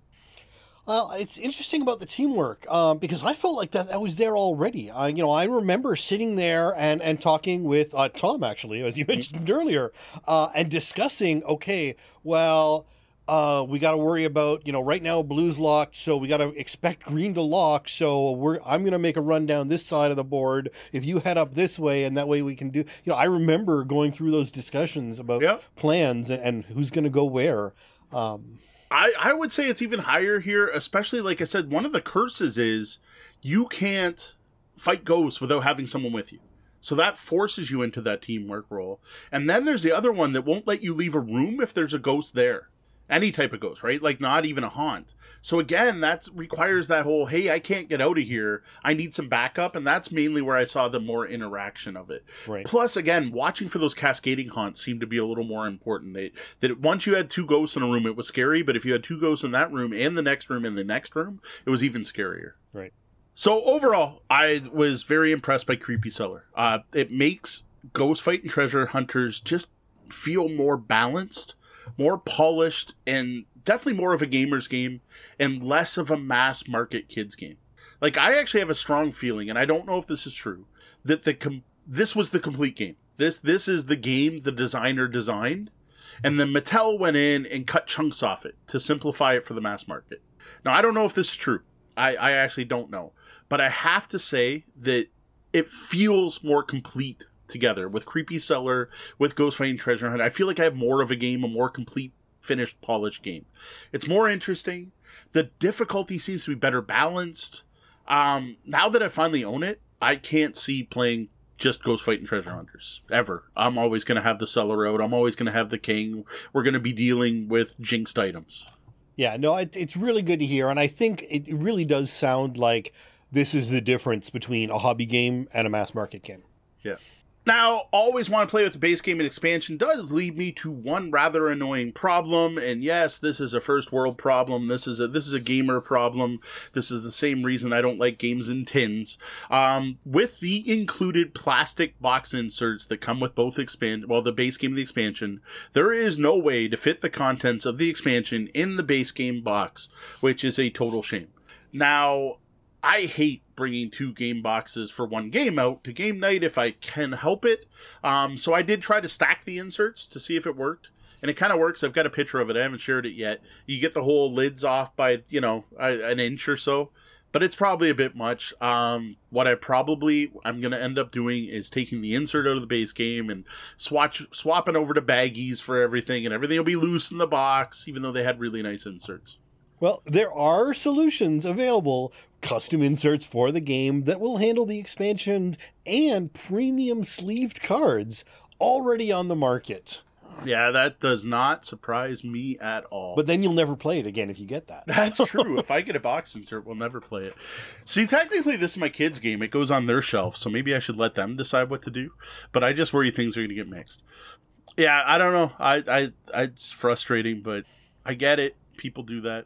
Well, it's interesting about the teamwork um, because I felt like that, that was there already. Uh, you know, I remember sitting there and, and talking with uh, Tom, actually, as you mentioned earlier, uh, and discussing, okay, well, uh, we got to worry about, you know, right now blue's locked, so we got to expect green to lock. So we're, I'm going to make a run down this side of the board. If you head up this way, and that way we can do, you know, I remember going through those discussions about yep. plans and, and who's going to go where. Um, I, I would say it's even higher here, especially like I said, one of the curses is you can't fight ghosts without having someone with you. So that forces you into that teamwork role. And then there's the other one that won't let you leave a room if there's a ghost there any type of ghost, right? Like not even a haunt. So again, that requires that whole, hey, I can't get out of here. I need some backup. And that's mainly where I saw the more interaction of it. Right. Plus, again, watching for those cascading haunts seemed to be a little more important. They, that once you had two ghosts in a room, it was scary. But if you had two ghosts in that room and the next room and the next room, it was even scarier. Right. So overall, I was very impressed by Creepy Cellar. Uh, it makes Ghost Fightin' Treasure Hunters just feel more balanced more polished and definitely more of a gamer's game and less of a mass market kids game. Like I actually have a strong feeling, and I don't know if this is true, that the com- this was the complete game. This this is the game the designer designed, and then Mattel went in and cut chunks off it to simplify it for the mass market. Now I don't know if this is true. I, I actually don't know, but I have to say that it feels more complete together with Creepy Cellar, with Ghost Fightin' Treasure Hunt. I feel like I have more of a game, a more complete, finished, polished game. It's more interesting. The difficulty seems to be better balanced. Um, now that I finally own it, I can't see playing just Ghost Fightin' Treasure Hunters ever. I'm always going to have the Cellar out. I'm always going to have the King. We're going to be dealing with jinxed items. Yeah, no, it, it's really good to hear, and I think it really does sound like this is the difference between a hobby game and a mass market game. Yeah. Now, always want to play with the base game and expansion does lead me to one rather annoying problem, and yes, this is a first world problem. This is a this is a gamer problem. This is the same reason I don't like games in tins. Um, with the included plastic box inserts that come with both expand well the base game and the expansion, there is no way to fit the contents of the expansion in the base game box, which is a total shame. Now, I hate bringing two game boxes for one game out to game night if I can help it. Um, so I did try to stack the inserts to see if it worked. And it kind of works. I've got a picture of it. I haven't shared it yet. You get the whole lids off by, you know, an inch or so but it's probably a bit much. Um, what I probably I'm gonna end up doing is taking the insert out of the base game and swatch swapping over to baggies for everything, and everything will be loose in the box, even though they had really nice inserts. Well, there are solutions available, custom inserts for the game that will handle the expansion and premium sleeved cards already on the market. Yeah, that does not surprise me at all. But then you'll never play it again if you get that. That's true. if I get a box insert, we'll never play it. See, technically, this is my kids' game. It goes on their shelf, so maybe I should let them decide what to do. But I just worry things are going to get mixed. Yeah, I don't know. I, I, I, it's frustrating, but I get it. People do that.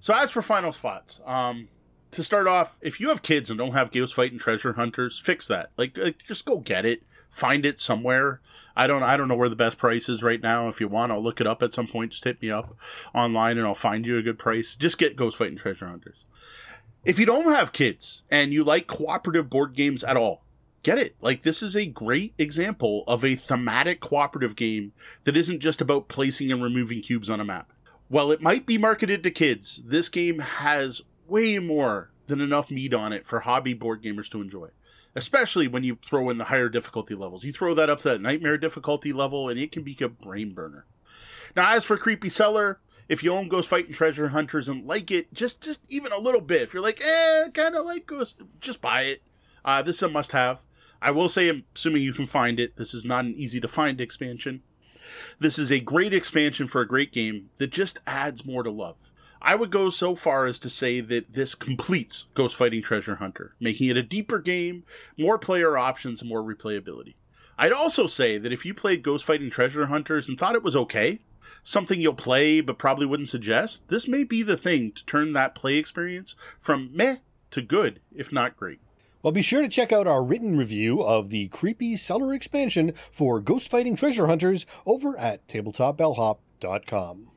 So as for final spots, um, to start off, if you have kids and don't have Ghost Fightin' Treasure Hunters, fix that. Like, like, just go get it find it somewhere. I don't I don't know where the best price is right now. If you want, I'll look it up at some point. Just hit me up online and I'll find you a good price. Just get Ghost Fightin' Treasure Hunters. If you don't have kids and you like cooperative board games at all, get it. Like this is a great example of a thematic cooperative game that isn't just about placing and removing cubes on a map. While it might be marketed to kids, this game has way more than enough meat on it for hobby board gamers to enjoy especially when you throw in the higher difficulty levels. You throw that up to that nightmare difficulty level, and it can be a brain burner. Now, as for Creepy Cellar, if you own Ghost Fightin' Treasure Hunters and like it, just just even a little bit, if you're like, eh, kind of like Ghost, just buy it. Uh, this is a must-have. I will say, assuming you can find it, this is not an easy to find expansion. This is a great expansion for a great game that just adds more to love. I would go so far as to say that this completes Ghost Fightin' Treasure Hunter, making it a deeper game, more player options, and more replayability. I'd also say that if you played Ghost Fightin' Treasure Hunters and thought it was okay, something you'll play but probably wouldn't suggest, this may be the thing to turn that play experience from meh to good, if not great. Well, be sure to check out our written review of the Creepy Cellar expansion for Ghost Fightin' Treasure Hunters over at tabletopbellhop.com.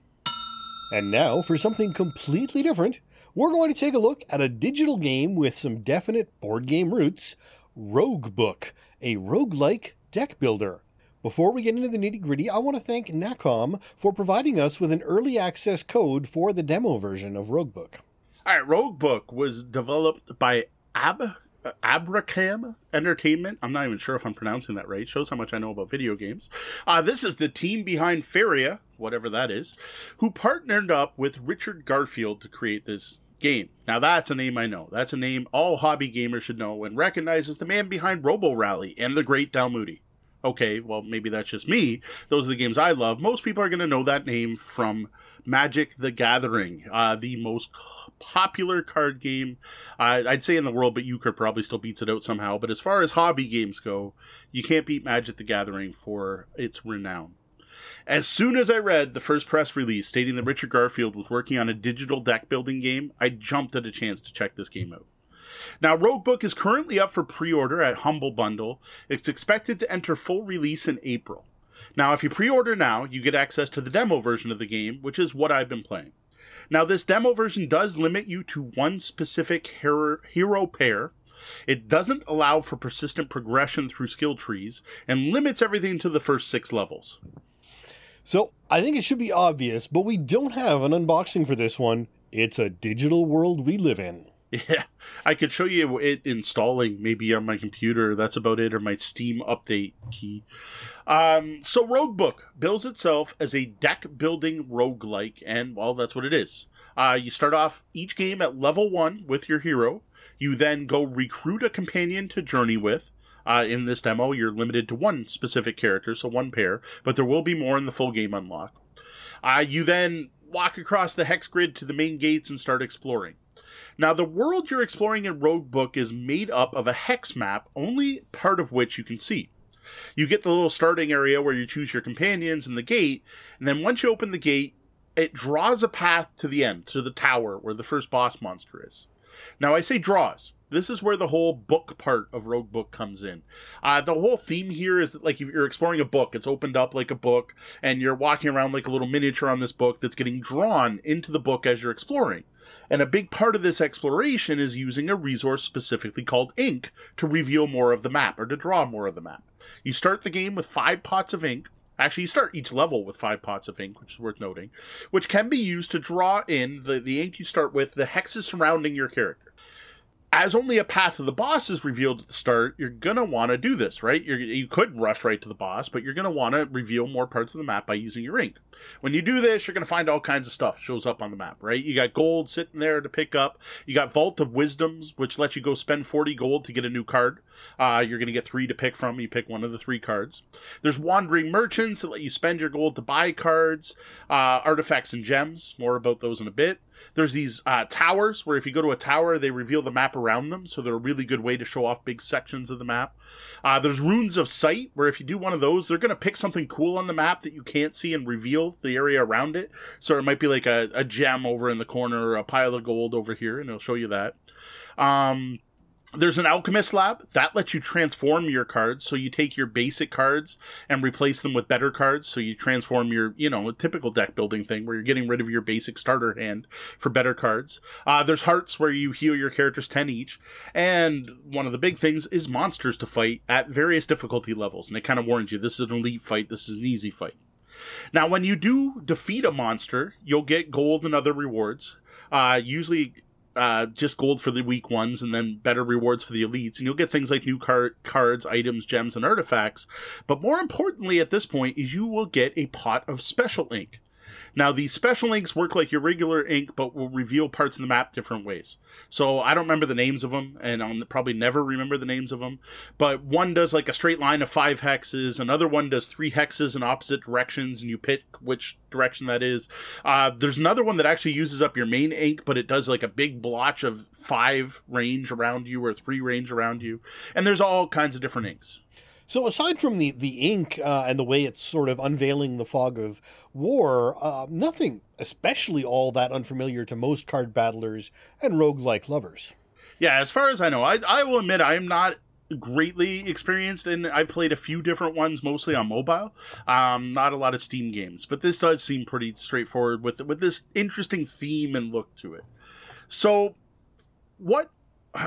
And now, for something completely different, we're going to take a look at a digital game with some definite board game roots Roguebook, a roguelike deck builder. Before we get into the nitty gritty, I want to thank Nacon for providing us with an early access code for the demo version of Roguebook. All right, Roguebook was developed by Ab Abrakam Entertainment. I'm not even sure if I'm pronouncing that right. Shows how much I know about video games. Uh, this is the team behind Faeria, whatever that is, who partnered up with Richard Garfield to create this game. Now that's a name I know. That's a name all hobby gamers should know and recognize as the man behind Robo Rally and the Great Dalmuti. Okay, well maybe that's just me. Those are the games I love. Most people are going to know that name from Magic the Gathering, uh, the most popular card game, uh, I'd say in the world, but Euchre probably still beats it out somehow. But as far as hobby games go, you can't beat Magic the Gathering for its renown. As soon as I read the first press release stating that Richard Garfield was working on a digital deck building game, I jumped at a chance to check this game out. Now, Roguebook is currently up for pre order at Humble Bundle. It's expected to enter full release in April. Now, if you pre order now, you get access to the demo version of the game, which is what I've been playing. Now, this demo version does limit you to one specific hero, hero pair. It doesn't allow for persistent progression through skill trees and limits everything to the first six levels. So, I think it should be obvious, but we don't have an unboxing for this one. It's a digital world we live in. Yeah, I could show you it installing maybe on my computer. That's about it, or my Steam update key. Um, so Roguebook bills itself as a deck building roguelike, and well, that's what it is. Uh, you start off each game at level one with your hero. You then go recruit a companion to journey with. Uh, in this demo, you're limited to one specific character, so one pair, but there will be more in the full game unlock. Uh, you then walk across the hex grid to the main gates and start exploring. Now, the world you're exploring in Roguebook is made up of a hex map, only part of which you can see. You get the little starting area where you choose your companions and the gate, and then once you open the gate, it draws a path to the end, to the tower where the first boss monster is. Now, I say draws. This is where the whole book part of Roguebook comes in. Uh, the whole theme here is that, like, you're exploring a book, it's opened up like a book, and you're walking around like a little miniature on this book that's getting drawn into the book as you're exploring. And a big part of this exploration is using a resource specifically called ink to reveal more of the map or to draw more of the map. You start the game with five pots of ink. Actually, you start each level with five pots of ink, which is worth noting, which can be used to draw in the, the ink you start with, the hexes surrounding your character as only a path to the boss is revealed at the start, you're gonna want to do this, right? You're, you could rush right to the boss, but you're gonna want to reveal more parts of the map by using your ink. When you do this, you're gonna find all kinds of stuff shows up on the map, right? You got gold sitting there to pick up. You got Vault of Wisdoms, which lets you go spend 40 gold to get a new card. Uh, you're gonna get three to pick from. You pick one of the three cards. There's Wandering Merchants that let you spend your gold to buy cards, uh, artifacts and gems. More about those in a bit. There's these uh, towers where if you go to a tower, they reveal the map around them, so they're a really good way to show off big sections of the map. Uh, there's runes of sight where if you do one of those, they're going to pick something cool on the map that you can't see and reveal the area around it. So it might be like a, a gem over in the corner, or a pile of gold over here, and it'll show you that. Um, there's an alchemist lab that lets you transform your cards. So you take your basic cards and replace them with better cards. So you transform your you know a typical deck building thing where you're getting rid of your basic starter hand for better cards. Uh, there's hearts where you heal your characters 10 each. And one of the big things is monsters to fight at various difficulty levels. And it kind of warns you this is an elite fight. This is an easy fight. Now when you do defeat a monster you'll get gold and other rewards. Uh, usually uh, just gold for the weak ones and then better rewards for the elites. And you'll get things like new card, cards, items, gems, and artifacts. But more importantly at this point is you will get a pot of special ink. Now, these special inks work like your regular ink, but will reveal parts of the map different ways. So I don't remember the names of them, and I'll probably never remember the names of them. But one does like a straight line of five hexes, another one does three hexes in opposite directions, and you pick which direction that is. Uh, there's another one that actually uses up your main ink, but it does like a big blotch of five range around you or three range around you. And there's all kinds of different inks. So aside from the the ink uh, and the way it's sort of unveiling the fog of war, uh, nothing especially all that unfamiliar to most card battlers and roguelike lovers. Yeah, as far as I know, I I will admit I am not greatly experienced and I've played a few different ones mostly on mobile um not a lot of steam games but this does seem pretty straightforward with with this interesting theme and look to it. So what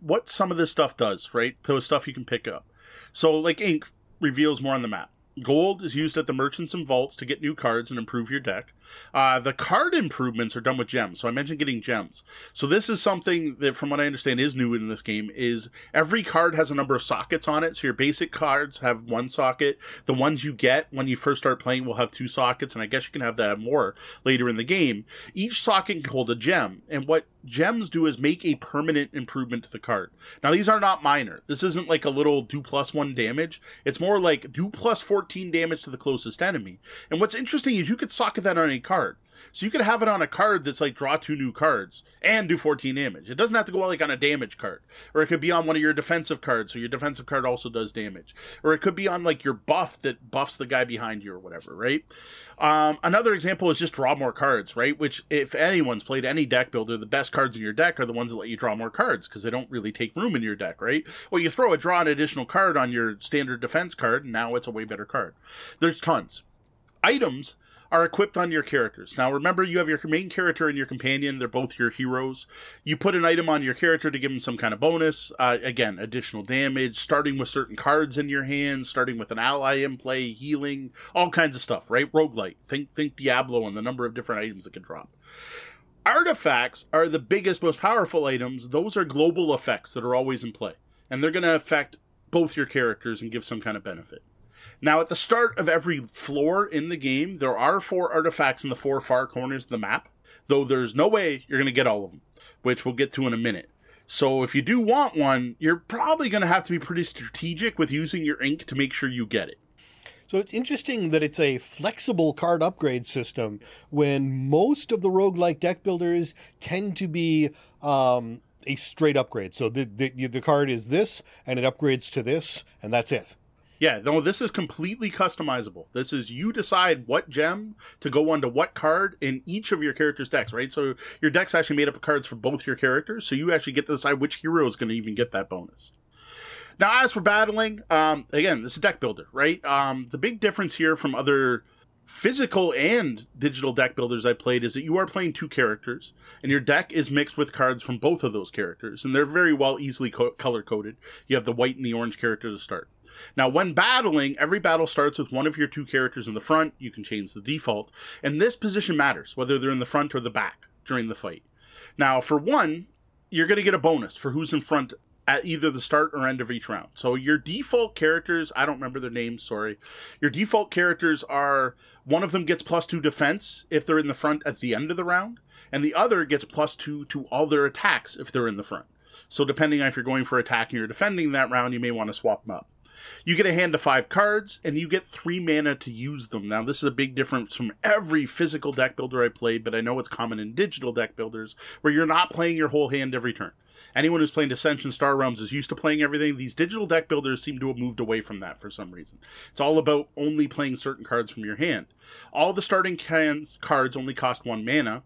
what some of this stuff does right? The stuff you can pick up so, like ink reveals more on the map. Gold is used at the merchants and vaults to get new cards and improve your deck. Uh, the card improvements are done with gems. So I mentioned getting gems. So this is something that, from what I understand, is new in this game. Is every card has a number of sockets on it. So your basic cards have one socket. The ones you get when you first start playing will have two sockets, and I guess you can have that more later in the game. Each socket can hold a gem, and what gems do is make a permanent improvement to the card. Now these are not minor. This isn't like a little do plus one damage. It's more like do plus 14 damage to the closest enemy. And what's interesting is you could socket that on card. So you could have it on a card that's like draw two new cards and do 14 damage. It doesn't have to go like on a damage card. Or it could be on one of your defensive cards, so your defensive card also does damage. Or it could be on like your buff that buffs the guy behind you or whatever, right? Um, another example is just draw more cards, right? Which, if anyone's played any deck builder, the best cards in your deck are the ones that let you draw more cards because they don't really take room in your deck, right? Well, you throw a draw an additional card on your standard defense card, and now it's a way better card. There's tons. Items are equipped on your characters. Now, remember, you have your main character and your companion. They're both your heroes. You put an item on your character to give them some kind of bonus. Uh, again, additional damage, starting with certain cards in your hands, starting with an ally in play, healing, all kinds of stuff, right? Roguelite. Think, think Diablo and the number of different items it can drop. Artifacts are the biggest, most powerful items. Those are global effects that are always in play. And they're going to affect both your characters and give some kind of benefit. Now, at the start of every floor in the game, there are four artifacts in the four far corners of the map, though there's no way you're going to get all of them, which we'll get to in a minute. So, if you do want one, you're probably going to have to be pretty strategic with using your ink to make sure you get it. So it's interesting that it's a flexible card upgrade system when most of the roguelike deck builders tend to be um, a straight upgrade. So the, the, the card is this, and it upgrades to this, and that's it. Yeah, no, this is completely customizable. This is you decide what gem to go onto what card in each of your character's decks, right? So your deck's actually made up of cards for both your characters, so you actually get to decide which hero is going to even get that bonus. Now, as for battling, um, again, this is a deck builder, right? Um, the big difference here from other physical and digital deck builders I played is that you are playing two characters, and your deck is mixed with cards from both of those characters, and they're very well easily co- color coded. You have the white and the orange character to start. Now, when battling, every battle starts with one of your two characters in the front. You can change the default, and this position matters whether they're in the front or the back during the fight. Now, for one, you're going to get a bonus for who's in front at either the start or end of each round. So your default characters, I don't remember their names, sorry. Your default characters are one of them gets plus two defense if they're in the front at the end of the round, and the other gets plus two to all their attacks if they're in the front. So depending on if you're going for attacking or defending that round, you may want to swap them up. You get a hand of five cards, and you get three mana to use them. Now, this is a big difference from every physical deck builder I played, but I know it's common in digital deck builders where you're not playing your whole hand every turn. Anyone who's playing Ascension Star Realms is used to playing everything. These digital deck builders seem to have moved away from that for some reason. It's all about only playing certain cards from your hand. All the starting cans cards only cost one mana,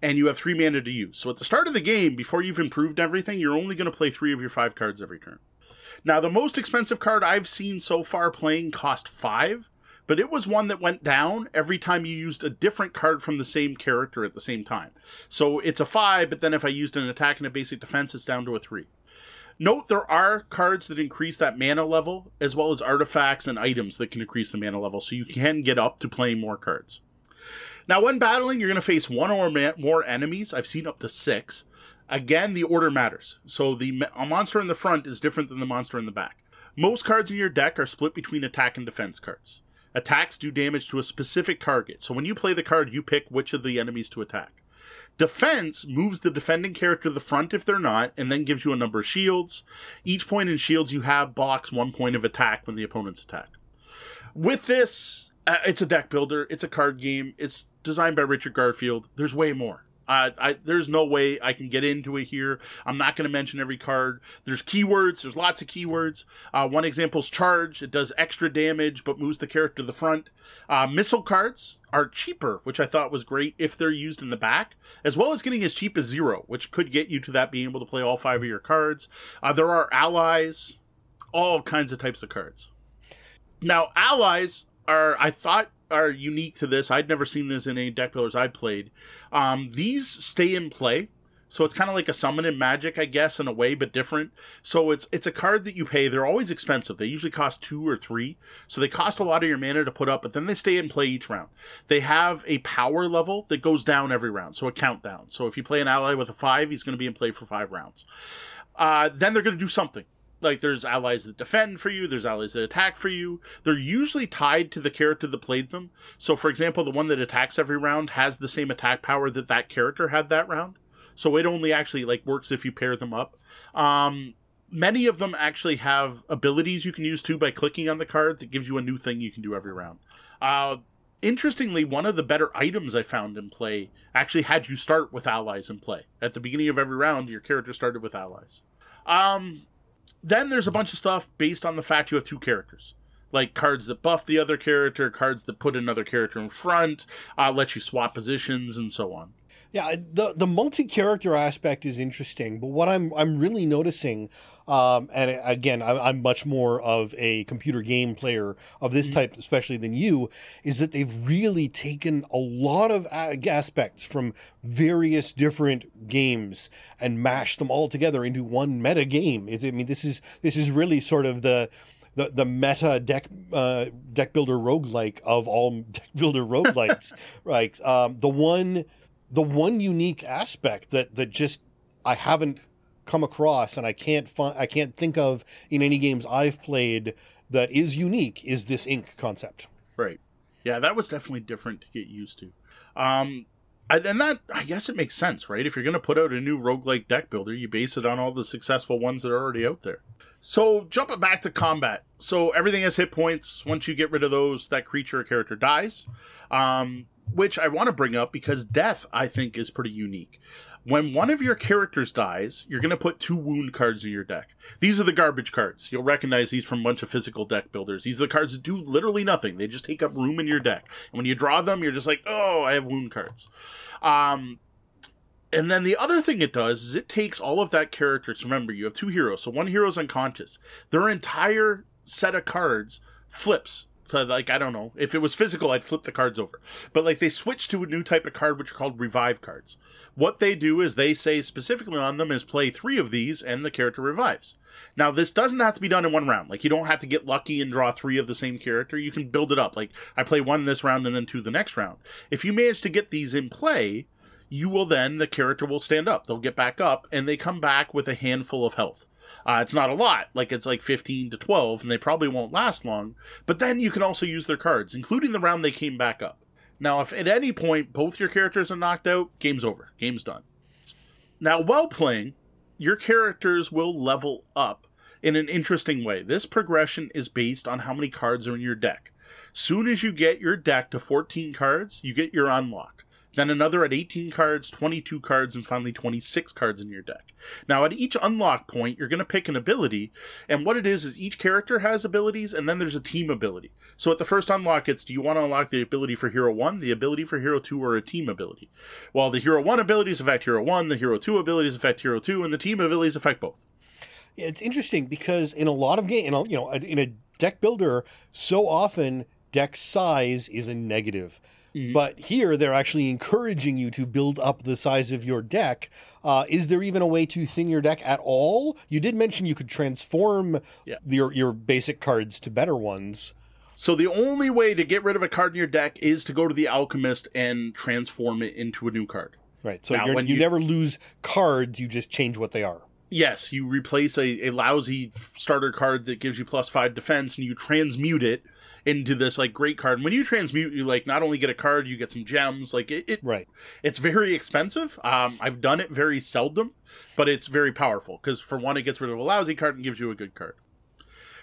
and you have three mana to use. So at the start of the game, before you've improved everything, you're only going to play three of your five cards every turn. Now, the most expensive card I've seen so far playing cost five, but it was one that went down every time you used a different card from the same character at the same time. So it's a five, but then if I used an attack and a basic defense, it's down to a three. Note there are cards that increase that mana level, as well as artifacts and items that can increase the mana level, so you can get up to playing more cards. Now, when battling, you're going to face one or more enemies. I've seen up to six. Again, the order matters. So the monster in the front is different than the monster in the back. Most cards in your deck are split between attack and defense cards. Attacks do damage to a specific target, so when you play the card, you pick which of the enemies to attack. Defense moves the defending character to the front if they're not, and then gives you a number of shields. Each point in shields you have blocks one point of attack when the opponents attack. With this, uh, it's a deck builder, it's a card game, it's designed by Richard Garfield. There's way more. I, there's no way I can get into it here. I'm not going to mention every card. There's keywords. There's lots of keywords. Uh, one example is charge. It does extra damage but moves the character to the front. Uh, missile cards are cheaper, which I thought was great if they're used in the back, as well as getting as cheap as zero, which could get you to that being able to play all five of your cards. Uh, there are allies, all kinds of types of cards. Now, allies are, I thought, are unique to this. I'd never seen this in any deck builders I'd played. Um, these stay in play. So it's kind of like a summon in magic, I guess, in a way, but different. So it's it's a card that you pay. They're always expensive. They usually cost two or three. So they cost a lot of your mana to put up, but then they stay in play each round. They have a power level that goes down every round, so a countdown. So if you play an ally with a five, he's going to be in play for five rounds. Uh, then they're going to do something like there's allies that defend for you there's allies that attack for you. They're usually tied to the character that played them. So for example the one that attacks every round has the same attack power that that character had that round. So it only actually like works if you pair them up. Um many of them actually have abilities you can use too by clicking on the card that gives you a new thing you can do every round. Uh interestingly, one of the better items I found in play actually had you start with allies in play. At the beginning of every round, your character started with allies. Um, then there's a bunch of stuff based on the fact you have two characters. Like cards that buff the other character, cards that put another character in front, uh, let you swap positions, and so on. Yeah, the the multi character aspect is interesting, but what I'm I'm really noticing, um, and again, I'm, I'm, much more of a computer game player of this mm-hmm. type, especially than you, is that they've really taken a lot of aspects from various different games and mashed them all together into one meta game. It's, I mean, this is this is really sort of the the, the meta deck uh, deck builder roguelike of all deck builder roguelikes. right. Um, the one the one unique aspect that that just I haven't come across and I can't find I can't think of in any games I've played that is unique is this ink concept. Right. Yeah, that was definitely different to get used to. Um and that I guess it makes sense, right? If you're going to put out a new roguelike deck builder, you base it on all the successful ones that are already out there. So, jumping back to combat. So, everything has hit points. Once you get rid of those, that creature or character dies. Um, which I want to bring up because death, I think, is pretty unique. When one of your characters dies, you're going to put two wound cards in your deck. These are the garbage cards. You'll recognize these from a bunch of physical deck builders. These are the cards that do literally nothing. They just take up room in your deck. And when you draw them, you're just like, oh, I have wound cards. Um, and then the other thing it does is it takes all of that characters. Remember, you have two heroes, so one hero is unconscious. Their entire set of cards flips. So, like, I don't know. If it was physical, I'd flip the cards over. But, like, they switch to a new type of card, which are called revive cards. What they do is they say specifically on them is play three of these and the character revives. Now, this doesn't have to be done in one round. Like, you don't have to get lucky and draw three of the same character. You can build it up. Like, I play one this round and then two the next round. If you manage to get these in play, you will then, the character will stand up. They'll get back up and they come back with a handful of health. Uh, it's not a lot, like it's like 15 to 12, and they probably won't last long. But then you can also use their cards, including the round they came back up. Now, if at any point both your characters are knocked out, game's over. Game's done. Now, while playing, your characters will level up in an interesting way. This progression is based on how many cards are in your deck. Soon as you get your deck to 14 cards, you get your unlock then another at 18 cards, 22 cards, and finally 26 cards in your deck. Now, at each unlock point, you're going to pick an ability, and what it is is each character has abilities, and then there's a team ability. So at the first unlock, it's do you want to unlock the ability for Hero 1, the ability for Hero 2, or a team ability? While the Hero 1 abilities affect Hero 1, the Hero 2 abilities affect Hero 2, and the team abilities affect both. It's interesting because in a lot of game, you know, in a deck builder, so often deck size is a negative. Mm-hmm. But here, they're actually encouraging you to build up the size of your deck. Uh, is there even a way to thin your deck at all? You did mention you could transform yeah. your your basic cards to better ones. So the only way to get rid of a card in your deck is to go to the alchemist and transform it into a new card. Right. So now, you, you never lose cards; you just change what they are. Yes, you replace a, a lousy starter card that gives you plus five defense, and you transmute it into this like great card. And when you transmute, you like not only get a card, you get some gems. Like it, it right. It's very expensive. Um, I've done it very seldom, but it's very powerful because for one, it gets rid of a lousy card and gives you a good card.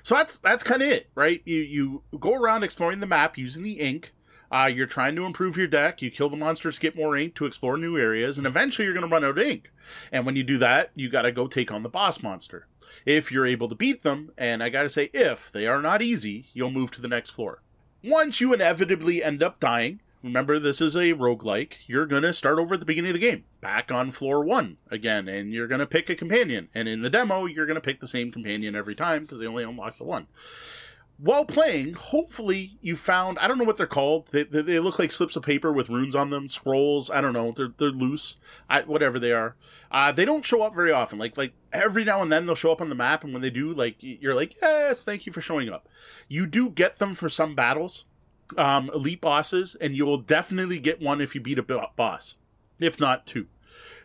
So that's that's kind of it, right? You you go around exploring the map using the ink. Uh, you're trying to improve your deck. You kill the monsters, get more ink to explore new areas, and eventually you're going to run out of ink. And when you do that, you got to go take on the boss monster if you're able to beat them, and I gotta say, if they are not easy, you'll move to the next floor. Once you inevitably end up dying, remember this is a roguelike, you're gonna start over at the beginning of the game, back on floor one again, and you're gonna pick a companion. And in the demo, you're gonna pick the same companion every time because they only unlock the one while playing, hopefully you found I don't know what they're called. They, they, they, look like slips of paper with runes on them, scrolls. I don't know. They're they're loose, I, whatever they are. Uh, they don't show up very often. Like like every now and then they'll show up on the map, and when they do, like you're like yes, thank you for showing up. You do get them for some battles, um, elite bosses, and you will definitely get one if you beat a boss, if not two.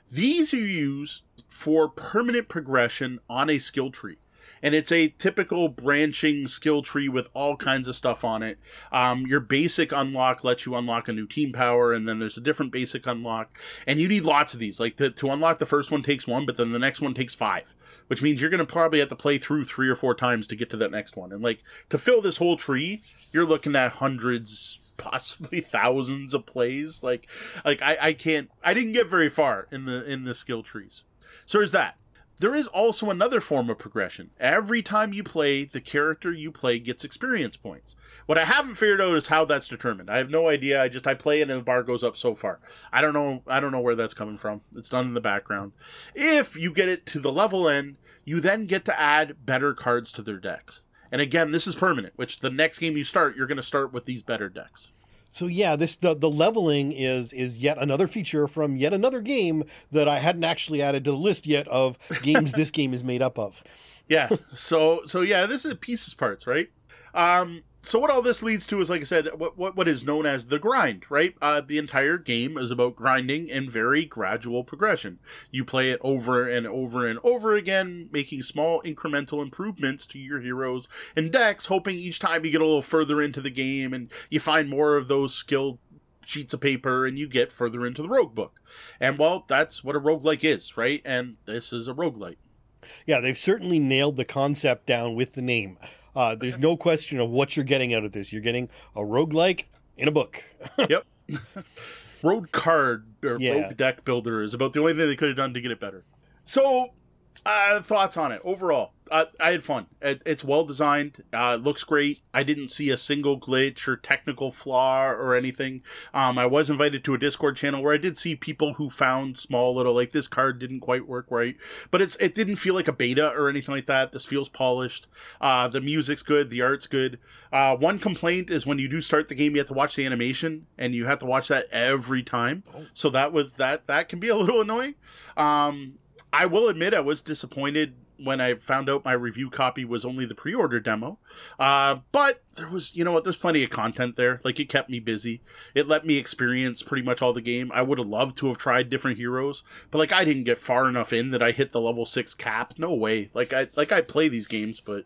These you use for permanent progression on a skill tree and it's a typical branching skill tree with all kinds of stuff on it. Um, your basic unlock lets you unlock a new team power, and then there's a different basic unlock, and you need lots of these. Like to, to unlock the first one takes one, but then the next one takes five, which means you're going to probably have to play through three or four times to get to that next one. And like to fill this whole tree, you're looking at hundreds possibly thousands of plays like like I, I can't i didn't get very far in the in the skill trees so there's that there is also another form of progression. Every time you play, the character you play gets experience points. What I haven't figured out is how that's determined. I have no idea. I just I play it and the bar goes up so far. I don't know I don't know where that's coming from. It's done in the background. If you get it to the level end, you then get to add better cards to their decks. And again, this is permanent, which the next game you start, you're going to start with these better decks. So yeah, this the, the leveling is is yet another feature from yet another game that I hadn't actually added to the list yet of games this game is made up of. Yeah. So so yeah, this is a pieces parts, right? Um so what all this leads to is like i said what what, what is known as the grind right? Uh, the entire game is about grinding and very gradual progression. You play it over and over and over again making small incremental improvements to your heroes and decks hoping each time you get a little further into the game and you find more of those skill sheets of paper and you get further into the rogue book. And well that's what a roguelike is right? And this is a roguelike yeah they've certainly nailed the concept down with the name uh, there's no question of what you're getting out of this. You're getting a roguelike in a book. yep. road card or Yeah. rogue deck builder is about the only thing they could have done to get it better. So, uh, thoughts on it overall? Uh, I had fun. It, it's well designed. Uh, it looks great. I didn't see a single glitch or technical flaw or anything. Um, I was invited to a Discord channel where I did see people who found small little like this card didn't quite work right, but it's it didn't feel like a beta or anything like that. This feels polished. Uh, the music's good. The art's good. Uh, one complaint is when you do start the game, you have to watch the animation, and you have to watch that every time. So that was that. That can be a little annoying. Um, I will admit I was disappointed when I found out my review copy was only the pre-order demo. Uh, but there was, you know what, there's plenty of content there. Like it kept me busy. It let me experience pretty much all the game. I would have loved to have tried different heroes, but like I didn't get far enough in that I hit the level six cap. No way. Like I like I play these games, but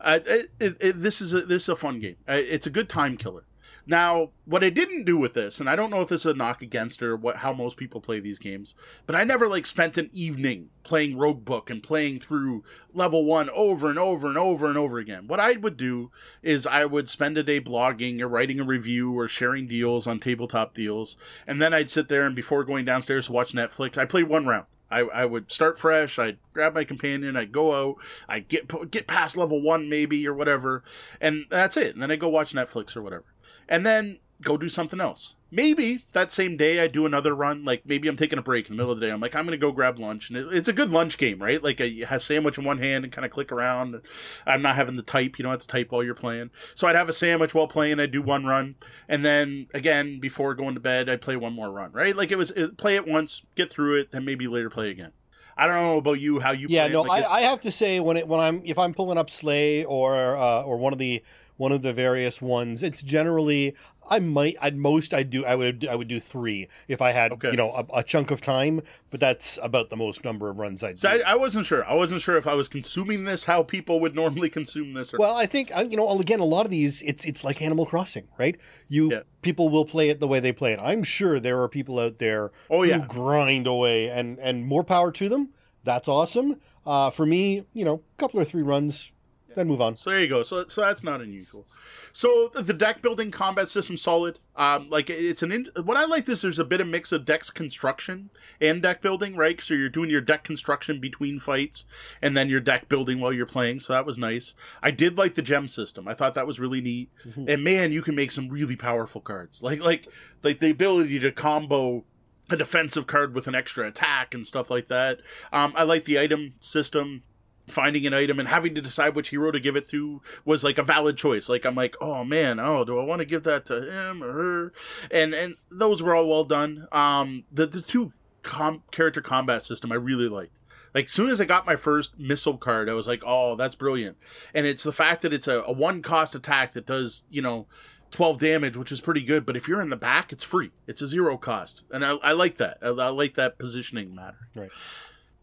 uh, it, it, this is a, this is a fun game. It's a good time killer. Now, what I didn't do with this, and I don't know if this is a knock against or what how most people play these games, but I never like spent an evening playing Roguebook and playing through level one over and over and over and over again. What I would do is I would spend a day blogging or writing a review or sharing deals on tabletop deals, and then I'd sit there and before going downstairs to watch Netflix, I played one round. I, I would start fresh. I'd grab my companion. I'd go out. I'd get get past level one maybe or whatever, and that's it. And then I go watch Netflix or whatever, and then go do something else. Maybe that same day I do another run. Like maybe I'm taking a break in the middle of the day. I'm like I'm gonna go grab lunch, and it, it's a good lunch game, right? Like a, you have a sandwich in one hand and kind of click around. I'm not having to type. You don't have to type while you're playing. So I'd have a sandwich while playing. I'd do one run, and then again before going to bed, I'd play one more run. Right? Like it was it, play it once, get through it, then maybe later play again. I don't know about you, how you. Yeah, play. no, like I, I have to say when it when I'm if I'm pulling up Slay or uh, or one of the one of the various ones, it's generally I might at most I do I would I would do three if I had Okay. you know a, a chunk of time, but that's about the most number of runs I'd So do. I, I wasn't sure. I wasn't sure if I was consuming this how people would normally consume this. Or, Well, I think you know. Again, a lot of these, it's it's like Animal Crossing, right? You Yeah. people will play it the way they play it. I'm sure there are people out there Oh, who yeah. grind away, and and more power to them. That's awesome. Uh, for me, you know, a couple or three runs, then move on. So there you go. So so that's not unusual. So the deck building combat system solid. Um, like it's an in, what I like is there's a bit of mix of decks construction and deck building, right? So you're doing your deck construction between fights, and then your deck building while you're playing. So that was nice. I did like the gem system. I thought that was really neat. And man, you can make some really powerful cards. Like like like the ability to combo a defensive card with an extra attack and stuff like that. Um, I like the item system. Finding an item and having to decide which hero to give it to was like a valid choice. Like I'm like, oh man, oh, do I want to give that to him or her? And and those were all well done. Um, the the two com- character combat system I really liked. Like soon as I got my first missile card, I was like, oh, that's brilliant. And it's the fact that it's a, a one cost attack that does you know 12 damage, which is pretty good. But if you're in the back, it's free. It's a zero cost. And I, I like that. I, I like that positioning matter. Right.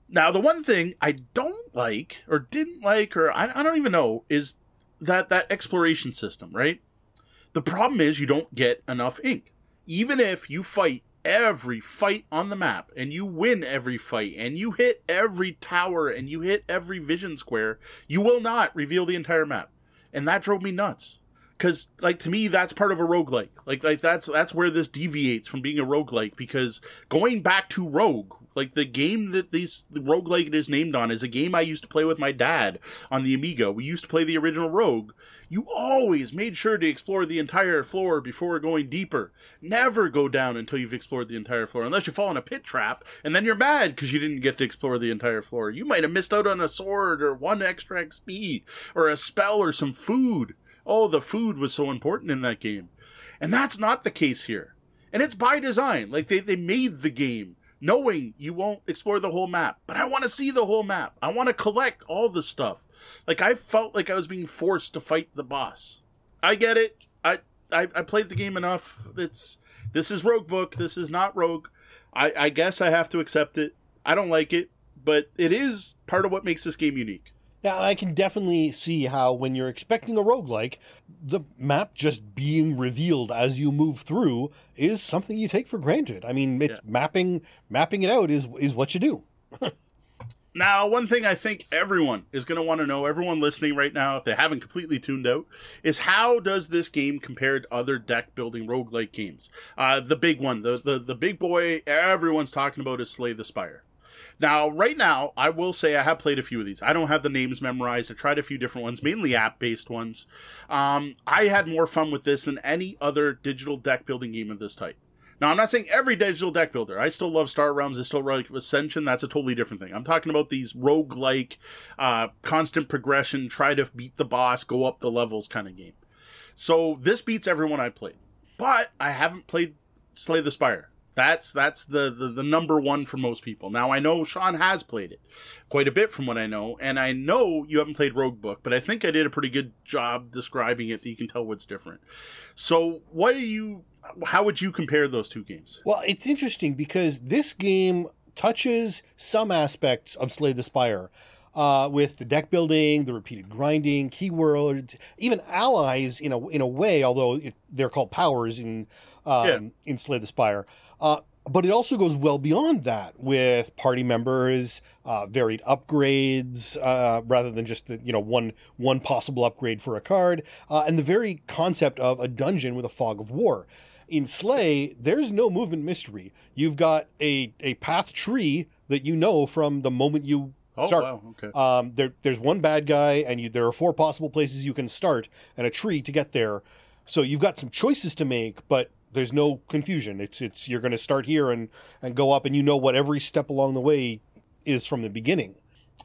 Now, the one thing I don't like or didn't like, or I, I don't even know, is that, that exploration system, right? The problem is you don't get enough ink. Even if you fight every fight on the map and you win every fight and you hit every tower and you hit every vision square, you will not reveal the entire map. And that drove me nuts. Cause like to me that's part of a roguelike. Like like that's that's where this deviates from being a roguelike because going back to Rogue, like the game that these the roguelike is named on is a game I used to play with my dad on the Amiga. We used to play the original Rogue. You always made sure to explore the entire floor before going deeper. Never go down until you've explored the entire floor, unless you fall in a pit trap, and then you're mad because you didn't get to explore the entire floor. You might have missed out on a sword or one extra XP or a spell or some food. Oh, the food was so important in that game. And that's not the case here. And it's by design. Like they, they made the game knowing you won't explore the whole map. But I want to see the whole map. I want to collect all the stuff. Like I felt like I was being forced to fight the boss. I get it. I I, I played the game enough. It's this is Roguebook. This is not Rogue. I, I guess I have to accept it. I don't like it, but it is part of what makes this game unique. Yeah, I can definitely see how when you're expecting a roguelike, the map just being revealed as you move through is something you take for granted. I mean, it's mapping mapping it out is is what you do. Now, one thing I think everyone is going to want to know, everyone listening right now, if they haven't completely tuned out, is how does this game compare to other deck building roguelike games? Uh, the big one, the, the, the big boy everyone's talking about is Slay the Spire. Now, right now, I will say I have played a few of these. I don't have the names memorized. I tried a few different ones, mainly app based ones. Um, I had more fun with this than any other digital deck building game of this type. Now, I'm not saying every digital deck builder. I still love Star Realms. I still like Ascension. That's a totally different thing. I'm talking about these rogue-like, uh, constant progression, try to beat the boss, go up the levels kind of game. So this beats everyone I played. But I haven't played Slay the Spire. That's that's the, the, the number one for most people. Now I know Sean has played it quite a bit from what I know, and I know you haven't played Roguebook, but I think I did a pretty good job describing it that you can tell what's different. So what do you how would you compare those two games? Well, it's interesting because this game touches some aspects of Slay the Spire. Uh, with the deck building, the repeated grinding, keywords, even allies in a in a way, although it, they're called powers in um, yeah. in Slay the Spire. Uh, but it also goes well beyond that with party members, uh, varied upgrades, uh, rather than just the, you know one one possible upgrade for a card, uh, and the very concept of a dungeon with a fog of war in Slay, there's no movement mystery. You've got a, a path tree that you know from the moment you oh, start. Wow, okay. Um, there, there's one bad guy, and you, there are four possible places you can start, and a tree to get there. So you've got some choices to make, but there's no confusion. It's it's you're going to start here and and go up, and you know what every step along the way is from the beginning.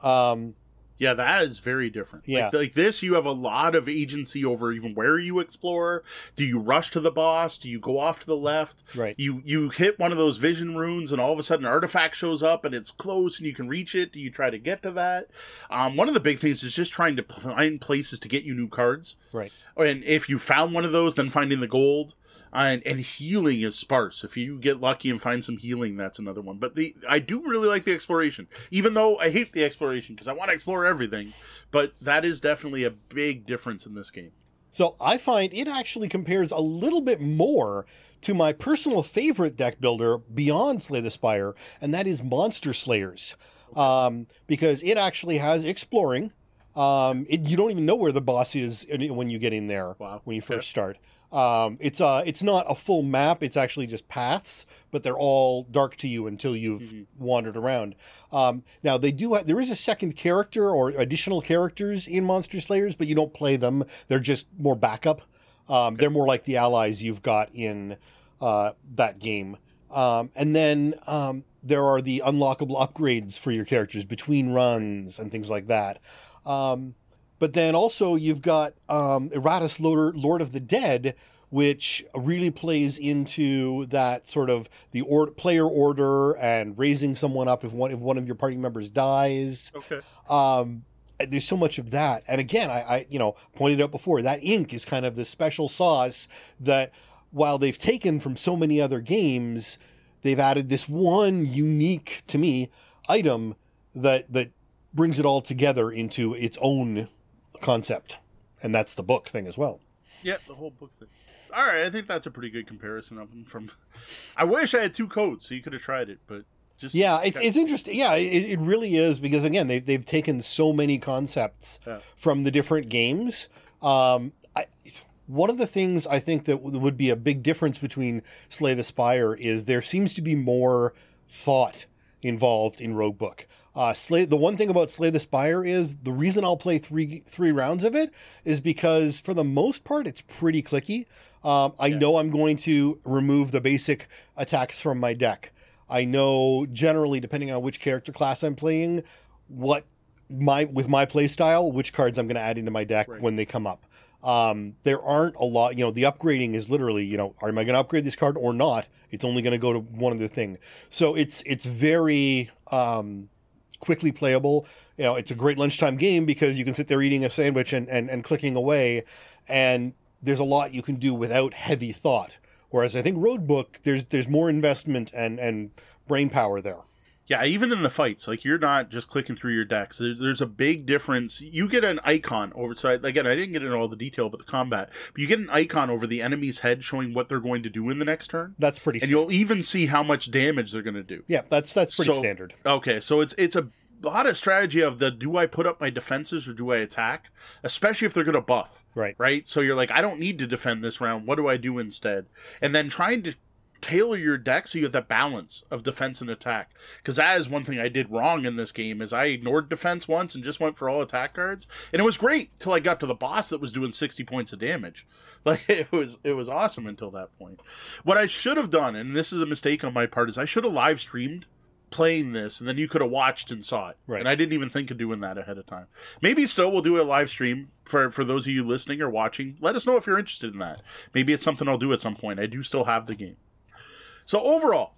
Um, yeah, that is very different. Yeah. Like, like, this, you have a lot of agency over even where you explore. Do you rush to the boss? Do you go off to the left? Right. You you hit one of those vision runes, and all of a sudden, an artifact shows up, and it's close, and you can reach it. Do you try to get to that? Um, one of the big things is just trying to find places to get you new cards. Right. And if you found one of those, then finding the gold and, and healing is sparse. If you get lucky and find some healing, that's another one. But the I do really like the exploration, even though I hate the exploration because I want to explore everything. But that is definitely a big difference in this game. So I find it actually compares a little bit more to my personal favorite deck builder beyond Slay the Spire, and that is Monster Slayers, um, because it actually has exploring. Um, it, you don't even know where the boss is when you get in there wow. when you first start. Um, it's uh, it's not a full map. It's actually just paths, but they're all dark to you until you've mm-hmm. wandered around. Um, now they do. Ha- there is a second character or additional characters in Monster Slayers, but you don't play them. They're just more backup. Um, okay. They're more like the allies you've got in uh, that game. Um, and then um, there are the unlockable upgrades for your characters between runs and things like that. Um, but then also you've got um, Iratus Lord, Lord of the Dead, which really plays into that sort of the or- player order and raising someone up if one if one of your party members dies. Okay. Um, there's so much of that, and again, I, I you know pointed out before that ink is kind of the special sauce that while they've taken from so many other games, they've added this one unique to me item that that brings it all together into its own concept, and that's the book thing as well. Yeah, the whole book thing. All right, I think that's a pretty good comparison of them. From, I wish I had two codes so you could have tried it, but just yeah, it's it's interesting. Yeah, it, it really is because again they they've taken so many concepts yeah. from the different games. Um, I, one of the things I think that would be a big difference between Slay the Spire is there seems to be more thought involved in Roguebook. Uh, Slay, the one thing about Slay the Spire is the reason I'll play three three rounds of it is because for the most part it's pretty clicky. Um, I yeah. know I'm going to remove the basic attacks from my deck. I know generally, depending on which character class I'm playing, what my with my play style, which cards I'm going to add into my deck right. when they come up. Um, there aren't a lot, you know, the upgrading is literally, you know, am I going to upgrade this card or not? It's only going to go to one other thing. So it's, it's very, um, quickly playable. You know, it's a great lunchtime game because you can sit there eating a sandwich and, and, and clicking away. And there's a lot you can do without heavy thought. Whereas I think Roguebook, there's, there's more investment and, and brain power there. Yeah, even in the fights, like you're not just clicking through your decks. There's a big difference. You get an icon over. So I, again, I didn't get into all the detail about the combat, but you get an icon over the enemy's head showing what they're going to do in the next turn. That's pretty. And you'll even see how much damage they're going to do. Yeah, that's that's pretty so, standard. Okay, so it's it's a lot of strategy of the do I put up my defenses or do I attack, especially if they're going to buff. Right. Right. So you're like, I don't need to defend this round. What do I do instead? And then trying to tailor your deck so you have that balance of defense and attack. Because that is one thing I did wrong in this game is I ignored defense once and just went for all attack cards, and it was great till I got to the boss that was doing sixty points of damage. Like it was it was awesome until that point. What I should have done, and this is a mistake on my part, is I should have live streamed playing this and then you could have watched and saw it Right. and i didn't even think of doing that ahead of time maybe still we'll do a live stream for for those of you listening or watching let us know if you're interested in that maybe it's something i'll do at some point i do still have the game so overall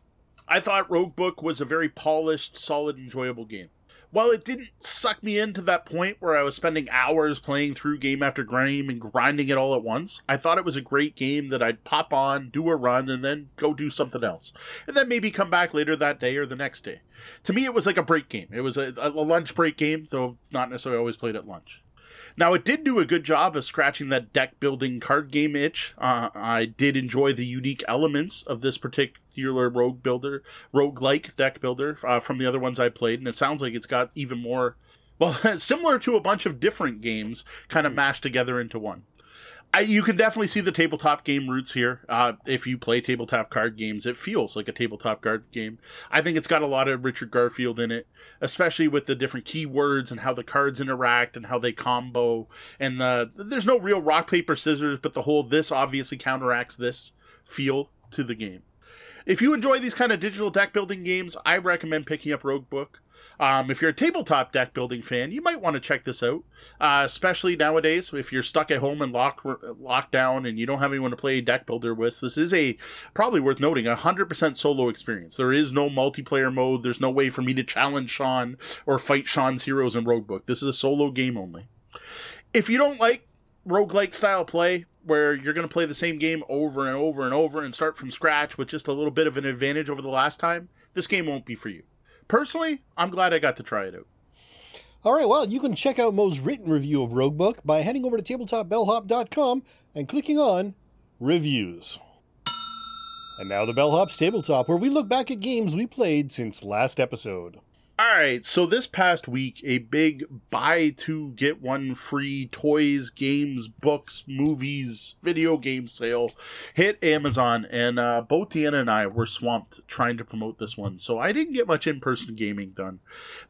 i thought Roguebook was a very polished solid enjoyable game while it didn't suck me into that point where I was spending hours playing through game after game and grinding it all at once, I thought it was a great game that I'd pop on, do a run, and then go do something else. And then maybe come back later that day or the next day. To me, it was like a break game. It was a, a lunch break game, though not necessarily always played at lunch. Now, it did do a good job of scratching that deck building card game itch. Uh, I did enjoy the unique elements of this particular rogue builder, rogue like deck builder uh, from the other ones I played, and it sounds like it's got even more, well, similar to a bunch of different games kind of mashed together into one. I, you can definitely see the tabletop game roots here. Uh, if you play tabletop card games, it feels like a tabletop card game. I think it's got a lot of Richard Garfield in it, especially with the different keywords and how the cards interact and how they combo. And the there's no real rock paper scissors, but the whole this obviously counteracts this feel to the game. If you enjoy these kind of digital deck building games, I recommend picking up Roguebook. Um, if you're a tabletop deck building fan, you might want to check this out, uh, especially nowadays if you're stuck at home and lock locked down and you don't have anyone to play deck builder with. This is a probably worth noting a hundred percent solo experience. There is no multiplayer mode. There's no way for me to challenge Sean or fight Sean's heroes in Roguebook. This is a solo game only. If you don't like roguelike style play where you're going to play the same game over and over and over and start from scratch with just a little bit of an advantage over the last time, this game won't be for you. Personally, I'm glad I got to try it out. All right, well, you can check out Moe's written review of Roguebook by heading over to tabletopbellhop.com and clicking on Reviews. And now the Bellhop's Tabletop, where we look back at games we played since last episode. All right, so this past week, a big buy two get one free toys, games, books, movies, video game sale hit Amazon, and uh, both Deanna and I were swamped trying to promote this one. So I didn't get much in person gaming done,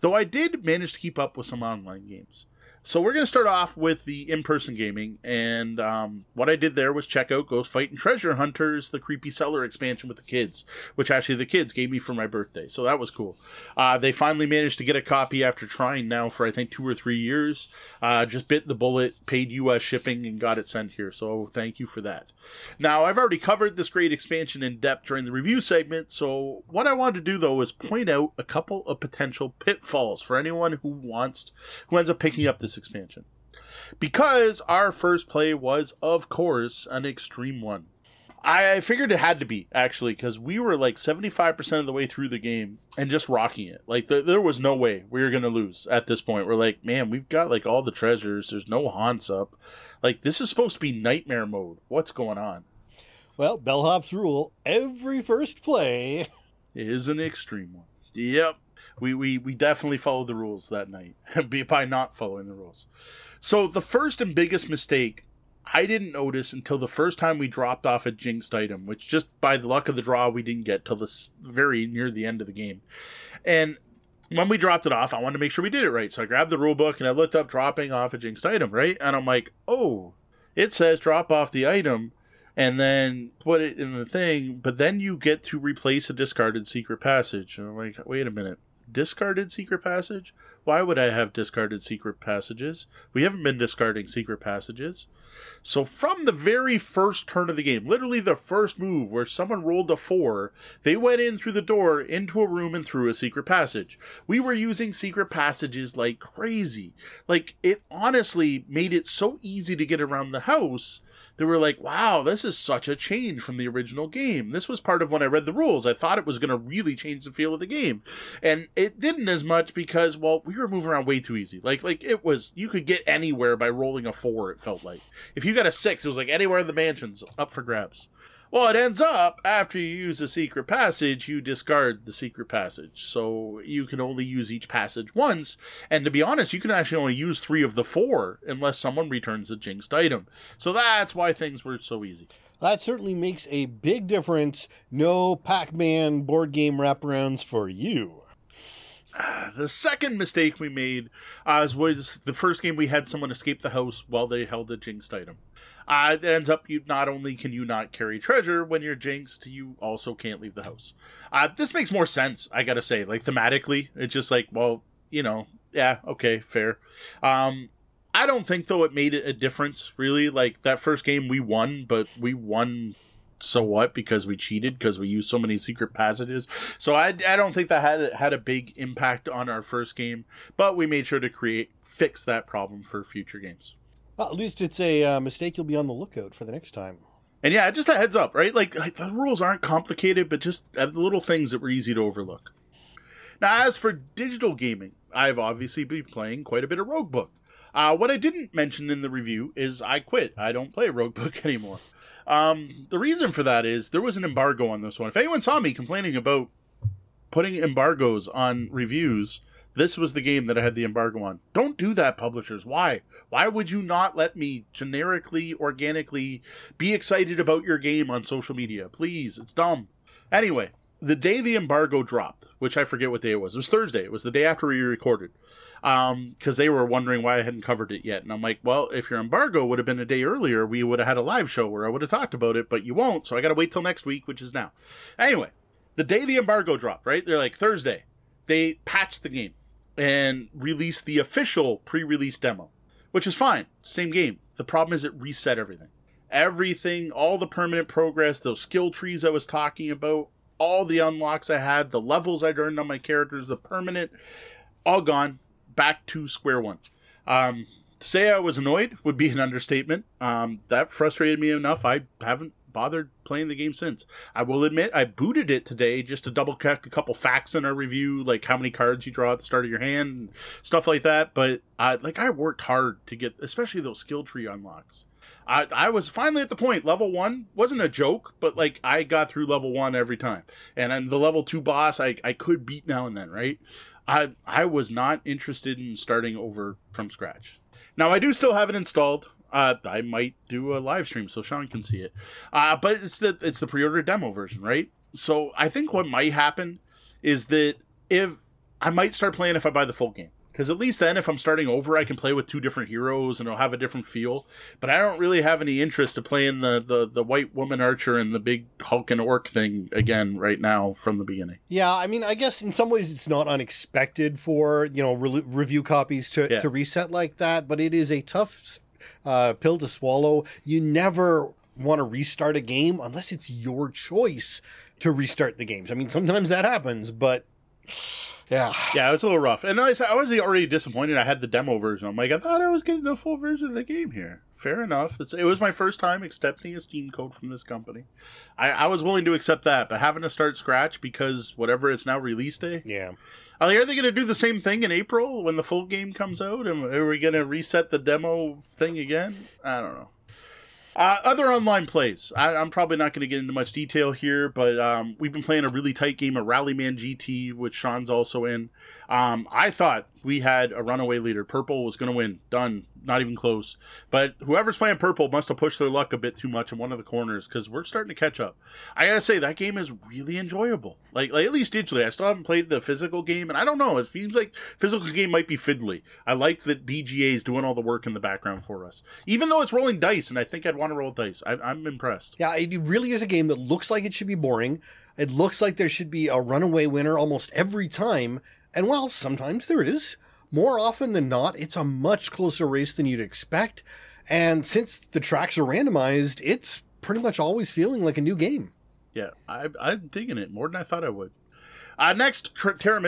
though I did manage to keep up with some online games. So we're going to start off with the in-person gaming, and um, what I did there was check out Ghost Fightin' Treasure Hunters, the Creepy Cellar expansion with the kids, which actually the kids gave me for my birthday, so that was cool. Uh, they finally managed to get a copy after trying now for I think two or three years. Uh, just bit the bullet, paid U.S. shipping, and got it sent here. So thank you for that. Now I've already covered this great expansion in depth during the review segment, so what I wanted to do though is point out a couple of potential pitfalls for anyone who wants who ends up picking up this expansion. Because our first play was, of course, an extreme one. I figured it had to be actually because we were like seventy five percent of the way through the game and just rocking it. Like th- there was no way we were gonna lose at this point. We're like, man, we've got like all the treasures. There's no haunts up. Like this is supposed to be nightmare mode. What's going on? Well, Bellhop's rule every first play. is an extreme one. Yep. We, we, we definitely followed the rules that night by not following the rules. So the first and biggest mistake I didn't notice until the first time we dropped off a jinxed item, which just by the luck of the draw we didn't get till the very near the end of the game. And when we dropped it off, I wanted to make sure we did it right. So I grabbed the rule book and I looked up dropping off a jinxed item, right? And I'm like, oh, it says drop off the item and then put it in the thing, but then you get to replace a discarded secret passage. And I'm like, wait a minute, discarded secret passage? Why would I have discarded secret passages? We haven't been discarding secret passages. So from the very first turn of the game, literally the first move where someone rolled a four, they went in through the door into a room and through a secret passage. We were using secret passages like crazy. Like it honestly made it so easy to get around the house they were like, wow, this is such a change from the original game. This was part of when I read the rules. I thought it was going to really change the feel of the game. And it didn't as much because, well, we were moving around way too easy. Like, like it was, you could get anywhere by rolling a four, it felt like. If you got a six, it was like anywhere in the mansions up for grabs. Well, it ends up after you use a secret passage, you discard the secret passage. So you can only use each passage once. And to be honest, you can actually only use three of the four unless someone returns a jinxed item. So that's why things were so easy. That certainly makes a big difference. No Pac Man board game wraparounds for you. The second mistake we made uh, was the first game we had someone escape the house while they held a jinxed item. Uh, it ends up you not only can you not carry treasure when you're jinxed, you also can't leave the house. Uh, this makes more sense, I gotta say. Like thematically, it's just like, well, you know, yeah, okay, fair. Um, I don't think though it made a difference really. Like that first game we won, but we won so what because we cheated because we used so many secret passages. So I, I don't think that had had a big impact on our first game, but we made sure to create fix that problem for future games. Well, at least it's a uh, mistake you'll be on the lookout for the next time. And yeah, just a heads up, right? Like, like the rules aren't complicated, but just uh, little things that were easy to overlook. Now, as for digital gaming, I've obviously been playing quite a bit of Roguebook. Uh, what I didn't mention in the review is I quit. I don't play Roguebook anymore. Um, the reason for that is there was an embargo on this one. If anyone saw me complaining about putting embargoes on reviews, this was the game that I had the embargo on. Don't do that, publishers. Why? Why would you not let me generically, organically be excited about your game on social media? Please, it's dumb. Anyway, the day the embargo dropped, which I forget what day it was, it was Thursday. It was the day after we recorded because um, they were wondering why I hadn't covered it yet. And I'm like, well, if your embargo would have been a day earlier, we would have had a live show where I would have talked about it, but you won't. So I got to wait till next week, which is now. Anyway, the day the embargo dropped, right? They're like Thursday, they patched the game and release the official pre-release demo, which is fine. Same game. The problem is it reset everything. Everything, all the permanent progress, those skill trees I was talking about, all the unlocks I had, the levels I'd earned on my characters, the permanent, all gone back to square one. Um, to say I was annoyed would be an understatement. Um, that frustrated me enough. I haven't bothered playing the game since. I will admit I booted it today just to double check a couple facts in our review, like how many cards you draw at the start of your hand, and stuff like that. But I like I worked hard to get, especially those skill tree unlocks. I, I was finally at the point level one wasn't a joke but like i got through level one every time and then the level two boss i, I could beat now and then right I I was not interested in starting over from scratch. Now I do still have it installed. Uh, I might do a live stream so Sean can see it. Uh, but it's the it's the pre-order demo version, right? So I think what might happen is that if I might start playing if I buy the full game. Because at least then, if I'm starting over, I can play with two different heroes and it'll have a different feel. But I don't really have any interest to playing the, the, the white woman archer and the big Hulk and orc thing again right now from the beginning. Yeah, I mean, I guess in some ways it's not unexpected for you know re- review copies to, yeah. to reset like that, but it is a tough uh, pill to swallow. You never want to restart a game unless it's your choice to restart the games. I mean, sometimes that happens, but yeah. Yeah, it was a little rough. And I, I was already disappointed I had the demo version. I'm like, I thought I was getting the full version of the game here. Fair enough. It was my first time accepting a Steam code from this company. I, I was willing to accept that, but having to start scratch because whatever it's now release day. Yeah. Are they, are they going to do the same thing in April when the full game comes out? Are we going to reset the demo thing again? I don't know. Uh, other online plays. I, am probably not going to get into much detail here, but um, we've been playing a really tight game of Rallyman GT, which Sean's also in. Um, I thought we had a runaway leader. Purple was going to win. Done. Not even close. But whoever's playing purple must have pushed their luck a bit too much in one of the corners because we're starting to catch up. I gotta say that game is really enjoyable. Like, like at least digitally. I still haven't played the physical game, and I don't know. It seems like physical game might be fiddly. I like that BGA is doing all the work in the background for us, even though it's rolling dice, and I think I'd want to roll dice. I, I'm impressed. Yeah, it really is a game that looks like it should be boring. It looks like there should be a runaway winner almost every time and while sometimes there is, more often than not, it's a much closer race than you'd expect. And since the tracks are randomized, it's pretty much always feeling like a new game. Yeah, I, I'm digging it more than I thought I would. Uh, next, Terra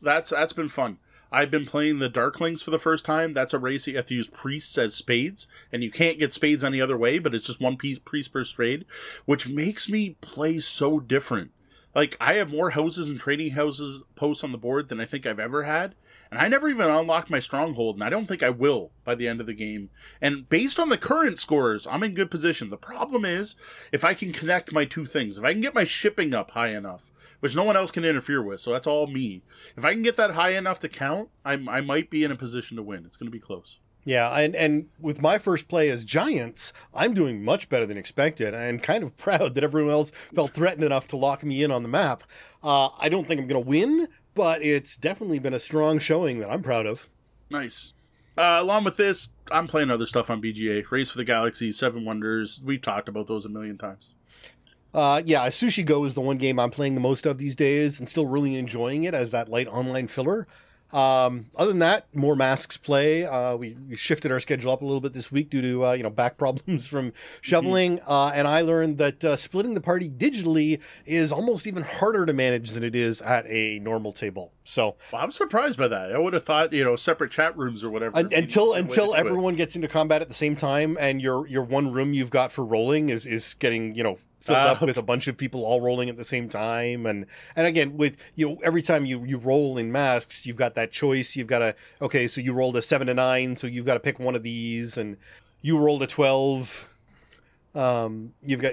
That's that's been fun. I've been playing the Darklings for the first time. That's a race you have to use priests as spades, and you can't get spades any other way, but it's just one piece priest per spade, which makes me play so different like I have more houses and trading houses posts on the board than I think I've ever had, And I never even unlocked my stronghold, and I don't think I will by the end of the game. And based on the current scores, I'm in good position. The problem is if I can connect my two things, if I can get my shipping up high enough, which no one else can interfere with, so that's all me. If I can get that high enough to count, I, I might be in a position to win. It's going to be close. Yeah, and, and with my first play as Giants, I'm doing much better than expected and kind of proud that everyone else felt threatened enough to lock me in on the map. Uh, I don't think I'm going to win, but it's definitely been a strong showing that I'm proud of. Nice. Uh, along with this, I'm playing other stuff on BGA. Race for the Galaxy, Seven Wonders. We've talked about those a million times. Uh, yeah, Sushi Go is the one game I'm playing the most of these days and still really enjoying it as that light online filler. Um, other than that, more masks play. Uh, we, we, shifted our schedule up a little bit this week due to uh, you know back problems from shoveling, mm-hmm. uh, and I learned that uh, splitting the party digitally is almost even harder to manage than it is at a normal table. So well, I'm surprised by that. I would have thought you know separate chat rooms or whatever. Un- until until everyone gets into combat at the same time, and your your one room you've got for rolling is is getting you know filled uh, up with a bunch of people all rolling at the same time. And and again with you know every time you you roll in masks you've got that choice. You've got to okay so you rolled a 7 to 9 so you've got to pick one of these. And you rolled a 12 um you've got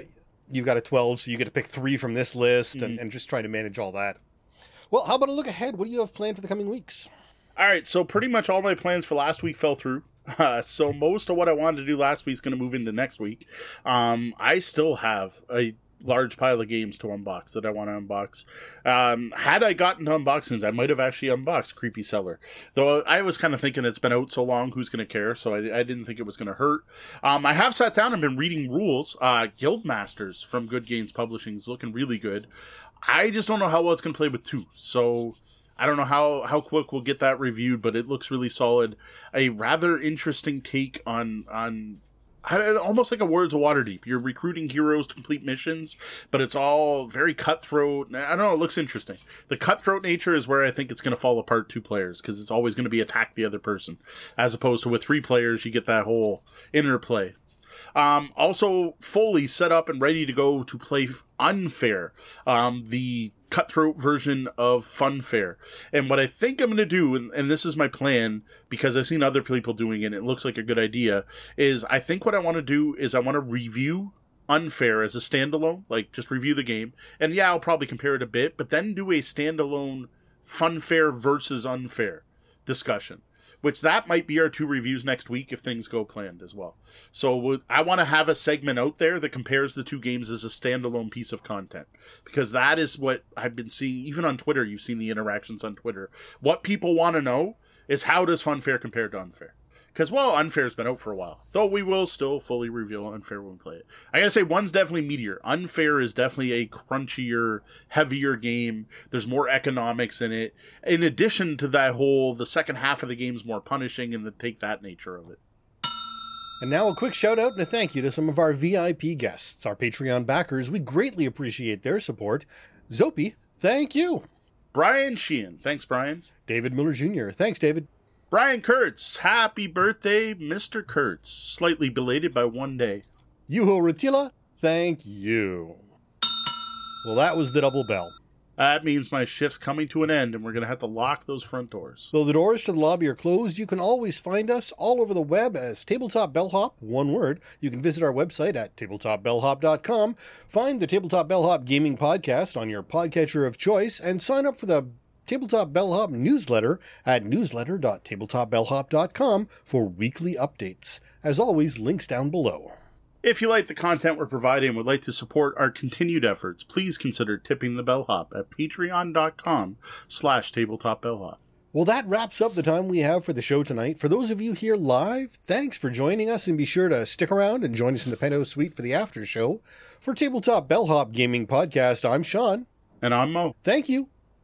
you've got a 12 so you get to pick 3 from this list mm-hmm. and, and just trying to manage all that. Well how about a look ahead? What do you have planned for the coming weeks? All right so pretty much all my plans for last week fell through uh, so most of what I wanted to do last week is going to move into next week. Um, I still have a large pile of games to unbox that I want to unbox. Um, had I gotten to unboxings, I might have actually unboxed Creepy Cellar. Though I was kind of thinking it's been out so long, who's going to care? So I, I, didn't think it was going to hurt. Um, I have sat down and been reading rules. Uh, Guildmasters from Good Games Publishing is looking really good. I just don't know how well it's going to play with two. So I don't know how how quick we'll get that reviewed, but it looks really solid. A rather interesting take on on almost like a Lords of Waterdeep. You're recruiting heroes to complete missions, but it's all very cutthroat. I don't know. It looks interesting. The cutthroat nature is where I think it's going to fall apart two players because it's always going to be attack the other person, as opposed to with three players you get that whole interplay. Um, also, fully set up and ready to go to play Unfair, um, the cutthroat version of Funfair. And what I think I'm going to do, and, and, this is my plan because I've seen other people doing it, and it looks like a good idea, is I think what I want to do is I want to review Unfair as a standalone, like just review the game. And yeah, I'll probably compare it a bit, but then do a standalone Funfair versus Unfair discussion which that might be our two reviews next week if things go planned as well. So I want to have a segment out there that compares the two games as a standalone piece of content because that is what I've been seeing even on Twitter. You've seen the interactions on Twitter. What people want to know is how does Funfair compare to Unfair? Because, well, Unfair's been out for a while. Though we will still fully reveal Unfair when we play it. I gotta say, one's definitely meatier. Unfair is definitely a crunchier, heavier game. There's more economics in it. In addition to that whole, the second half of the game's more punishing and the take that nature of it. And now a quick shout out and a thank you to some of our VIP guests, our Patreon backers. We greatly appreciate their support. Zopi, thank you. Brian Sheehan, thanks, Brian. David Miller Jr., thanks, David. Brian Kurtz, happy birthday, Mr. Kurtz. Slightly belated by one day. Yuho Ratila, thank you. Well, that was the double bell. That means my shift's coming to an end and we're going to have to lock those front doors. Though the doors to the lobby are closed, you can always find us all over the web as Tabletop Bellhop, one word. You can visit our website at tabletopbellhop.com, find the Tabletop Bellhop Gaming Podcast on your podcatcher of choice, and sign up for the Tabletop Bellhop newsletter at newsletter.tabletopbellhop.com for weekly updates. As always, links down below. If you like the content we're providing and would like to support our continued efforts, please consider tipping the bellhop at patreon.com slash tabletopbellhop. Well, that wraps up the time we have for the show tonight. For those of you here live, thanks for joining us, and be sure to stick around and join us in the penthouse suite for the after show. For Tabletop Bellhop Gaming Podcast, I'm Sean. And I'm Moe. Thank you